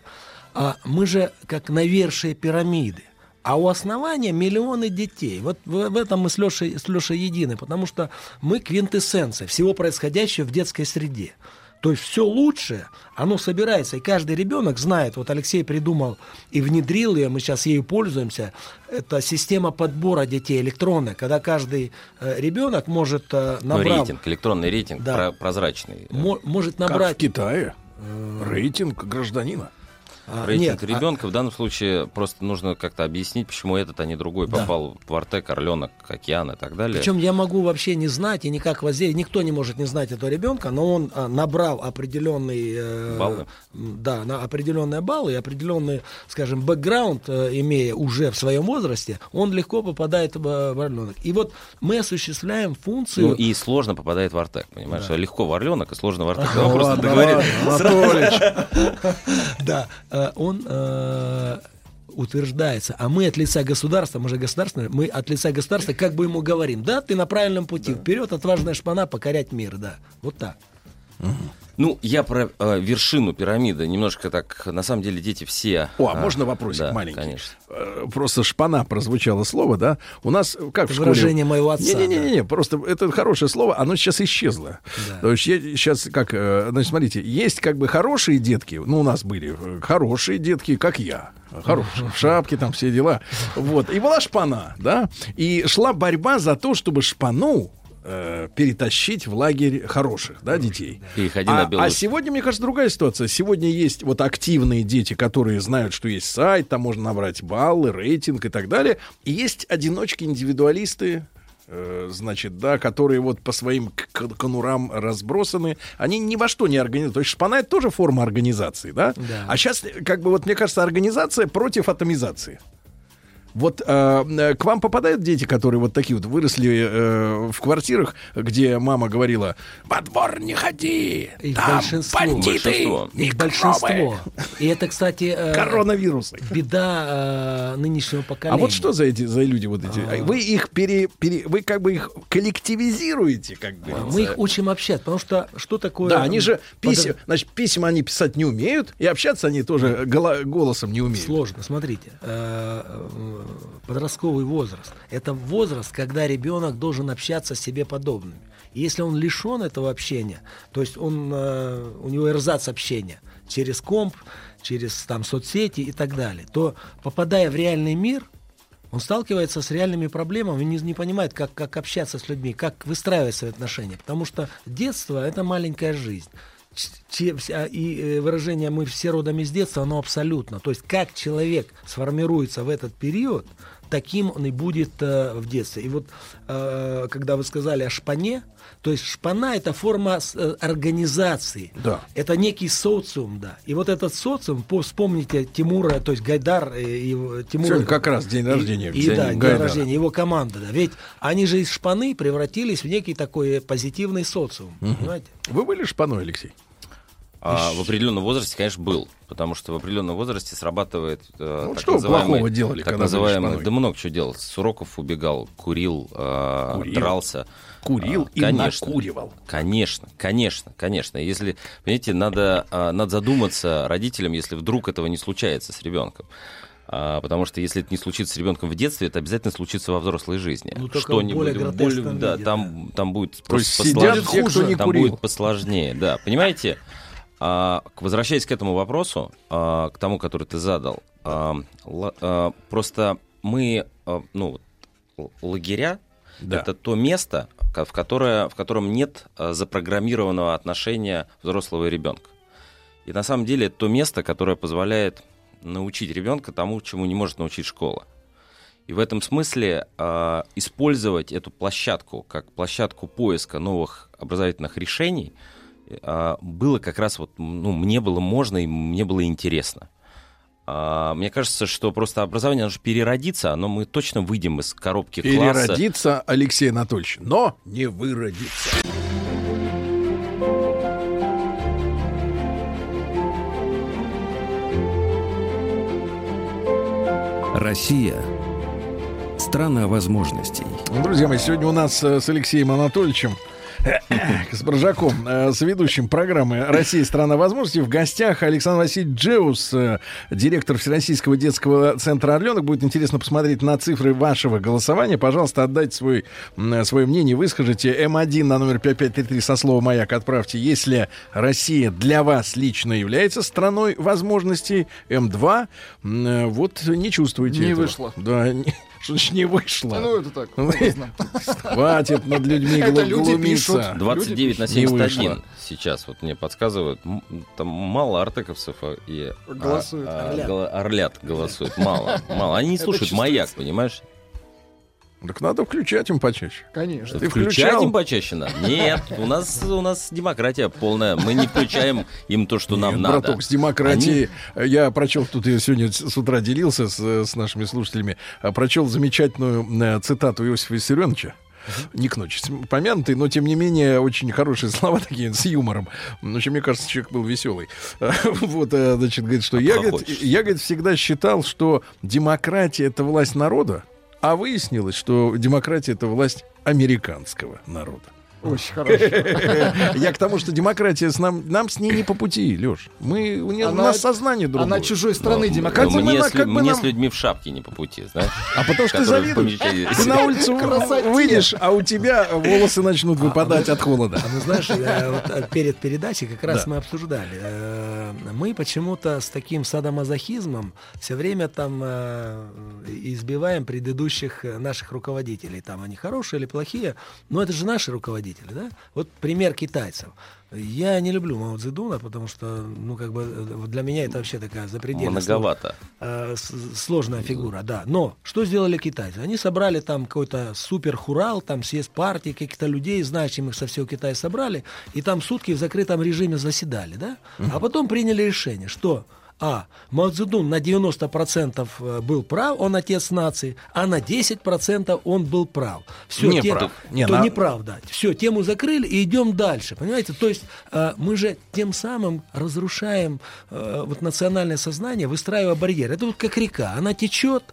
а мы же как навершие пирамиды. А у основания миллионы детей. Вот в, в этом мы с Лешей, с Лешей едины, потому что мы квинтэссенция всего происходящего в детской среде. То есть все лучшее, оно собирается, и каждый ребенок знает, вот Алексей придумал и внедрил ее, мы сейчас ею пользуемся, это система подбора детей электронная, когда каждый э, ребенок может, э, ну, рейтинг, электронный рейтинг, Да. про- прозрачный. мо- может Как набрать... в Китае. Рейтинг гражданина. А, Рейтинг нет, а- ребенка в данном случае просто нужно как-то объяснить, почему этот, а не другой Да. попал в Артек, Орленок, Океан и так далее. Причем я могу вообще не знать и никак воздействовать. Никто не может не знать этого ребенка, но он а, набрал определенный э, Баллы. Да, на определенные баллы и определенный, скажем, бэкграунд, э, имея уже в своем возрасте, он легко попадает в, э, в Орленок. И вот мы осуществляем функцию. Ну и сложно попадает в Артек, понимаешь? Да. Легко в Орленок и сложно в Артек. [laughs] Просто ладно, ладно. [laughs] Да, он э, утверждается, а мы от лица государства, мы же государственные, мы от лица государства как бы ему говорим, да, ты на правильном пути, вперед, отважная шпана, покорять мир, да, вот так. Ну, я про э, вершину пирамиды немножко так, на самом деле дети все... О, а а, можно вопросик да, маленький? конечно. Э, Просто шпана прозвучало слово, да? У нас э, как в Это школе... выражение моего отца, Не-не-не, просто это хорошее слово, оно сейчас исчезло. То есть я сейчас как... э, Значит, смотрите, есть как бы хорошие детки, ну, у нас были хорошие детки, как я. Хорошие, в шапке там все дела. Вот. И была шпана, да? И шла борьба за то, чтобы шпану э, перетащить в лагерь хороших, да, детей. Переходи а, на белую. а сегодня, мне кажется, другая ситуация. Сегодня есть вот активные дети, которые знают, что есть сайт, там можно набрать баллы, рейтинг и так далее. И есть одиночки, индивидуалисты, э, значит, да, которые вот по своим конурам разбросаны, они ни во что не организуют. То есть шпана это тоже форма организации, да? Да. А сейчас, как бы, вот мне кажется, организация против атомизации. Вот э, э, к вам попадают дети, которые вот такие вот выросли э, в квартирах, где мама говорила: во двор не ходи, Их там большинство. бандиты, Большинство. Их большинство. И это, кстати, э, коронавирусы. беда э, нынешнего А поколения. вот что за эти за люди вот эти? А Вы их пере, пере- вы как бы их коллективизируете, как бы. Мы их учим общаться, потому что что такое... Да, они же под- писем, значит, письма они писать не умеют, и общаться они тоже голосом не умеют. Сложно, смотрите. Подростковый возраст. Это возраст, когда ребенок должен общаться с себе подобными. И если он лишен этого общения, то есть он, э, у него эрзац общения через комп, через там, соцсети и так далее, то попадая в реальный мир, он сталкивается с реальными проблемами, не, не понимает, как, как общаться с людьми, как выстраивать свои отношения. Потому что детство – это маленькая жизнь. И э, выражение «мы все родом из детства», оно абсолютно. То есть как человек сформируется в этот период, таким он и будет э, в детстве. И вот э, когда вы сказали о шпане, то есть шпана это форма э, организации. Да. Это некий социум, да. И вот этот социум, по- вспомните Тимура, то есть Гайдар э, и его- Тимур. Сегодня как раз день и- рождения И, да, день Гайдара. рождения, его команда, да. Ведь они же из шпаны превратились в некий такой позитивный социум. Понимаете? Вы были шпаной, Алексей? А, в определенном возрасте, конечно, был. Потому что в определенном возрасте срабатывает э, Ну, так что плохого делали, так называемый? Да много чего делал. С уроков убегал, курил, э, Курил? дрался. Курил А, и конечно, накуривал. Конечно, конечно, конечно. Если, понимаете, надо, а, надо задуматься родителям, если вдруг этого не случается с ребенком. А, потому что если это не случится с ребенком в детстве, это обязательно случится во взрослой жизни. Ну, Что-нибудь более да, виде, там, там будет То просто сидят посложнее. те, кто не там курил. будет посложнее, да. Понимаете, а, возвращаясь к этому вопросу, а, к тому, который ты задал, а, ла- а, просто мы, а, ну, л- лагеря Да. это то место, в, которое, в котором нет а, запрограммированного отношения взрослого и ребенка. И на самом деле это то место, которое позволяет научить ребенка тому, чему не может научить школа. И в этом смысле а, использовать эту площадку как площадку поиска новых образовательных решений было как раз вот, ну, мне было можно и мне было интересно. А, мне кажется, что просто образование оно же переродится, но мы точно выйдем из коробки класса. Переродится Алексей Анатольевич, но не выродится. Россия – страна возможностей. Друзья мои, сегодня у нас э, с Алексеем Анатольевичем с Брожаком, э, с ведущим программы «Россия. Страна возможностей». В гостях Александр Васильевич Джеус, э, директор Всероссийского детского центра «Орленок». Будет интересно посмотреть на цифры вашего голосования. Пожалуйста, отдайте свой, м, свое мнение, выскажите. М1 на номер 5533 со слова «Маяк» отправьте, если Россия для вас лично является страной возможностей. М2 м, э, вот не чувствуете Не этого. вышло. Да, не- что значит не вышло? Ну, это так. Хватит над людьми Это люди глумиться. пишут. 29 на Не 71 вышло. сейчас, вот мне подсказывают. Там мало артековцев а, и а, Голосуют. а, Орлят. голосуют. Мало, мало. Они не слушают маяк, понимаешь? Так надо включать им почаще. Конечно. Ты Включать включал? им почаще надо? Нет, у нас, у нас демократия полная. Мы не включаем им то, что нам Нет, надо. браток, с демократией. Я прочел, тут я сегодня с утра делился с, с нашими слушателями, а, прочел замечательную э, цитату Иосифа Виссарионовича. Не к ночи помянутый, но тем не менее очень хорошие слова такие с юмором. В общем, мне кажется, человек был веселый. [laughs] Вот, э, значит, говорит, что я, говорит, я, говорит, всегда считал, что демократия это власть народа, а выяснилось, что демократия это власть американского народа. Очень хорошо. [laughs] Я к тому, что демократия с нам, нам с ней не по пути, Леш. Мы, у, не- у Она- нас сознание другое. Она чужой страны Но демократии. мне, мы с, мне нам- с людьми в шапке не по пути, знаешь? А потому что ты завидуешь. Ты на улицу [laughs] выйдешь, а у тебя волосы начнут выпадать от холода. А ну знаешь, я вот, э, перед передачей как раз мы обсуждали. э, Мы почему-то с таким садомазохизмом все время там э, избиваем предыдущих наших руководителей. Там они хорошие или плохие, но это же наши руководители, да? Вот пример китайцев. Я не люблю Мао Цзэдуна, потому что, ну, как бы, э, для меня это вообще такая запредельная Многовато. э, сложная фигура, да. Но что сделали китайцы? Они собрали там какой-то супер хурал, там съезд партии, каких-то людей значимых со всего Китая собрали, и там сутки в закрытом режиме заседали, да? А потом приняли решение, что а. Мао Цзэдун на 90% э, был прав, он отец нации, а на 10% он был прав. Все, Не прав. Не, то на- неправда. Все, тему закрыли и идем дальше. Понимаете? То есть э, мы же тем самым разрушаем э, вот национальное сознание, выстраивая барьер. Это вот как река, она течет.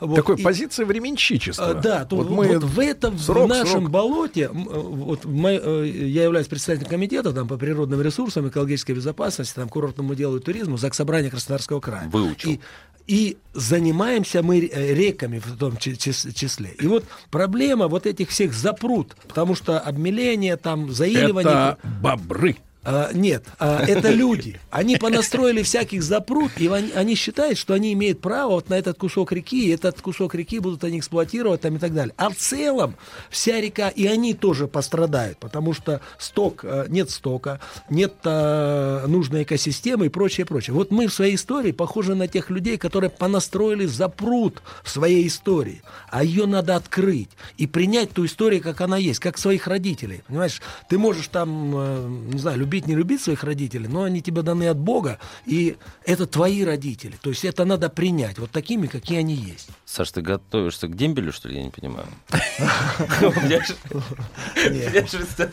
Вот, Такой и- позиция временщичества. а, Да, то вот вот, мы вот в этом срок, в нашем срок. болоте, э, вот мы, э, я являюсь председателем комитета там, по природным ресурсам, экологической безопасности, там, курортному делу и туризму, Заксобрания Краснодарского края. Выучил. И, и занимаемся мы э, реками в том чи- чис- числе. И вот проблема вот этих всех запрут, потому что обмеление, там, заиливание... Это бобры. А, нет, а, это люди. Они понастроили всяких запрут, и они, они считают, что они имеют право вот на этот кусок реки, и этот кусок реки будут они эксплуатировать там и так далее. А в целом вся река, и они тоже пострадают, потому что сток, э, нет стока, нет э, нужной экосистемы и прочее, прочее. Вот мы в своей истории похожи на тех людей, которые понастроили запрут в своей истории, а ее надо открыть и принять ту историю, как она есть, как своих родителей. Понимаешь, ты можешь там, э, не знаю, любить, не любить своих родителей, но они тебе даны от Бога, и это твои родители. То есть это надо принять вот такими, какие они есть. Саш, ты готовишься к дембелю, что ли? Я не понимаю.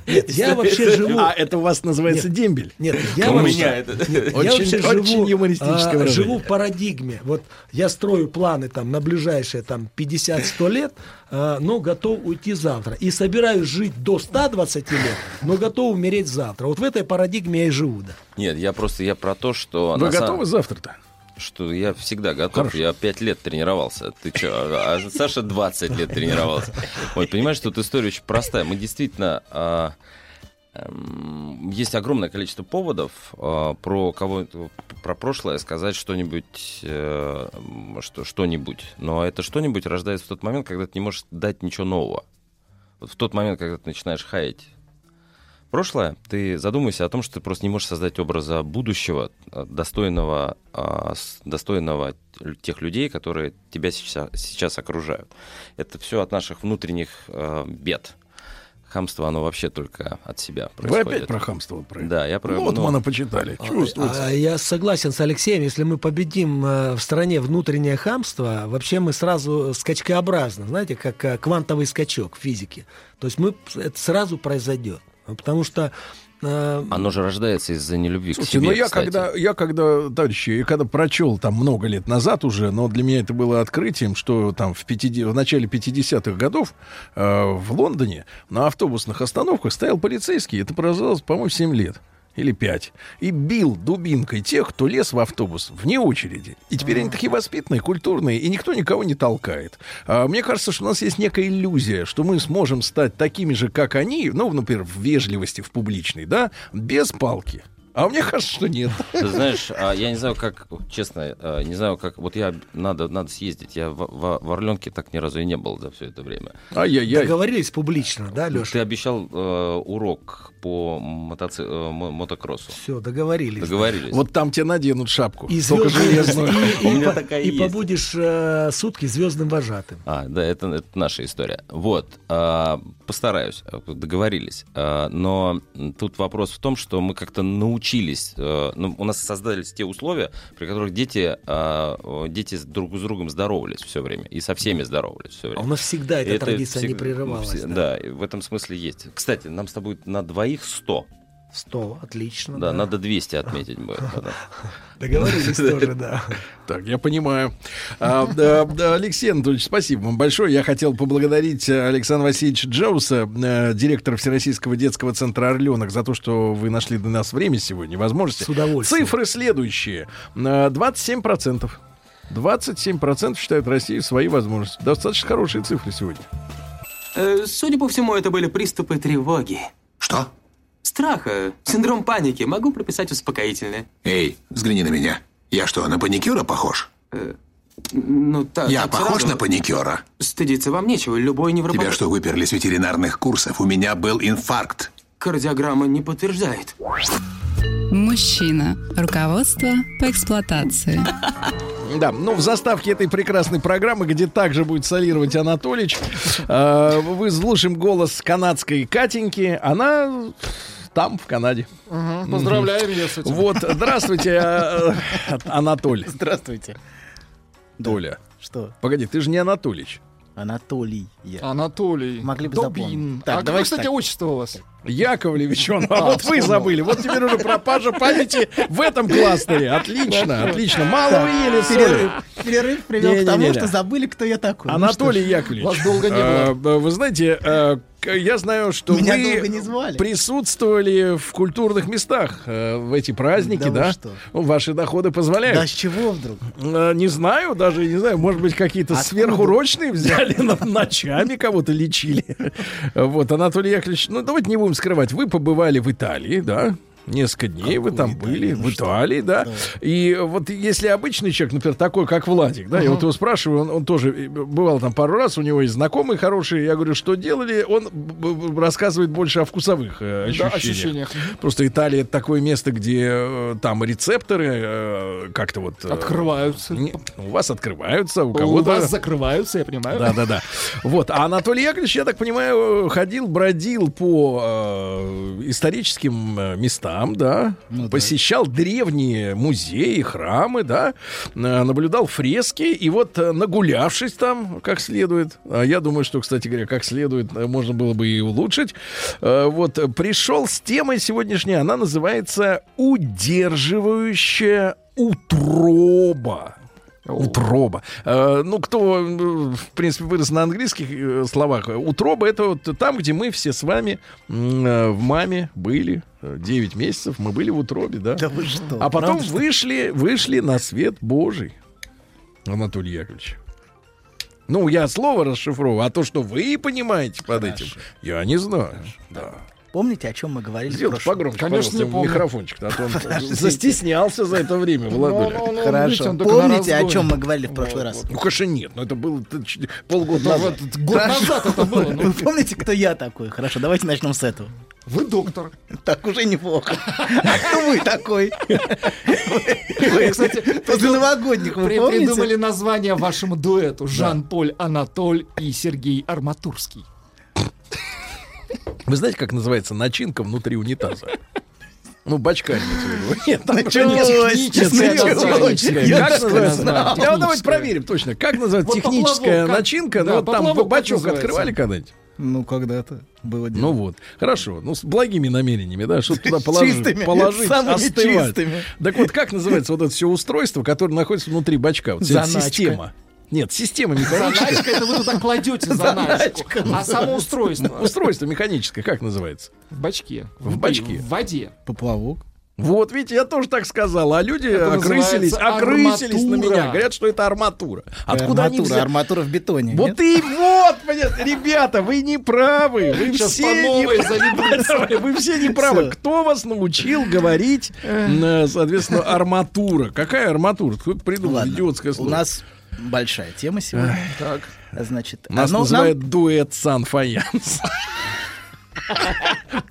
Нет, я вообще живу... А, это у вас называется дембель? Нет, я У вообще, меня это- Нет, я Очень- вообще очень живу, а, живу в парадигме. Вот я строю планы там на ближайшие там 50-100 лет, но готов уйти завтра. И собираюсь жить до 120 лет, но готов умереть завтра. Вот в этой парадигме я и живу, да. Нет, я просто я про то, что... Вы готовы завтра-то? Что я всегда готов. Я пять лет тренировался. Ты что? А Саша 20 лет тренировался. Вот, понимаешь, тут история очень простая. Мы действительно... эм, есть огромное количество поводов а, про кого про прошлое сказать что-нибудь э, что что-нибудь но это что-нибудь рождается в тот момент когда ты не можешь дать ничего нового вот в тот момент когда ты начинаешь хаять прошлое, ты задумайся о том, что ты просто не можешь создать образа будущего, э, достойного, с- достойного тех людей, которые тебя сейчас, сейчас окружают. Это все от наших внутренних э, бед. Хамство, оно вообще только от себя Вы происходит. опять про хамство про Да, я про... Ну, вот ну, мана почитали. Чувствуется. А, я согласен с Алексеем, если мы победим э, в стране внутреннее хамство, вообще мы сразу скачкообразно, знаете, как э, квантовый скачок в физике. То есть мы это сразу произойдет. Потому что Оно же рождается из-за нелюбви к Слушайте, себе, ну я кстати. когда, я когда, товарищи, я когда прочел там много лет назад уже, но для меня это было открытием, что там в, 50, в начале 50-х годов э, в Лондоне на автобусных остановках стоял полицейский, это продолжалось, по-моему, 7 лет или 5, и бил дубинкой тех, кто лез в автобус вне очереди. И теперь они такие воспитанные, культурные, и никто никого не толкает. А, мне кажется, что у нас есть некая иллюзия, что мы сможем стать такими же, как они, ну, например, в вежливости, в публичной, да, без палки. А мне кажется, что нет. [laughs] Ты знаешь, а, я не знаю, как, честно, а, не знаю, как, вот я, надо, надо съездить, я в, в, в Орленке так ни разу и не был за все это время. Ай-яй-яй. договорились публично, да, Леша? Ты обещал э, урок по мотоци- э, мо- мотокроссу. Все, договорились. Договорились. Вот там тебе наденут шапку. И, только железную. и- [laughs] У и меня по- такая и есть. побудешь э, сутки звездным вожатым. А, да, это, это наша история. Вот, а, постараюсь, а, договорились. А, но тут вопрос в том, что мы как-то научились, э, ну, у нас создались те условия, при которых дети, о, дети друг с другом здоровались все время, и со всеми здоровались все время. А у нас всегда эта Это традиция не всег- прерывалась. все- да. да, в этом смысле есть. Кстати, нам с тобой на двоих 100. 100, отлично. Да, надо 200 отметить будет. да. [laughs] Договорились тоже, да. Так, я понимаю. А, да, да, Алексей Анатольевич, спасибо вам большое. Я хотел поблагодарить Александра Васильевича Джоуса, э, директора Всероссийского детского центра «Орленок», за то, что вы нашли для нас время сегодня, возможности. С удовольствием. Цифры следующие. Э, 27%. 27% считают Россию свои возможности. Достаточно хорошие цифры сегодня. Э, Судя по всему, это были приступы тревоги. Что? Страха, синдром паники. Могу прописать успокоительное. Эй, взгляни на меня. Я что, на паникюра похож? Ну, так. Я так похож сразу. на паникюра? Стыдиться вам нечего. Любой невропатолог... Тебя что, выперли с ветеринарных курсов? У меня был инфаркт. Кардиограмма не подтверждает. Мужчина. Руководство по эксплуатации. Да, ну в заставке этой прекрасной программы, где также будет солировать Анатолич, э, вы слушаем голос канадской Катеньки. Она там, в Канаде. Мгм, Поздравляем ее с этим. Вот, здравствуйте, э, э, Анатоль. Здравствуйте. Толя. Что? Погоди, ты же не Анатолич. Анатолий. Анатолий. Могли бы Добин. запомнить. а Так, какое, давайте кстати, так. отчество у вас? Яковлевич, он, а А, вот вы забыли. Вот теперь уже пропажа памяти в этом кластере. Отлично, отлично. Мало вы ели соли. Перерыв, привел к тому, что забыли, кто я такой. Ну Анатолий Яковлевич, Вас долго не э, было. вы знаете, я знаю, что Меня вы присутствовали в культурных местах э, в эти праздники, Да да? что? Ну, ваши доходы Да позволяют. с чего вдруг? Э, Не знаю, даже не знаю, может быть, какие-то Откуда? сверхурочные взяли, но ночами кого-то лечили. Вот, Анатолий Яковлевич, ну давайте не будем скрывать, вы побывали в Италии, да? Несколько дней вы там были, ну в Италии, да? И вот если обычный человек, например, такой, как Владик, да, я вот его спрашиваю, он, он тоже бывал там пару раз, у него есть знакомые хорошие, я говорю, что делали, он рассказывает больше о вкусовых э, Да, ощущениях. ощущениях. Просто Италия это такое место, где э, там рецепторы э, как-то вот... э, Открываются. не- у вас открываются, у У кого-то... вас закрываются, я понимаю. Да, да, да. Вот. А Анатолий Яковлевич, я так понимаю, ходил, бродил по э, историческим э, местам, да, посещал древние музеи, храмы, да, э, наблюдал фрески, и вот э, нагулявшись там как следует, а я думаю, что, кстати говоря, как следует, э, можно было бы и улучшить, вот пришел с темой сегодняшней, она называется «Удерживающая утроба». Утроба. Э, ну, кто, в принципе, вырос на английских э, словах, э, утроба это вот там, где мы все с вами в маме были. 9 месяцев мы были в утробе, да? Да вы что, А потом правда, что ли? вышли, вышли на свет Божий. Анатолий Яковлевич. Ну, я слово расшифровываю, а то, что вы понимаете под этим, я не знаю. Да. Помните, о чем мы говорили? в Сделайте прошлом- погромче, Конечно, пожалуйста, не микрофончик, а то он застеснялся за это время, Владуля. Ну, ну, ну, Хорошо. Помните, о чем мы говорили в прошлый раз? Ну, конечно, нет. Но это было полгода Да, назад. год назад это было. ну. Вы помните, кто я такой? Хорошо, давайте начнем с этого. Вы доктор. Так уже неплохо. А кто вы такой? [laughs] Вы, кстати, После новогодних, вы придумали название вашему дуэту. Жан-Поль Анатоль и Сергей Арматурский. Вы знаете, как называется начинка внутри унитаза? Ну, бачка. [laughs] Нет, там Началось, техническое началось. название. Я Как что называется? знал. Да, ну, давайте проверим точно. Как называется техническая начинка? Ну, вот там бачок открывали когда-нибудь? Ну, когда-то было дело. Ну вот, хорошо. Ну, с благими намерениями, да, чтобы туда положить, Чистыми, [laughs] положить самыми остывать. чистыми. Так вот, как называется вот это все устройство, которое находится внутри бачка? Вот Заначка. система. Нет, система механическая. Заначка это вы туда кладете [laughs] заначку. А само устройство Устройство механическое, как называется? в бачке. В бачке. В воде. Поплавок. Вот, видите, я тоже так сказал, а люди Это окрысились, окрысились на меня, говорят, что это арматура. Откуда они арматура, взяли? арматура в бетоне. Вот нет? и вот, понятно, ребята, вы не правы, вы Сейчас все не заведутся. [laughs] вы все не правы. Кто вас научил говорить, э, соответственно, арматура? Какая арматура? Кто придумал идиотское у слово? нас большая тема сегодня. Так. Значит, Нас оно нам- называют дуэт Сан-Фаянс.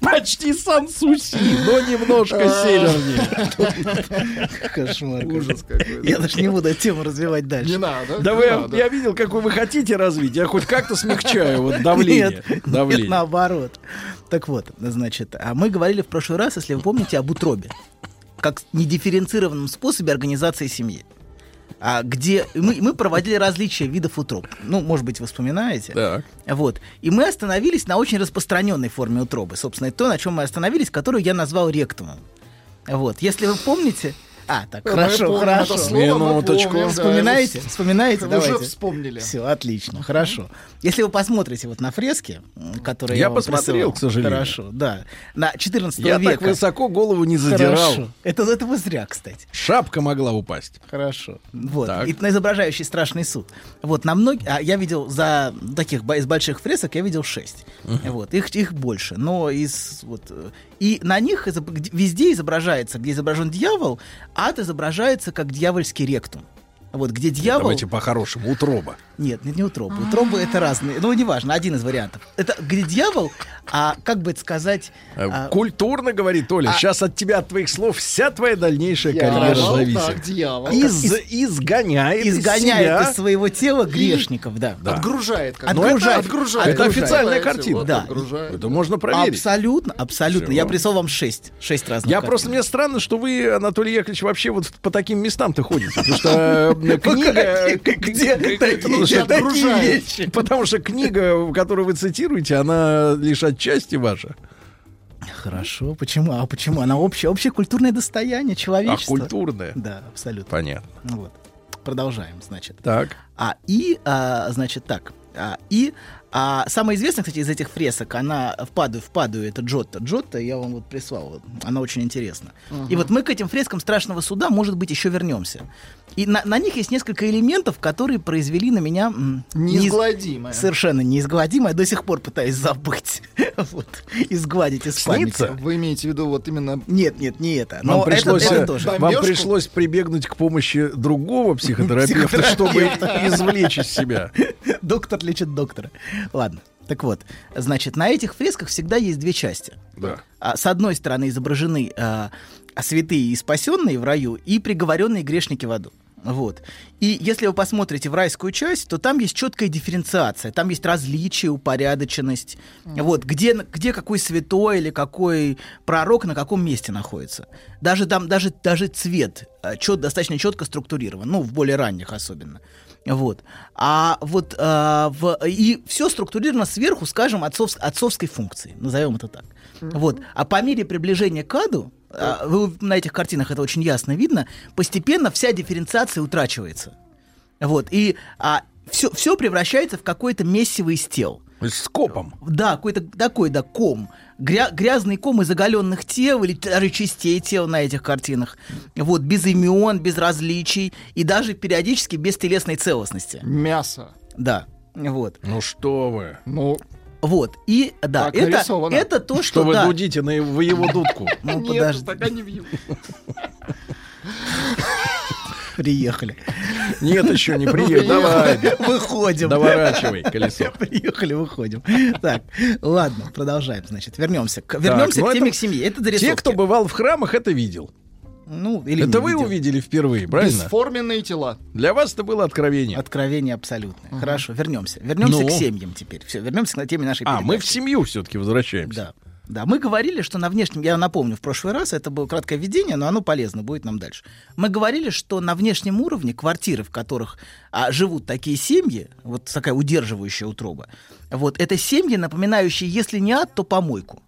Почти Сан-Суси, но немножко севернее. Кошмар. Ужас какой. Я даже не буду эту тему развивать дальше. Не надо. Да вы, я видел, какой вы хотите развить. Я хоть как-то смягчаю вот давление. нет, наоборот. Так вот, значит, а мы говорили в прошлый раз, если вы помните, об утробе. Как недифференцированном способе организации семьи. А где мы, мы проводили различия видов утроб. Ну, может быть, вы вспоминаете. Так. Вот. И мы остановились на очень распространенной форме утробы. Собственно, это то, на чем мы остановились, которую я назвал ректумом. Вот. Если вы помните... А, так, Мы хорошо, помним хорошо. это слово, мы Минуточку. помним, да, Вспоминаете? Вспоминаете? Вы уже Давайте. вспомнили. Все, отлично, хорошо. Если вы посмотрите вот на фрески, которые я, Я посмотрел, присылал, к сожалению. Хорошо, да. На 14 Я века. так высоко голову не задирал. Хорошо. Это, это вы зря, кстати. Шапка могла упасть. Хорошо. Вот. Так. И на изображающий страшный суд. Вот на многих. А я видел за таких из больших фресок я видел шесть. Вот. Их, их больше. Но из вот. э, И на них везде изображается, где изображен дьявол, ад изображается как дьявольский ректум. Вот, где дьявол... Давайте по-хорошему. Утроба. Нет, нет, не утробы. Утробы это разные. Ну, неважно, один из вариантов. Это где дьявол, а как бы это сказать... Э, а, Культурно говорит Оля. а- Сейчас от тебя, от твоих слов, вся твоя дальнейшая Я карьера зависит. Так, дьявол. Из, Из- изгоняет, из изгоняет себя. из своего тела грешников, да. Да. Отгружает. как. Отгружает. Это отгружает. Это официальная картина. вот Да. отгружает. Это можно проверить. Абсолютно, абсолютно. Всё. Я прислал вам шесть. Шесть разных. Я картин. просто, мне странно, что вы, Анатолий Яковлевич, вообще вот по таким местам-то ходите. Потому что э, [laughs] книга... [laughs] Где Что- такие вещи? Потому что книга, которую вы цитируете, она лишь отчасти ваша. Хорошо, почему? А почему? Она общее, общее культурное достояние А человечества. культурная. Да, абсолютно. Понятно. Ну Вот. Продолжаем, значит. Так. А и, а, значит, так. А, и а, самая известная, кстати, из этих фресок, она в Паду, в Паду, это Джотто. Джотто я вам вот прислал, вот, она очень интересна. И вот мы к этим фрескам Страшного Суда, может быть, еще вернемся. И на, на них есть несколько элементов, которые произвели на меня... м, неиз- Неизгладимое. Совершенно неизгладимое. До сих пор пытаюсь забыть. [laughs] вот. Изгладить из памяти. Вы имеете в виду вот именно... Нет, нет, не это. Вам, Но это- пришлось, это э, тоже. вам пришлось прибегнуть к помощи другого психотерапевта, [laughs] чтобы извлечь из себя. Доктор лечит доктора. Ладно. Так вот, значит, на этих фресках всегда есть две части. Да. А, С одной стороны изображены а, а, святые и спасенные в раю и приговоренные грешники в аду. Вот. И если вы посмотрите в райскую часть, то там есть четкая дифференциация, там есть различие, упорядоченность. Вот, где, где какой святой или какой пророк на каком месте находится. Даже там, даже, даже цвет а, чет, достаточно четко структурирован, ну, в более ранних особенно. Вот. А вот а, в, и все структурировано сверху, скажем, отцов, отцовской функции, назовем это так. Вот. А по мере приближения к аду, а, вы на этих картинах это очень ясно видно, постепенно вся дифференциация утрачивается. Вот. И а, все, все превращается в какое-то месиво из тел. С копом. Да, какой-то такой, да, ком. Гря- грязный ком из оголенных тел или даже частей тел на этих картинах. Вот, без имен, без различий и даже периодически без телесной целостности. Мясо. Да, вот. Ну что вы. Ну, Вот, и да, Так это, нарисовано. это то, что, Что вы да. дудите на его- в его дудку? Ну, нет, подожди, пока не вью. [laughs] приехали. Нет, еще не приехал. Давай. Выходим. Доворачивай [laughs] колесо. Приехали, выходим. Так, ладно, продолжаем, значит, вернемся. К- Вернемся ну к теме к семье. Это Те, кто бывал в храмах, это видел. Ну, или Это не вы видел. увидели впервые, правильно? Бесформенные тела. Для вас это было откровение. Откровение абсолютное. Хорошо, вернемся. Вернемся Ну? к семьям теперь. Все, вернемся к теме нашей А, передачи. мы в семью все-таки возвращаемся. Да. Да, мы говорили, что на внешнем, я напомню, в прошлый раз это было краткое введение, но оно полезно будет нам дальше. Мы говорили, что на внешнем уровне квартиры, в которых а, живут такие семьи, вот такая удерживающая утроба, вот это семьи, напоминающие, если не ад, то помойку.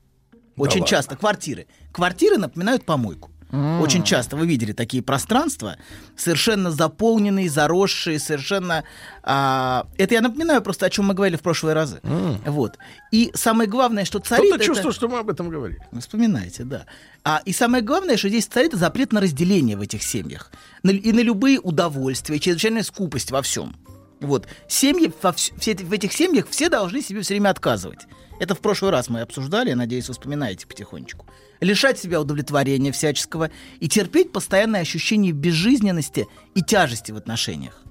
Очень ладно. часто квартиры. Квартиры напоминают помойку. Очень часто вы видели такие пространства, совершенно заполненные, заросшие, совершенно... а, это я напоминаю просто, о чем мы говорили в прошлые разы. Вот. И самое главное, что царит... Кто-то чувствует, что мы об этом говорили. вы вспоминаете, да. А, и самое главное, что здесь царит запрет на разделение в этих семьях. На- и на любые удовольствия, и чрезвычайная скупость во всем. Вот. Семьи, все в этих семьях все должны себе все время отказывать. Это в прошлый раз мы обсуждали, надеюсь, вы вспоминаете потихонечку. Лишать себя удовлетворения всяческого и терпеть постоянное ощущение безжизненности и тяжести в отношениях.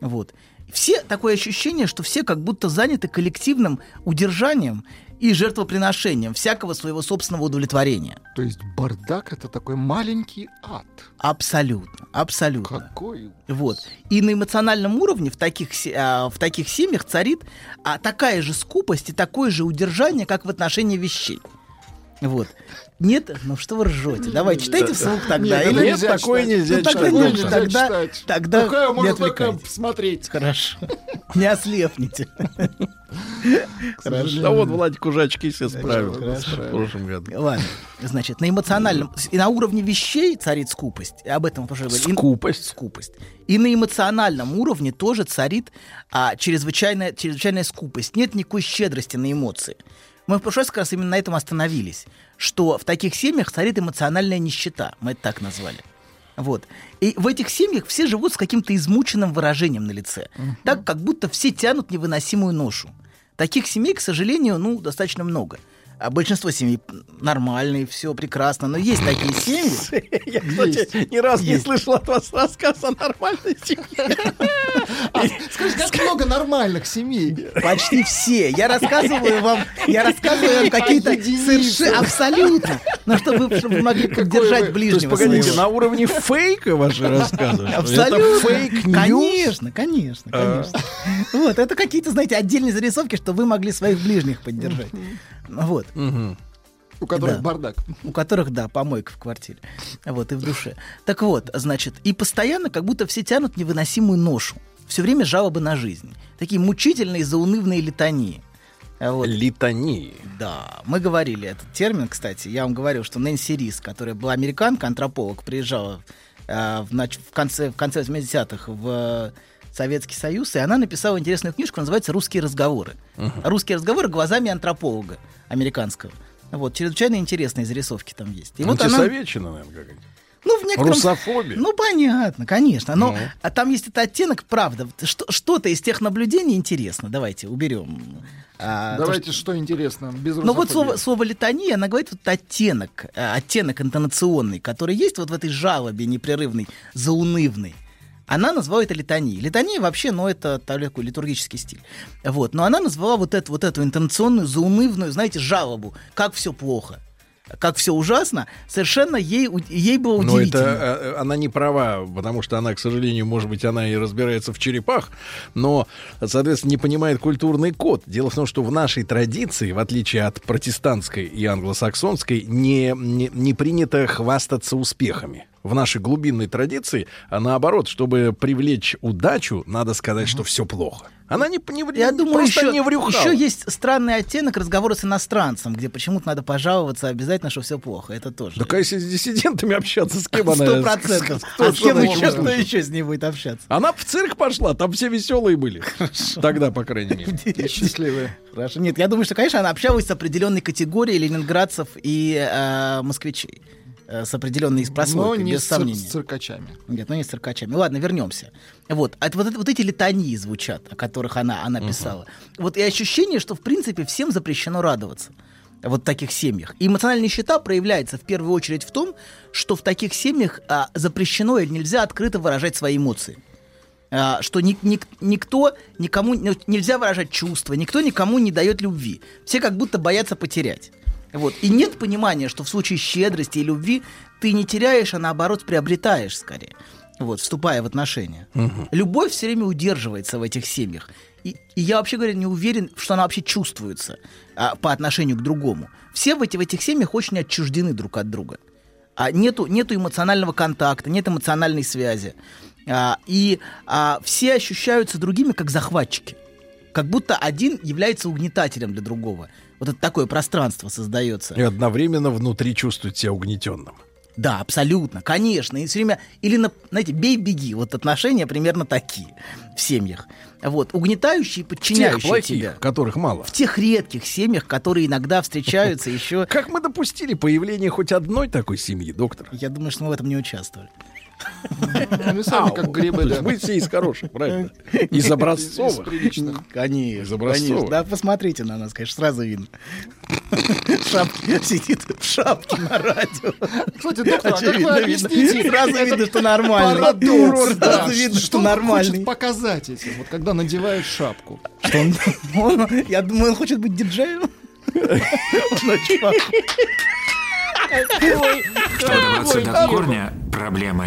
Вот. Все такое ощущение, что все как будто заняты коллективным удержанием и жертвоприношением всякого своего собственного удовлетворения. То есть бардак это такой маленький ад. Абсолютно, абсолютно. Какой? Вот. И на эмоциональном уровне в таких, а, в таких семьях царит а, такая же скупость и такое же удержание, как в отношении вещей. Вот. Нет, ну что вы ржете? Давай, читайте вслух тогда. Нет, Или это Нет, нельзя такое читать. нельзя Ну, тогда читать. нет, нельзя тогда, читать. тогда Такое не можно только отвлекайтесь. смотреть. Хорошо. [laughs] Не ослепните. Хорошо. Да вот Владик Ужачки все справил Хорошо. в прошлом году. Ладно. Значит, на эмоциональном и на уровне вещей царит скупость. Об этом мы тоже говорили. Скупость. скупость. И на эмоциональном уровне тоже царит а, чрезвычайная, чрезвычайная скупость. Нет никакой щедрости на эмоции. Мы в прошлый раз именно на этом остановились, что в таких семьях царит эмоциональная нищета. Мы это так назвали. Вот. И в этих семьях все живут с каким-то измученным выражением на лице. Так, как будто все тянут невыносимую ношу. Таких семей, к сожалению, ну, достаточно много. А большинство семей нормальные, все прекрасно. Но есть такие семьи. [laughs] Я, кстати, ни разу не слышал от вас рассказ о нормальной семье. [laughs] А, скажи, как много нормальных семей. Почти все. Я рассказываю вам, я рассказываю вам какие-то совершенно абсолютно. Но чтобы вы, могли поддержать ближнего погодите, на уровне фейка ваши рассказы? Абсолютно. fake news? Конечно, конечно, А. конечно. Вот, это какие-то, знаете, отдельные зарисовки, чтобы вы могли своих ближних поддержать. Вот. У которых Да. бардак. У которых, да, помойка в квартире. Вот, и в душе. Так вот, значит, и постоянно как будто все тянут невыносимую ношу. Все время жалобы на жизнь. Такие мучительные, заунывные литании. А Вот. Литании. Да, мы говорили этот термин, кстати. Я вам говорил, что Нэнси Рис, которая была американка, антрополог, приезжала э, в, нач- в конце, в конце 80-х в Советский Союз, и она написала интересную книжку, называется «Русские разговоры». «Русские разговоры глазами антрополога американского». Вот, чрезвычайно интересные зарисовки там есть. И вот она... Наверное, какая-то. Ну, в некотором... Русофобия. Ну, понятно, конечно. Но Ну. а там есть этот оттенок, правда. Что, что-то из тех наблюдений интересно. Давайте уберем. А, то, Давайте, что интересно, без ну вот слово, слово литания, она говорит вот оттенок, э, оттенок интонационный, который есть вот в этой жалобе непрерывной, заунывной. Она назвала это литанией. Литания вообще, ну, это такой литургический стиль. Вот. Но она назвала вот эту, вот эту интонационную, заунывную, знаете, жалобу. Как все плохо. Как все ужасно. Совершенно ей, ей было Но удивительно. это э, она не права, потому что она, к сожалению, может быть, она и разбирается в черепах, но, соответственно, не понимает культурный код. Дело в том, что в нашей традиции, в отличие от протестантской и англосаксонской, не, не, не принято хвастаться успехами. В нашей глубинной традиции, а наоборот, чтобы привлечь удачу, надо сказать, что все плохо. Она не, не, Я думаю, просто еще, не врюхала. еще есть странный оттенок разговора с иностранцем, где почему-то надо пожаловаться обязательно, что все плохо. Это тоже. Так а если с диссидентами общаться, с кем она? Сто процентов. А с кем еще, кто еще с ней будет общаться? Она в цирк пошла, там все веселые были. Тогда, по крайней мере. Счастливые. Хорошо. Нет, я думаю, что, конечно, она общалась с определенной категорией ленинградцев и э, москвичей. Э, С определенной Но прослойкой, не без с, сомнения. с циркачами. Нет, ну не с циркачами. Ладно, вернемся. Вот, а вот, вот эти литании звучат, о которых она, она писала. Вот и ощущение, что, в принципе, всем запрещено радоваться. Вот в таких семьях. И эмоциональная нищета проявляется в первую очередь в том, что в таких семьях а, запрещено или нельзя открыто выражать свои эмоции. А, что ни- ни- никто никому ну, нельзя выражать чувства, никто никому не дает любви. Все как будто боятся потерять. Вот. И нет понимания, что в случае щедрости и любви ты не теряешь, а наоборот приобретаешь скорее. Вот, вступая в отношения. Любовь все время удерживается в этих семьях. И, и я вообще говоря не уверен, что она вообще чувствуется а, по отношению к другому. Все в, эти, в этих семьях очень отчуждены друг от друга. А нету, нету эмоционального контакта, нет эмоциональной связи. А, и а, все ощущаются другими как захватчики. Как будто один является угнетателем для другого. Вот это такое пространство создается. И одновременно внутри чувствует себя угнетенным. Да, абсолютно, конечно. И все время, или, на, знаете, бей-беги. Вот отношения примерно такие в семьях. Вот, угнетающие, Тех подчиняющие плохих, тебя. которых мало. В тех редких семьях, которые иногда встречаются [laughs] еще... Как мы допустили появление хоть одной такой семьи, доктор? Я думаю, что мы в этом не участвовали. Они сами как грибы, да. Вы все из хороших, правильно? Из образцовых. Из приличных. Конечно, Из образцовых. Да, посмотрите на нас, конечно, сразу видно. Шапки сидит в шапке на радио. Кстати, доктор, а как Очевидно, вы видно. объясните? Сразу видно, что нормальный. Парадокс, да. Сразу видно, что он нормальный. хочет показать этим, вот когда надевают шапку. Что он, он- я думаю, он хочет быть диджеем. Он очень похож. Чтобы добраться до корня проблемы,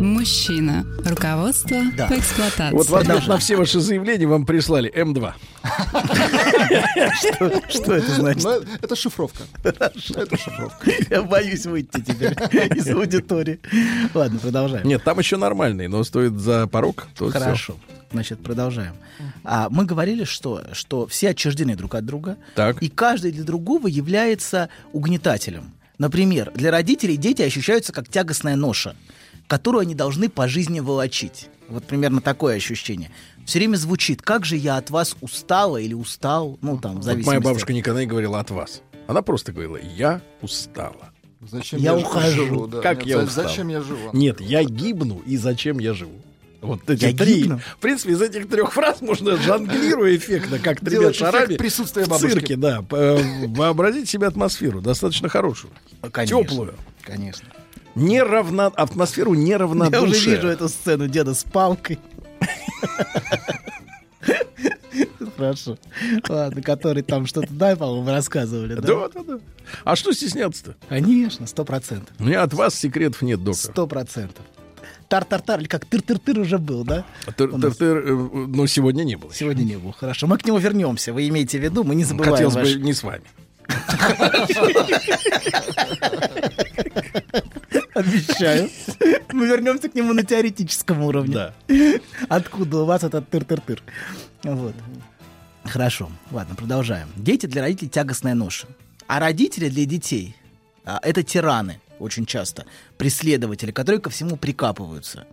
Мужчина. Руководство по эксплуатации. Вот в ответ на все ваши заявления вам прислали М2. Что это значит? Ну, Это шифровка. Это шифровка. Я боюсь выйти теперь из аудитории. Ладно, продолжаем. Нет, там еще нормальный, но стоит за порог. Хорошо. Значит, продолжаем. А, мы говорили, что, что все отчуждены друг от друга, Так. и каждый для другого является угнетателем. Например, для родителей дети ощущаются как тягостная ноша, которую они должны по жизни волочить. Вот примерно такое ощущение. Все время звучит, как же я от вас устала или устал, ну там, в Вот зависимости. моя от- бабушка никогда не говорила от вас. Она просто говорила, я устала. Зачем Я ж- ухожу. живу, да. Как Нет, я устал? Зачем я живу? Нет, я гибну, и зачем я живу? Вот эти Я три. гибну? В принципе, из этих трех фраз можно, жонглируя эффектно, как тремя шарами, присутствия в бабушки. цирке, да, э, вообразить себе атмосферу достаточно хорошую, Конечно. теплую, Конечно. Неравно, атмосферу Я уже неравнодушия. вижу эту сцену деда с палкой. Хорошо. Ладно, который там что-то, да, по-моему, рассказывали, да? Да, да, да. А что стесняться-то? Конечно, сто процентов. У меня от вас секретов нет, доктор. Сто процентов. Тар-тар-тар, или как тыр-тыр-тыр уже был, да? Тыр- У нас. тыр- тыр, э, Но сегодня не было. Сегодня не был. Хорошо, мы к нему вернемся. Вы имеете в виду, мы не забываем Хотелось ваш- бы не с вами. Обещаю. Мы вернемся к нему на теоретическом уровне. Да. Откуда у вас этот тыр-тыр-тыр? Вот. Хорошо. Ладно, продолжаем. Дети для родителей тягостная ноша. А родители для детей а, это тираны очень часто, преследователи, которые ко всему прикапываются.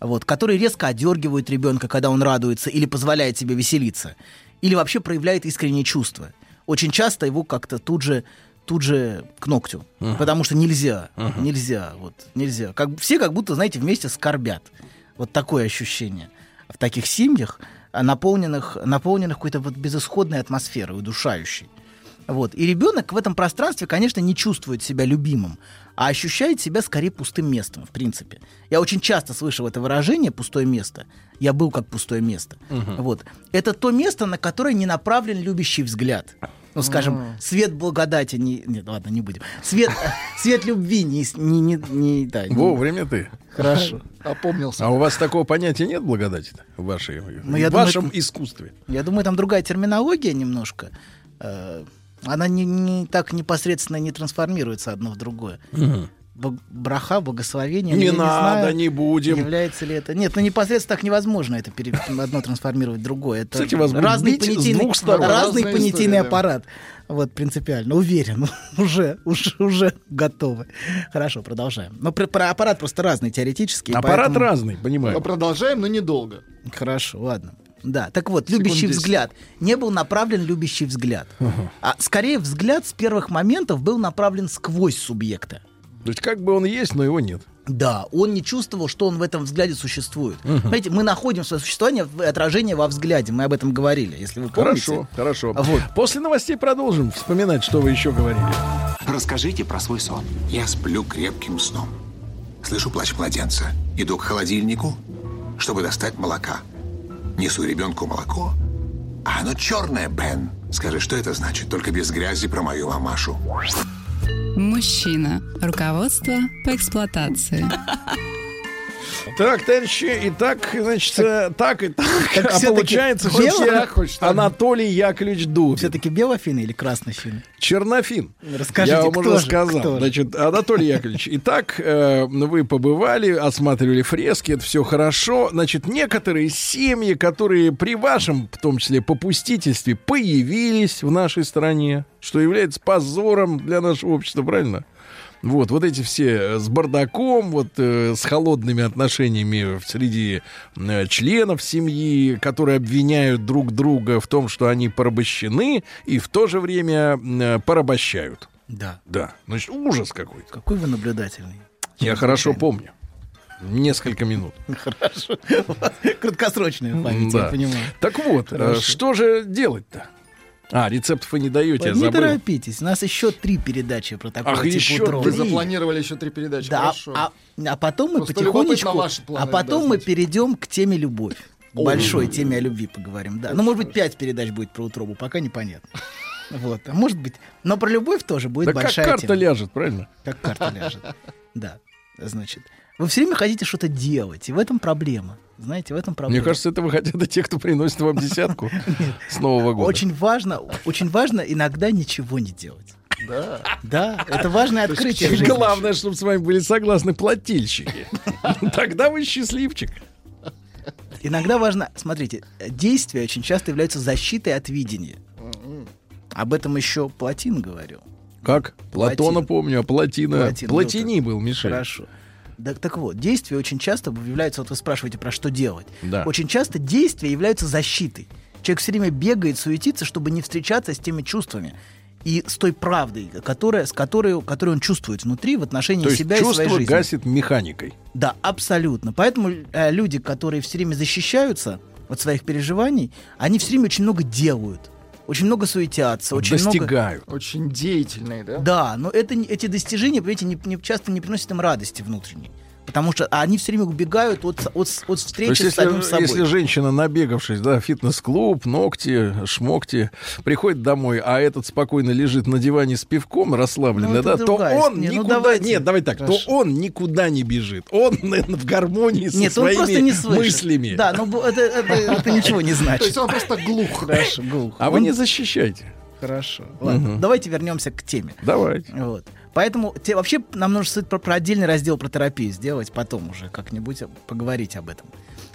Вот, которые резко одергивают ребенка, когда он радуется или позволяет себе веселиться, или вообще проявляет искренние чувства. Очень часто его как-то тут же тут же к ногтю, Ага. потому что нельзя, Ага. нельзя, вот нельзя. Как все как будто, знаете, вместе скорбят. Вот такое ощущение в таких семьях, а, наполненных, наполненных какой-то вот безысходной атмосферой, удушающей. Вот. И ребенок в этом пространстве, конечно, не чувствует себя любимым, а ощущает себя скорее пустым местом, в принципе. Я очень часто слышал это выражение «пустое место». Я был как пустое место. Мгм. Вот. Это то место, на которое не направлен любящий взгляд. Ну, скажем, М. свет благодати не... Нет, ладно, не будем. Свет, [laughs] свет любви не... не, не, не- да, не- Вовремя ты. Хорошо. [laughs] Опомнился. А у вас такого понятия нет благодати в, вашей, Ну, в думаю, вашем это- искусстве? Я думаю, там другая терминология немножко. Э, Она не, не так непосредственно не трансформируется одно в другое. Мгм. Браха, благословение. Не я надо, знаю, не будем. Является ли это? Нет, ну непосредственно так невозможно это пере- одно трансформировать в другое. Это Кстати, вас разный понятийный, двух сторон. разный понятийный история, да. аппарат. Вот принципиально, уверен, [laughs] уже, уже, уже готовы. Хорошо, продолжаем. Но про, про аппарат просто разный теоретически. Аппарат поэтому- разный, Но понимаю. продолжаем, но недолго. Хорошо, ладно. Да, так вот, Секунд любящий 10. взгляд. Не был направлен любящий взгляд. А скорее взгляд с первых моментов был направлен сквозь субъекта. То есть как бы он есть, но его нет. Да, он не чувствовал, что он в этом взгляде существует. Мгм. Понимаете, мы находим свое существование в отражение во взгляде. Мы об этом говорили, если вы помните. Хорошо, хорошо. Вот. После новостей продолжим вспоминать, что вы еще говорили. Расскажите про свой сон. Я сплю крепким сном. Слышу плач младенца. Иду к холодильнику, чтобы достать молока. Несу ребенку молоко. А оно черное, Бен. Скажи, что это значит? Только без грязи про мою мамашу. Мужчина. Руководство по эксплуатации. Так, товарищи, и так, значит, э, так и так. так а получается, все Хочешь так? Анатолий Яковлевич Дубин. Все-таки белофин или краснофин? Чернофин. Расскажите, Я вам кто уже же, сказал. кто? Значит, Анатолий Яковлевич, [laughs] итак, э, вы побывали, осматривали фрески, это все хорошо. Значит, некоторые семьи, которые при вашем, в том числе, попустительстве, появились в нашей стране, что является позором для нашего общества, правильно? Вот, вот эти все э, с бардаком, вот э, с холодными отношениями среди э, членов семьи, которые обвиняют друг друга в том, что они порабощены и в то же время э, порабощают. Да. Да, значит, ужас какой-то. Какой вы наблюдательный. Я хорошо помню. Несколько минут. [laughs] Хорошо. Краткосрочная память, я понимаю. Так вот, э, Хорошо. что же делать-то? А, рецептов вы не даете, я Не забыл. торопитесь, у нас еще три передачи про такое Ах, типа еще утром. Вы запланировали еще три передачи. Да, Хорошо. а, а потом мы Просто потихонечку, ваши планы, а потом да, мы перейдем к теме любовь. О. Большой теме о любви поговорим, да. Ну, может быть, пять передач будет про утробу, пока непонятно. Вот, а может быть. Но про любовь тоже будет Да как большая карта тема. ляжет, правильно? Как карта ляжет. Да, значит. Вы все время хотите что-то делать, и в этом проблема. Знаете, в этом проблема. Мне кажется, это вы хотят те, кто приносит вам десятку [laughs] с Нового года. Очень важно, очень важно иногда ничего не делать. Да. Да, это важное есть открытие жизни. Главное, чтобы с вами были согласны плательщики. Тогда вы счастливчик. Иногда важно, смотрите, действия очень часто являются защитой от видения. Об этом еще Платин говорил. Как? Платона Платин. помню, а Платина... Платин был Платини был, Мишель. Хорошо. Да, так вот, действия очень часто являются, вот вы спрашиваете про что делать. Да. Очень часто действия являются защитой. Человек все время бегает, суетится, чтобы не встречаться с теми чувствами и с той правдой, которая, с которой, которую он чувствует внутри в отношении То есть себя и своей чувство жизни. гасит механикой. Да, абсолютно. Поэтому э, люди, которые все время защищаются от своих переживаний, они все время очень много делают, очень много суетятся, очень много... Достигают. Очень деятельные, да? Да, но это, эти достижения, понимаете, не, не- часто не приносят им радости внутренней. Потому что они все время убегают от, от, от То есть, встречи с если, самим собой. если женщина, набегавшись, да, фитнес-клуб, ногти, шмокти, приходит домой, а этот спокойно лежит на диване с пивком, расслабленный, Ну, да, то он. Ну, никуда... давайте. Нет, давай так, Хорошо. то он никуда не бежит. Он [laughs] наверное, в гармонии со Нет, он своими просто не слышит. мыслями. Да, но это, это- это ничего не значит. То есть он просто глух. [laughs] Хорошо, глух. А вы Он- не защищайте. Хорошо. Ладно, Мгм. давайте вернемся к теме. Давайте. Вот. Поэтому те, вообще нам нужно стоит про, про отдельный раздел про терапию сделать, потом уже как-нибудь поговорить об этом.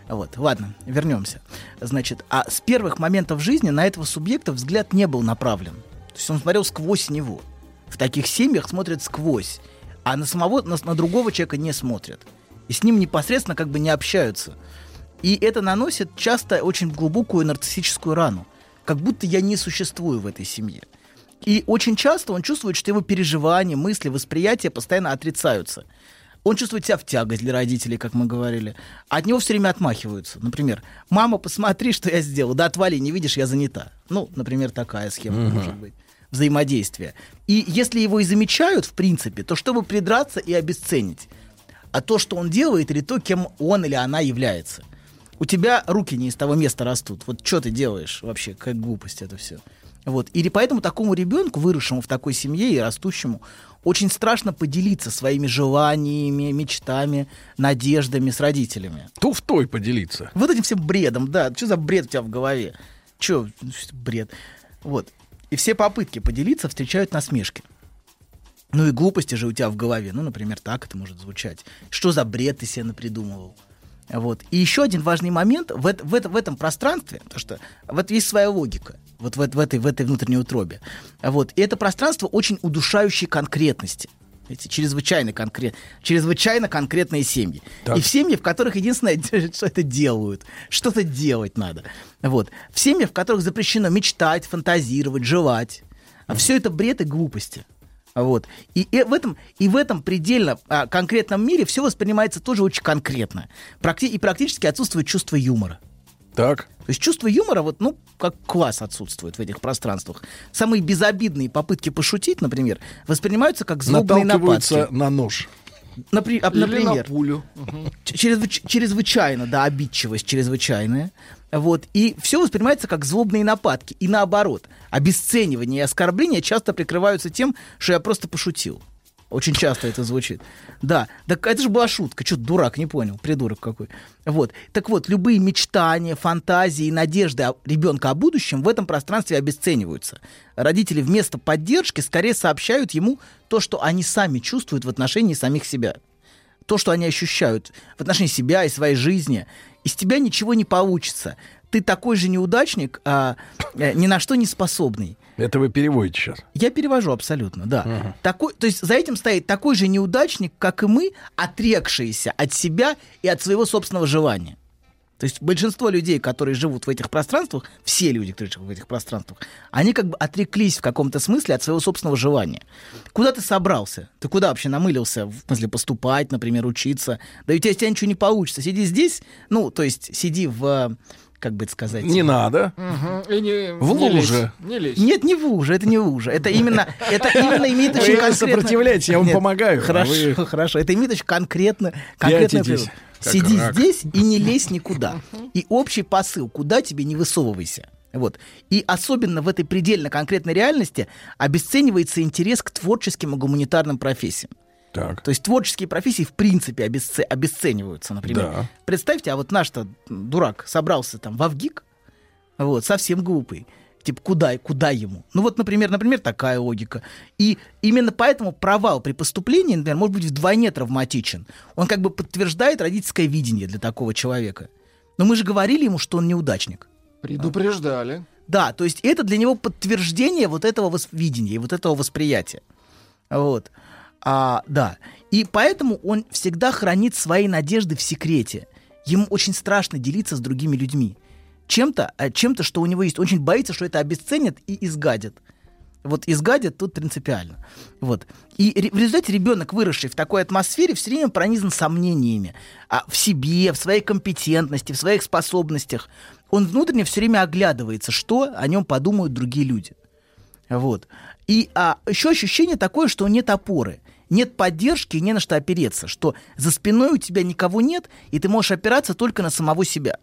Вот, ладно, вернемся. Значит, а с первых моментов жизни на этого субъекта взгляд не был направлен. То есть он смотрел сквозь него. В таких семьях смотрят сквозь, а на самого, на, на другого человека не смотрят. И с ним непосредственно как бы не общаются. И это наносит часто очень глубокую нарциссическую рану. Как будто я не существую в этой семье. И очень часто он чувствует, что его переживания, мысли, восприятия постоянно отрицаются. Он чувствует себя в тягость для родителей, как мы говорили. От него все время отмахиваются. Например, мама, посмотри, что я сделал. Да отвали, не видишь, я занята. Ну, например, такая схема Мгм. может быть взаимодействия. И если его и замечают, в принципе, то чтобы придраться и обесценить. А то, что он делает, или то, кем он или она является. У тебя руки не из того места растут. Вот что ты делаешь вообще? Как глупость это все. Вот. И поэтому такому ребенку, выросшему в такой семье и растущему, очень страшно поделиться своими желаниями, мечтами, надеждами с родителями. Туфтой поделиться. Вот этим всем бредом, да. Что за бред у тебя в голове? Че, бред? Вот. И все попытки поделиться встречают насмешки. Ну и глупости же у тебя в голове. Ну, например, так это может звучать. Что за бред ты себе напридумывал? Вот. И еще один важный момент в, эт- в, это- в этом пространстве, потому что вот есть своя логика, вот в, в этой, в этой внутренней утробе. Вот. И это пространство очень удушающей конкретности. Эти чрезвычайно, конкрет, чрезвычайно конкретные семьи. Так. И в семьи, в которых единственное, [laughs] что это делают, что-то делать надо. Вот. В семьях, в которых запрещено мечтать, фантазировать, желать. А все это бред и глупости. Вот. И, э- в этом, и в этом предельно а, конкретном мире все воспринимается тоже очень конкретно. Практи- и практически отсутствует чувство юмора. Так. То есть чувство юмора, вот, ну, как класс отсутствует в этих пространствах. Самые безобидные попытки пошутить, например, воспринимаются как злобные Наталкиваются нападки. на нож. Напри- а, Или на например, пулю. Чрезвыч- чрезвычайно, да, обидчивость чрезвычайная. Вот. И все воспринимается как злобные нападки. И наоборот, обесценивание и оскорбление часто прикрываются тем, что я просто пошутил. Очень часто это звучит. Да, так это же была шутка. Что, дурак, не понял, придурок какой. Вот. Так вот, любые мечтания, фантазии надежды ребенка о будущем в этом пространстве обесцениваются. Родители вместо поддержки скорее сообщают ему то, что они сами чувствуют в отношении самих себя то, что они ощущают в отношении себя и своей жизни. Из тебя ничего не получится. Ты такой же неудачник, а, э, ни на что не способный. Это вы переводите сейчас. Я перевожу абсолютно, да. Такой, то есть за этим стоит такой же неудачник, как и мы, отрекшиеся от себя и от своего собственного желания. То есть большинство людей, которые живут в этих пространствах, все люди, которые живут в этих пространствах, они как бы отреклись в каком-то смысле от своего собственного желания. Куда ты собрался? Ты куда вообще намылился? В смысле поступать, например, учиться? Да у тебя, у тебя ничего не получится. Сиди здесь, ну, то есть сиди в, как бы это сказать... Не надо. Мгм. И не, В не лезь, луже. Не лезь. Нет, не в луже, это не в луже. Это именно, это именно имеет Вы очень конкретно... сопротивляетесь, я вам помогаю, а Хорошо, вы- хорошо. Это имеет очень конкретно, как Сиди рак. здесь и не лезь никуда. И общий посыл, куда тебе не высовывайся. Вот. И особенно в этой предельно конкретной реальности обесценивается интерес к творческим и гуманитарным профессиям. Так. То есть творческие профессии в принципе обесце- обесцениваются, например. Да. Представьте, а вот наш-то дурак собрался там в Авгик, вот, совсем глупый. Типа, куда, куда ему? Ну вот, например, например, такая логика. И именно поэтому провал при поступлении, например, может быть вдвойне травматичен. Он как бы подтверждает родительское видение для такого человека. Но мы же говорили ему, что он неудачник. Предупреждали. Да, то есть это для него подтверждение вот этого вос- видения и вот этого восприятия. Вот. А, да. И поэтому он всегда хранит свои надежды в секрете. Ему очень страшно делиться с другими людьми. Чем-то, а, чем-то, что у него есть. Очень боится, что это обесценят и изгадят. Вот изгадят тут принципиально. Вот. И в результате ребенок, выросший в такой атмосфере, все время пронизан сомнениями а, в себе, в своей компетентности, в своих способностях. Он внутренне все время оглядывается, что о нем подумают другие люди. Вот. И а, еще ощущение такое, что нет опоры. Нет поддержки и не на что опереться. Что за спиной у тебя никого нет, и ты можешь опираться только на самого себя.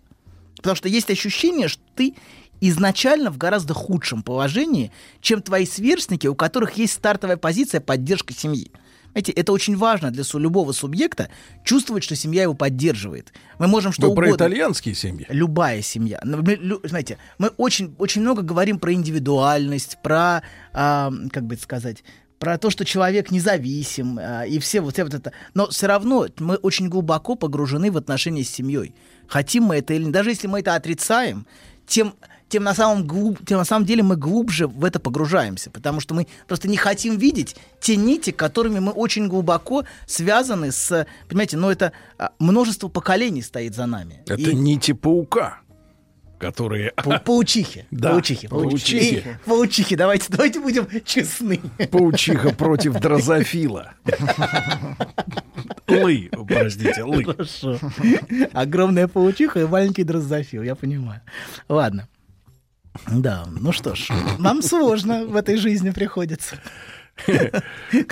Потому что есть ощущение, что ты изначально в гораздо худшем положении, чем твои сверстники, у которых есть стартовая позиция поддержки семьи. Знаете, это очень важно для любого субъекта чувствовать, что семья его поддерживает. Мы можем что Вы про угодно. итальянские семьи? Любая семья. Мы лю- Знаете, мы очень, очень много говорим про индивидуальность, про, а, как бы это сказать, про то, что человек независим а, и все вот, все вот это. Но все равно мы очень глубоко погружены в отношения с семьей. Хотим мы это или. Даже если мы это отрицаем, тем, тем, на самом глуб, тем на самом деле мы глубже в это погружаемся. Потому что мы просто не хотим видеть те нити, которыми мы очень глубоко связаны с... Понимаете, но это а, множество поколений стоит за нами. Это И- нити паука, которые... Пау- Паучихи. [laughs] Да, Паучихи. паучихи. Паучихи. Давайте, давайте будем честны. Паучиха против дрозофила. Лы, простите, лы. Хорошо. Огромная паучиха и маленький дрозофил, я понимаю. Ладно. Да, ну что ж, нам сложно в этой жизни приходится.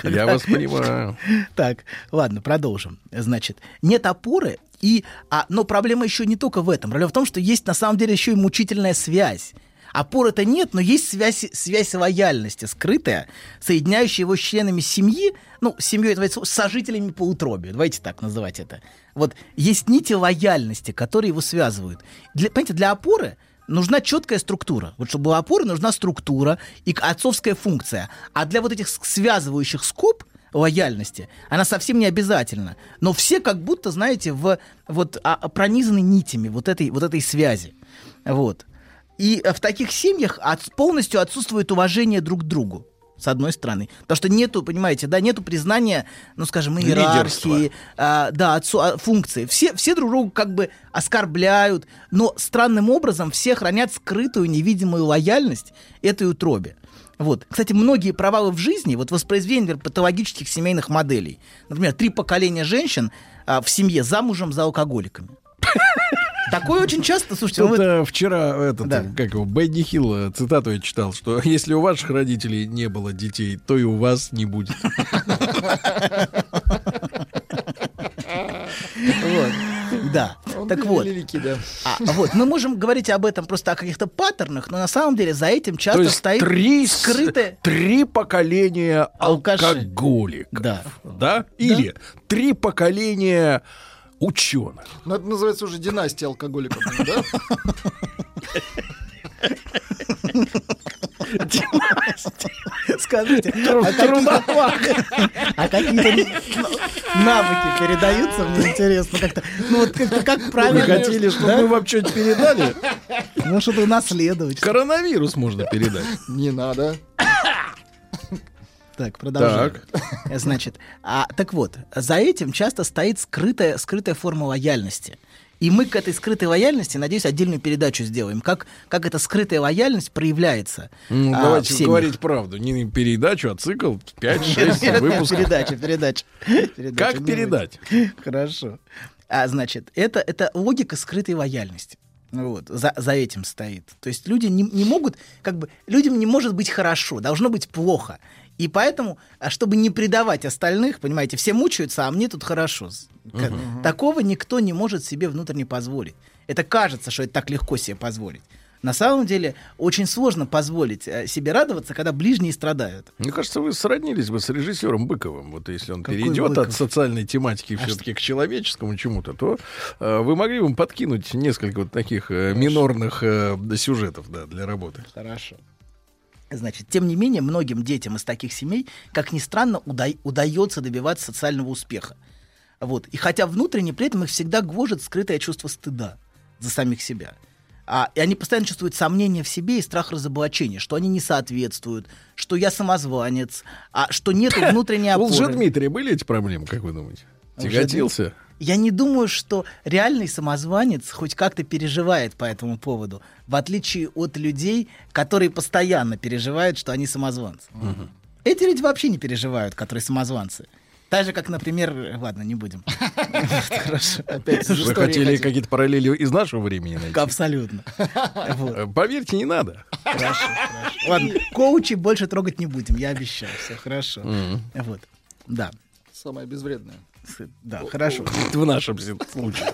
Я вас понимаю. Так, ладно, продолжим. Значит, нет опоры, и, а, но проблема еще не только в этом. Проблема в том, что есть на самом деле еще и мучительная связь. Опоры-то нет, но есть связь, связь лояльности, скрытая, соединяющая его с членами семьи, ну, семьей, давайте, сожителями по утробе, давайте так называть это. Вот есть нити лояльности, которые его связывают. Для, понимаете, для опоры нужна четкая структура. Вот чтобы была опора, нужна структура и отцовская функция. А для вот этих связывающих скоб лояльности, она совсем не обязательна. Но все как будто, знаете, в, вот, а, а, пронизаны нитями вот этой, вот этой связи. Вот. И э, в таких семьях от- полностью отсутствует уважение друг к другу. С одной стороны. Потому что нету, понимаете, да, нету признания, ну, скажем, иерархии, а, да, отцу- а, функции. Все, все друг друга как бы оскорбляют, но странным образом все хранят скрытую невидимую лояльность этой утробе. Вот. Кстати, многие провалы в жизни, вот воспроизведение например, патологических семейных моделей. Например, три поколения женщин а, в семье замужем за алкоголиками. Такое очень часто, слушайте, Тут вот- э, вчера этот, Да. как его, Бенни Хилл э, цитату я читал, что если у ваших родителей не было детей, то и у вас не будет. [laughs] Вот. Да. так вот. великий, да. А, вот, мы можем говорить об этом просто о каких-то паттернах, но на самом деле за этим часто стоит три, скрытое... три поколения Алкашей. алкоголиков. Да. Да? Или три поколения ученых. Ну, это называется уже династия алкоголиков, да? [laughs] Скажите, а какие-то, а какие-то навыки передаются, мне интересно, как-то, ну вот как-то как правильно... Вы хотели, чтобы мы вам что-то передали? Ну, что-то унаследовать. Коронавирус можно передать. Не надо. Так, продолжаем. Значит, а, так вот, за этим часто стоит скрытая, скрытая форма лояльности. И мы к этой скрытой лояльности, надеюсь, отдельную передачу сделаем. Как, как эта скрытая лояльность проявляется. Ну, а, давайте говорить правду. Не передачу, а цикл 5-6 Нет, выпусков. Передача, передача. Как передать? Хорошо. А, значит, это, это логика скрытой лояльности. Вот, за, за этим стоит. То есть люди не, не могут, как бы, людям не может быть хорошо, должно быть плохо. И поэтому, а чтобы не предавать остальных, понимаете, все мучаются, а мне тут хорошо. Мгм. Такого никто не может себе внутренне позволить. Это кажется, что это так легко себе позволить. На самом деле очень сложно позволить э, себе радоваться, когда ближние страдают. Мне кажется, вы сроднились бы с режиссером Быковым. Вот если он Какой перейдет от Быков? социальной тематики А все-таки к человеческому чему-то, то э, вы могли бы подкинуть несколько вот таких э, минорных э, сюжетов да, для работы. Хорошо. Значит, тем не менее, многим детям из таких семей, как ни странно, удай- удается добиваться социального успеха. Вот. И хотя внутренне при этом их всегда гложет скрытое чувство стыда за самих себя. А, и они постоянно чувствуют сомнения в себе и страх разоблачения, что они не соответствуют, что я самозванец, а что нет [laughs] внутренней У опоры. Лжедмитрия были эти проблемы, как вы думаете? Тяготился? Я не думаю, что реальный самозванец хоть как-то переживает по этому поводу, в отличие от людей, которые постоянно переживают, что они самозванцы. Эти люди вообще не переживают, которые самозванцы. Так же, как, например, ладно, не будем. [laughs] Хорошо. Опять из Вы хотели какие-то параллели из нашего времени найти? Абсолютно. [laughs] Э, Поверьте, не надо. Хорошо, [laughs] хорошо. Ладно, коучи больше трогать не будем, я обещаю. Все хорошо. Вот. Да. Самое безвредное. Да, хорошо. В нашем случае.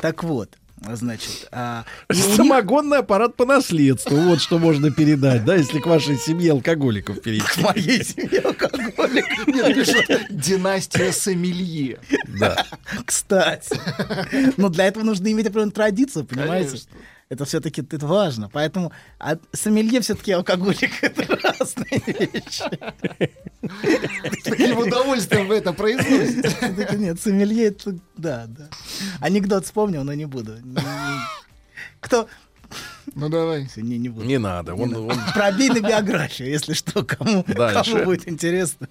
Так вот, Значит, а, и у них- Самогонный аппарат по наследству. Вот что можно передать, да, если к вашей семье алкоголиков перейти. К моей семье алкоголиков. Нет, пишут, династия Сомелье. Да. Кстати. Но для этого нужно иметь определенную традицию, понимаете? Конечно. Это все-таки это важно. Поэтому а сомелье все-таки алкоголик это разные вещи. С таким удовольствием вы это произносите. Так Нет, сомелье это да, да. Анекдот вспомнил, но не буду. Кто? Ну давай. Не, не буду. Не надо. Он, Не он- надо. Пробей на биографию, если что, кому, Дальше. кому будет интересно.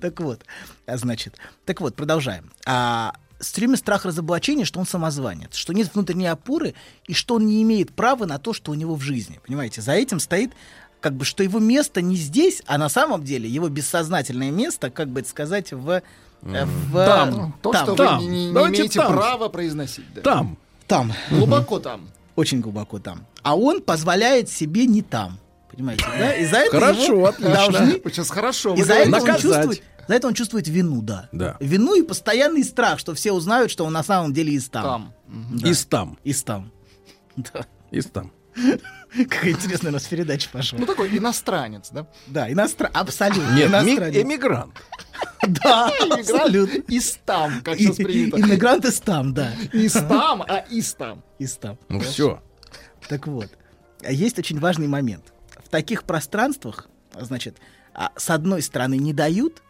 Так вот, а, значит, так вот, продолжаем. А, все время страх разоблачения, что он самозванец, что нет внутренней опоры и что он не имеет права на то, что у него в жизни. Понимаете, за этим стоит как бы, что его место не здесь, а на самом деле его бессознательное место, как бы это сказать, в... э, в Там. То, там. что Там. вы не, не имеете там. права произносить. да. Там. Там. Глубоко там. Очень глубоко там. А он позволяет себе не там. Понимаете, да? И за это Хорошо, его отлично. должны... Сейчас хорошо. И за это, он Наказать. чувствует, за это он чувствует вину, да. Да. Вину и постоянный страх, что все узнают, что он на самом деле из там. Там. Да. Из там. Из там. [laughs] Да. Из там. Какая интересная у нас передача пошла. Ну такой иностранец, да? Да, иностран... Абсолютно. Нет, иностранец. эмигрант. [laughs] Да, абсолютно. Из там, как сейчас принято. Иммигрант из там, да. Из там, а из там. Из там. Ну все. Так вот, а есть очень важный момент. В таких пространствах, значит, а, с одной стороны не дают,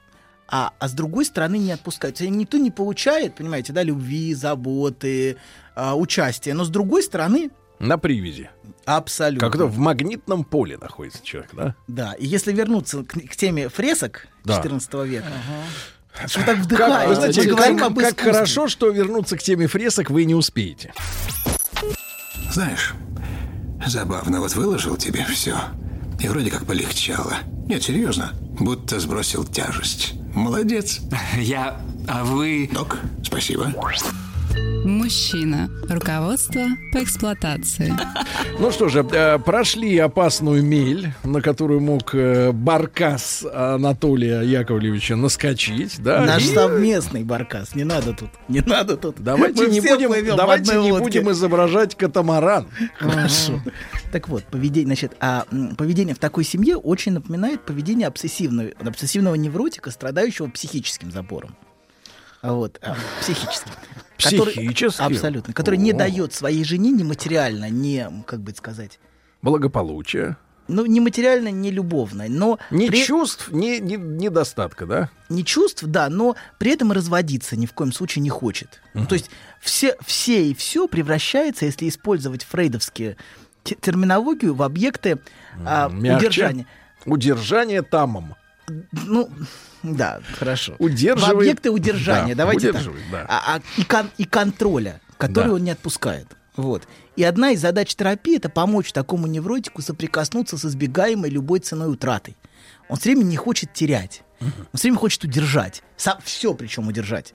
а, а с другой стороны не отпускают. Есть Никто не получает, понимаете, да, любви, заботы, а, участия, но с другой стороны На привязи. абсолютно. Как-то в магнитном поле находится человек, да? Да, и если вернуться к, к теме фресок Да. 14 века, что так Как, вдыхает, вы знаете, мы как, об как хорошо, что вернуться к теме фресок вы не успеете. Знаешь, забавно, вот выложил тебе все. И вроде как полегчало. Нет, серьезно, будто сбросил тяжесть. Молодец. [laughs] Я... А вы... Док, спасибо. Мужчина. Руководство по эксплуатации. Ну что же, э, прошли опасную мель, на которую мог э, баркас Анатолия Яковлевича наскочить, да? Наш И совместный баркас. Не надо тут. Не надо тут. Давайте Мы не будем, давайте не лодке. будем изображать катамаран. Хорошо. Так вот, поведение, значит, а, поведение в такой семье очень напоминает поведение обсессивного, обсессивного невротика, страдающего психическим забором. А Вот, а, психическим. Который- Психическим? абсолютно. Который не О. дает своей жене ни материально, ни, как бы сказать, Благополучие. ну, не материально, не любовно, но... Ни при- чувств, ни, ни недостатка, да? не чувств, да, но при этом разводиться ни в коем случае не хочет. Ну, То есть все, все и все превращается, если использовать фрейдовские те- терминологию, в объекты а, Мягче. удержания. Удержание тамом. Ну, да, хорошо. Удерживает- В объекты удержания, Да, давайте так. да. А- а и, кон- и контроля, который Да. он не отпускает. Вот. И одна из задач терапии это помочь такому невротику соприкоснуться с избегаемой любой ценой утратой. Он все время не хочет терять. Он все время хочет удержать. все причем удержать.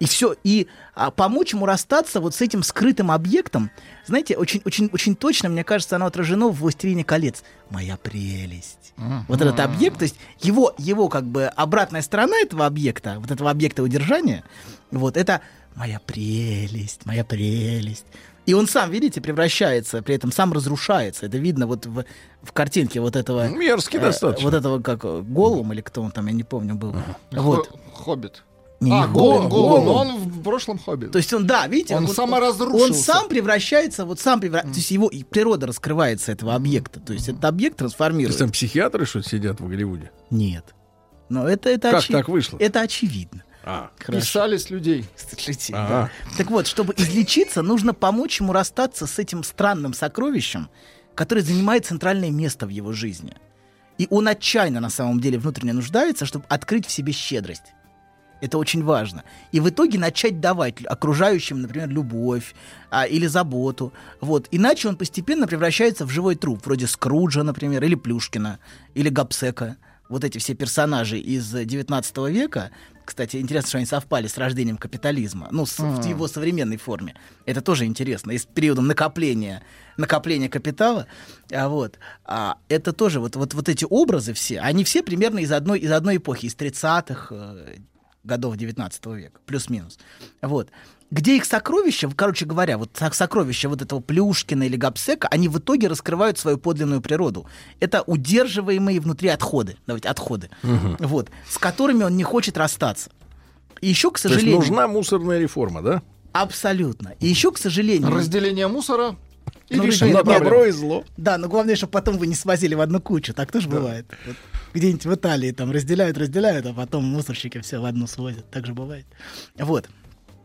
И все. И а, помочь ему расстаться вот с этим скрытым объектом. Знаете, очень, очень, очень точно, мне кажется, оно отражено в «Властелине колец». Моя прелесть. Вот этот объект, то есть его, его как бы обратная сторона этого объекта, вот этого объекта удержания, вот это моя прелесть, моя прелесть. И он сам, видите, превращается, при этом сам разрушается. Это видно вот в, в картинке вот этого... Мерзкий э, достаточно. Вот этого как э, Голум или кто он там, я не помню, был. Вот. Хо- Хоббит. Не, а, Голум, Голум, Голум, он в прошлом Хоббит. То есть он, да, видите, Он саморазрушился. Он сам превращается, вот сам превращается, то есть его и природа раскрывается этого объекта, то есть этот объект То есть трансформируется. там психиатры что сидят в Голливуде? Нет. Но это, это Как очи- так вышло? Это очевидно. А, Писали с людей. Людей, Ага. да. Так вот, чтобы излечиться, нужно помочь ему расстаться с этим странным сокровищем, которое занимает центральное место в его жизни. И он отчаянно на самом деле внутренне нуждается, чтобы открыть в себе щедрость. Это очень важно. И в итоге начать давать окружающим, например, любовь а, или заботу. Вот. Иначе он постепенно превращается в живой труп, вроде Скруджа, например, или Плюшкина, или Гапсека. Вот эти все персонажи из XIX века, кстати, интересно, что они совпали с рождением капитализма, ну, с- в его современной форме. Это тоже интересно. И с периодом накопления, накопления капитала. А вот, а, это тоже вот, вот, вот эти образы все, они все примерно из одной, из одной эпохи, из 30-х, э, годов 19 века, плюс-минус. Вот. Где их сокровища, короче говоря, вот сок- сокровища вот этого Плюшкина или Гапсека, они в итоге раскрывают свою подлинную природу. Это удерживаемые внутри отходы, давайте, отходы, Мгм. вот, с которыми он не хочет расстаться. И еще, к То есть сожалению... нужна мусорная реформа, да? Абсолютно. И еще, к сожалению... Разделение мусора и Ну, решение на добро и зло. Да, но главное, чтобы потом вы не свозили в одну кучу. Так тоже бывает. Вот где-нибудь в Италии там разделяют, разделяют, а потом мусорщики все в одну свозят. Так же бывает. Вот.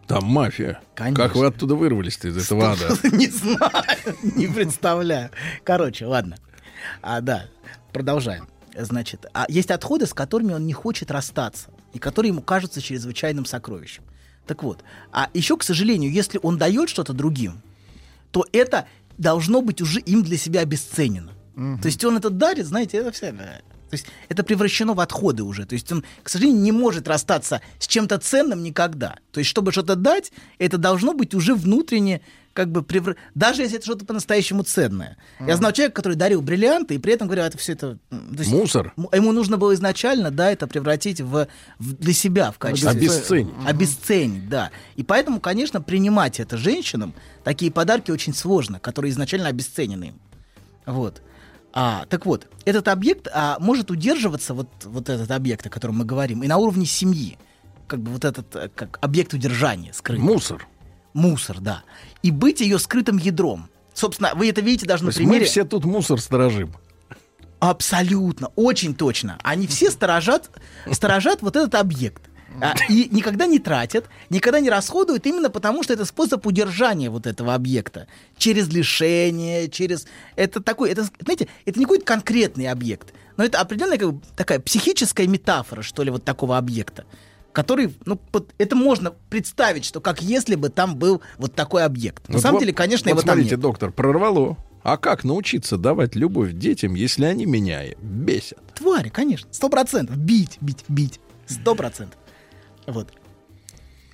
Там мафия. Конечно. Как вы оттуда вырвались-то из этого ада? [laughs] Не знаю, [laughs] не представляю. Короче, ладно. А, да, продолжаем. Значит, а есть отходы, с которыми он не хочет расстаться, и которые ему кажутся чрезвычайным сокровищем. Так вот, а еще, к сожалению, если он дает что-то другим, то это должно быть уже им для себя обесценено. То есть он это дарит, знаете, это все. То есть это превращено в отходы уже. То есть он, к сожалению, не может расстаться с чем-то ценным никогда. То есть чтобы что-то дать, это должно быть уже внутренне как бы превр... даже если это что-то по-настоящему ценное. Я знал человека, который дарил бриллианты, и при этом говорил, это все это... есть Мусор. Ему нужно было изначально, да, это превратить в, в- для себя в качестве... Обесценить. Обесценить, да. И поэтому, конечно, принимать это женщинам, такие подарки очень сложно, которые изначально обесценены. Вот. А, так вот, этот объект а, может удерживаться, вот, вот этот объект, о котором мы говорим, и на уровне семьи. Как бы вот этот э, как объект удержания скрытый. Мусор. Мусор, да. И быть ее скрытым ядром. Собственно, вы это видите даже То на примере... мы все тут мусор сторожим. Абсолютно, очень точно. Они все сторожат, сторожат вот этот объект. А, и никогда не тратят, никогда не расходуют, именно потому что это способ удержания вот этого объекта. Через лишение, через... Это такой, это, знаете, это не какой-то конкретный объект, но это определенная как бы, такая психическая метафора, что ли, вот такого объекта, который, ну, под- это можно представить, что как если бы там был вот такой объект. На Вот самом деле, конечно, вот его там смотрите, нет. доктор, прорвало. А как научиться давать любовь детям, если они меня бесят? Твари, конечно, сто процентов. Бить, бить, бить. Сто процентов. Вот.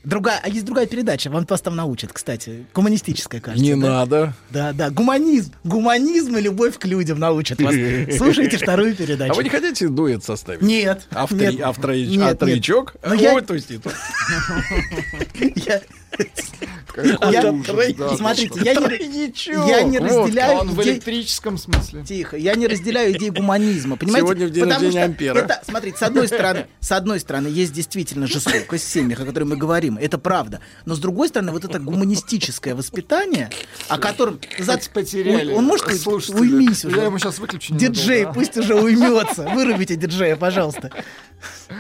Другая, а есть другая передача, вам вас там научат, кстати, коммунистическая, кажется. Не да? надо. Да, да, гуманизм, гуманизм и любовь к людям научат вас. [laughs] Слушайте вторую передачу. А вы не хотите дуэт составить? Нет. А, в нет, а в троич- нет, а нет. я- Ой, то есть это- [laughs] Я- Какой Я- ужас, да, Смотрите, я не, Тройничок. я не Вот, разделяю он в электрическом смысле. Тихо, я не разделяю идеи гуманизма, понимаете? Сегодня в день Потому рождения что Ампера. Это, смотрите, с одной стороны, с одной стороны, есть действительно жестокость в семьях, о которой мы говорим, это правда. Но с другой стороны, вот это гуманистическое воспитание, о котором... за- Потеряли Он, может слушателя. уймись уже. Я ему сейчас выключу Диджей, пусть уже уймется. Вырубите диджея, пожалуйста.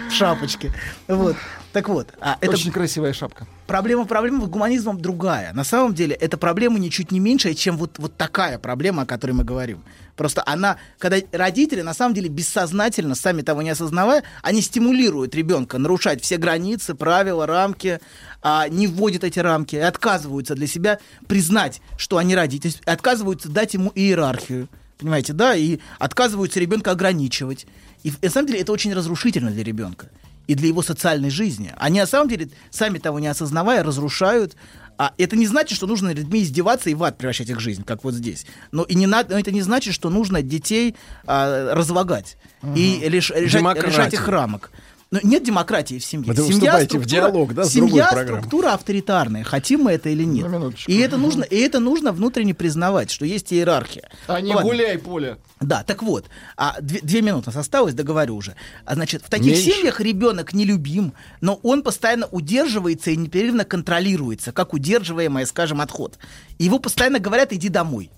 В шапочке. Вот. Так вот, а это Очень красивая шапка. проблема проблема гуманизмом другая. На самом деле, эта проблема ничуть не меньшая, чем вот, вот такая проблема, о которой мы говорим. Просто она, когда родители, на самом деле, бессознательно, сами того не осознавая, они стимулируют ребенка нарушать все границы, правила, рамки, а, не вводят эти рамки, и отказываются для себя признать, что они родители, и отказываются дать ему иерархию. Понимаете, да, и отказываются ребенка ограничивать. И на самом деле это очень разрушительно для ребенка и для его социальной жизни. Они на самом деле, сами того не осознавая, разрушают. А это не значит, что нужно над людьми издеваться и в ад превращать их жизнь, как вот здесь. Но и не надо, но это не значит, что нужно детей а, разлагать и лиш- решать, решать их рамок. Но нет демократии в семье. Вы Семья вступаете в диалог, да, с семья структура авторитарная, хотим мы это или нет. И это нужно, и это нужно внутренне признавать, что есть иерархия. А не Ладно. гуляй, поле. Да, так вот, а две, две минуты у нас осталось, договорю уже. А, значит, в таких Меньше. семьях ребенок нелюбим, но он постоянно удерживается и непрерывно контролируется, как удерживаемый, скажем, отход. Его постоянно говорят, иди домой.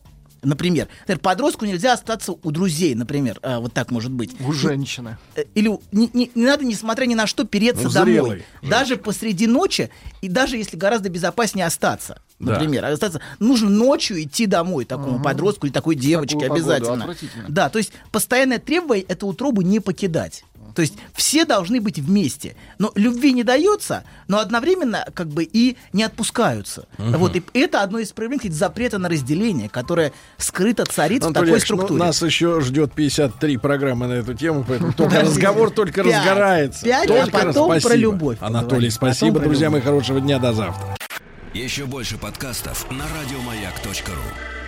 Например, Например, подростку нельзя остаться у друзей, например, а, вот так может быть. У женщины. Э, Или не, не- не надо, несмотря ни на что, переться Ну, домой. зрелый Даже посреди ночи, и даже если гораздо безопаснее остаться. Да. Например, остаться, нужно ночью идти домой такому Мгм. подростку или такой девочке такую обязательно. Да, то есть постоянное требование эту утробу не покидать. То есть все должны быть вместе. Но любви не дается, но одновременно как бы и не отпускаются. Мгм. Вот, и это одно из проявлений запрета на разделение, которое скрыто царит в Анатолий такой Яковлевич, ну, структуре. нас еще ждет 53 программы на эту тему, поэтому только разговор [laughs] только разгорается. Пять, а только потом про любовь Анатолий, спасибо, друзья мои, хорошего дня, до завтра. Еще больше подкастов на радиомаяк.ру.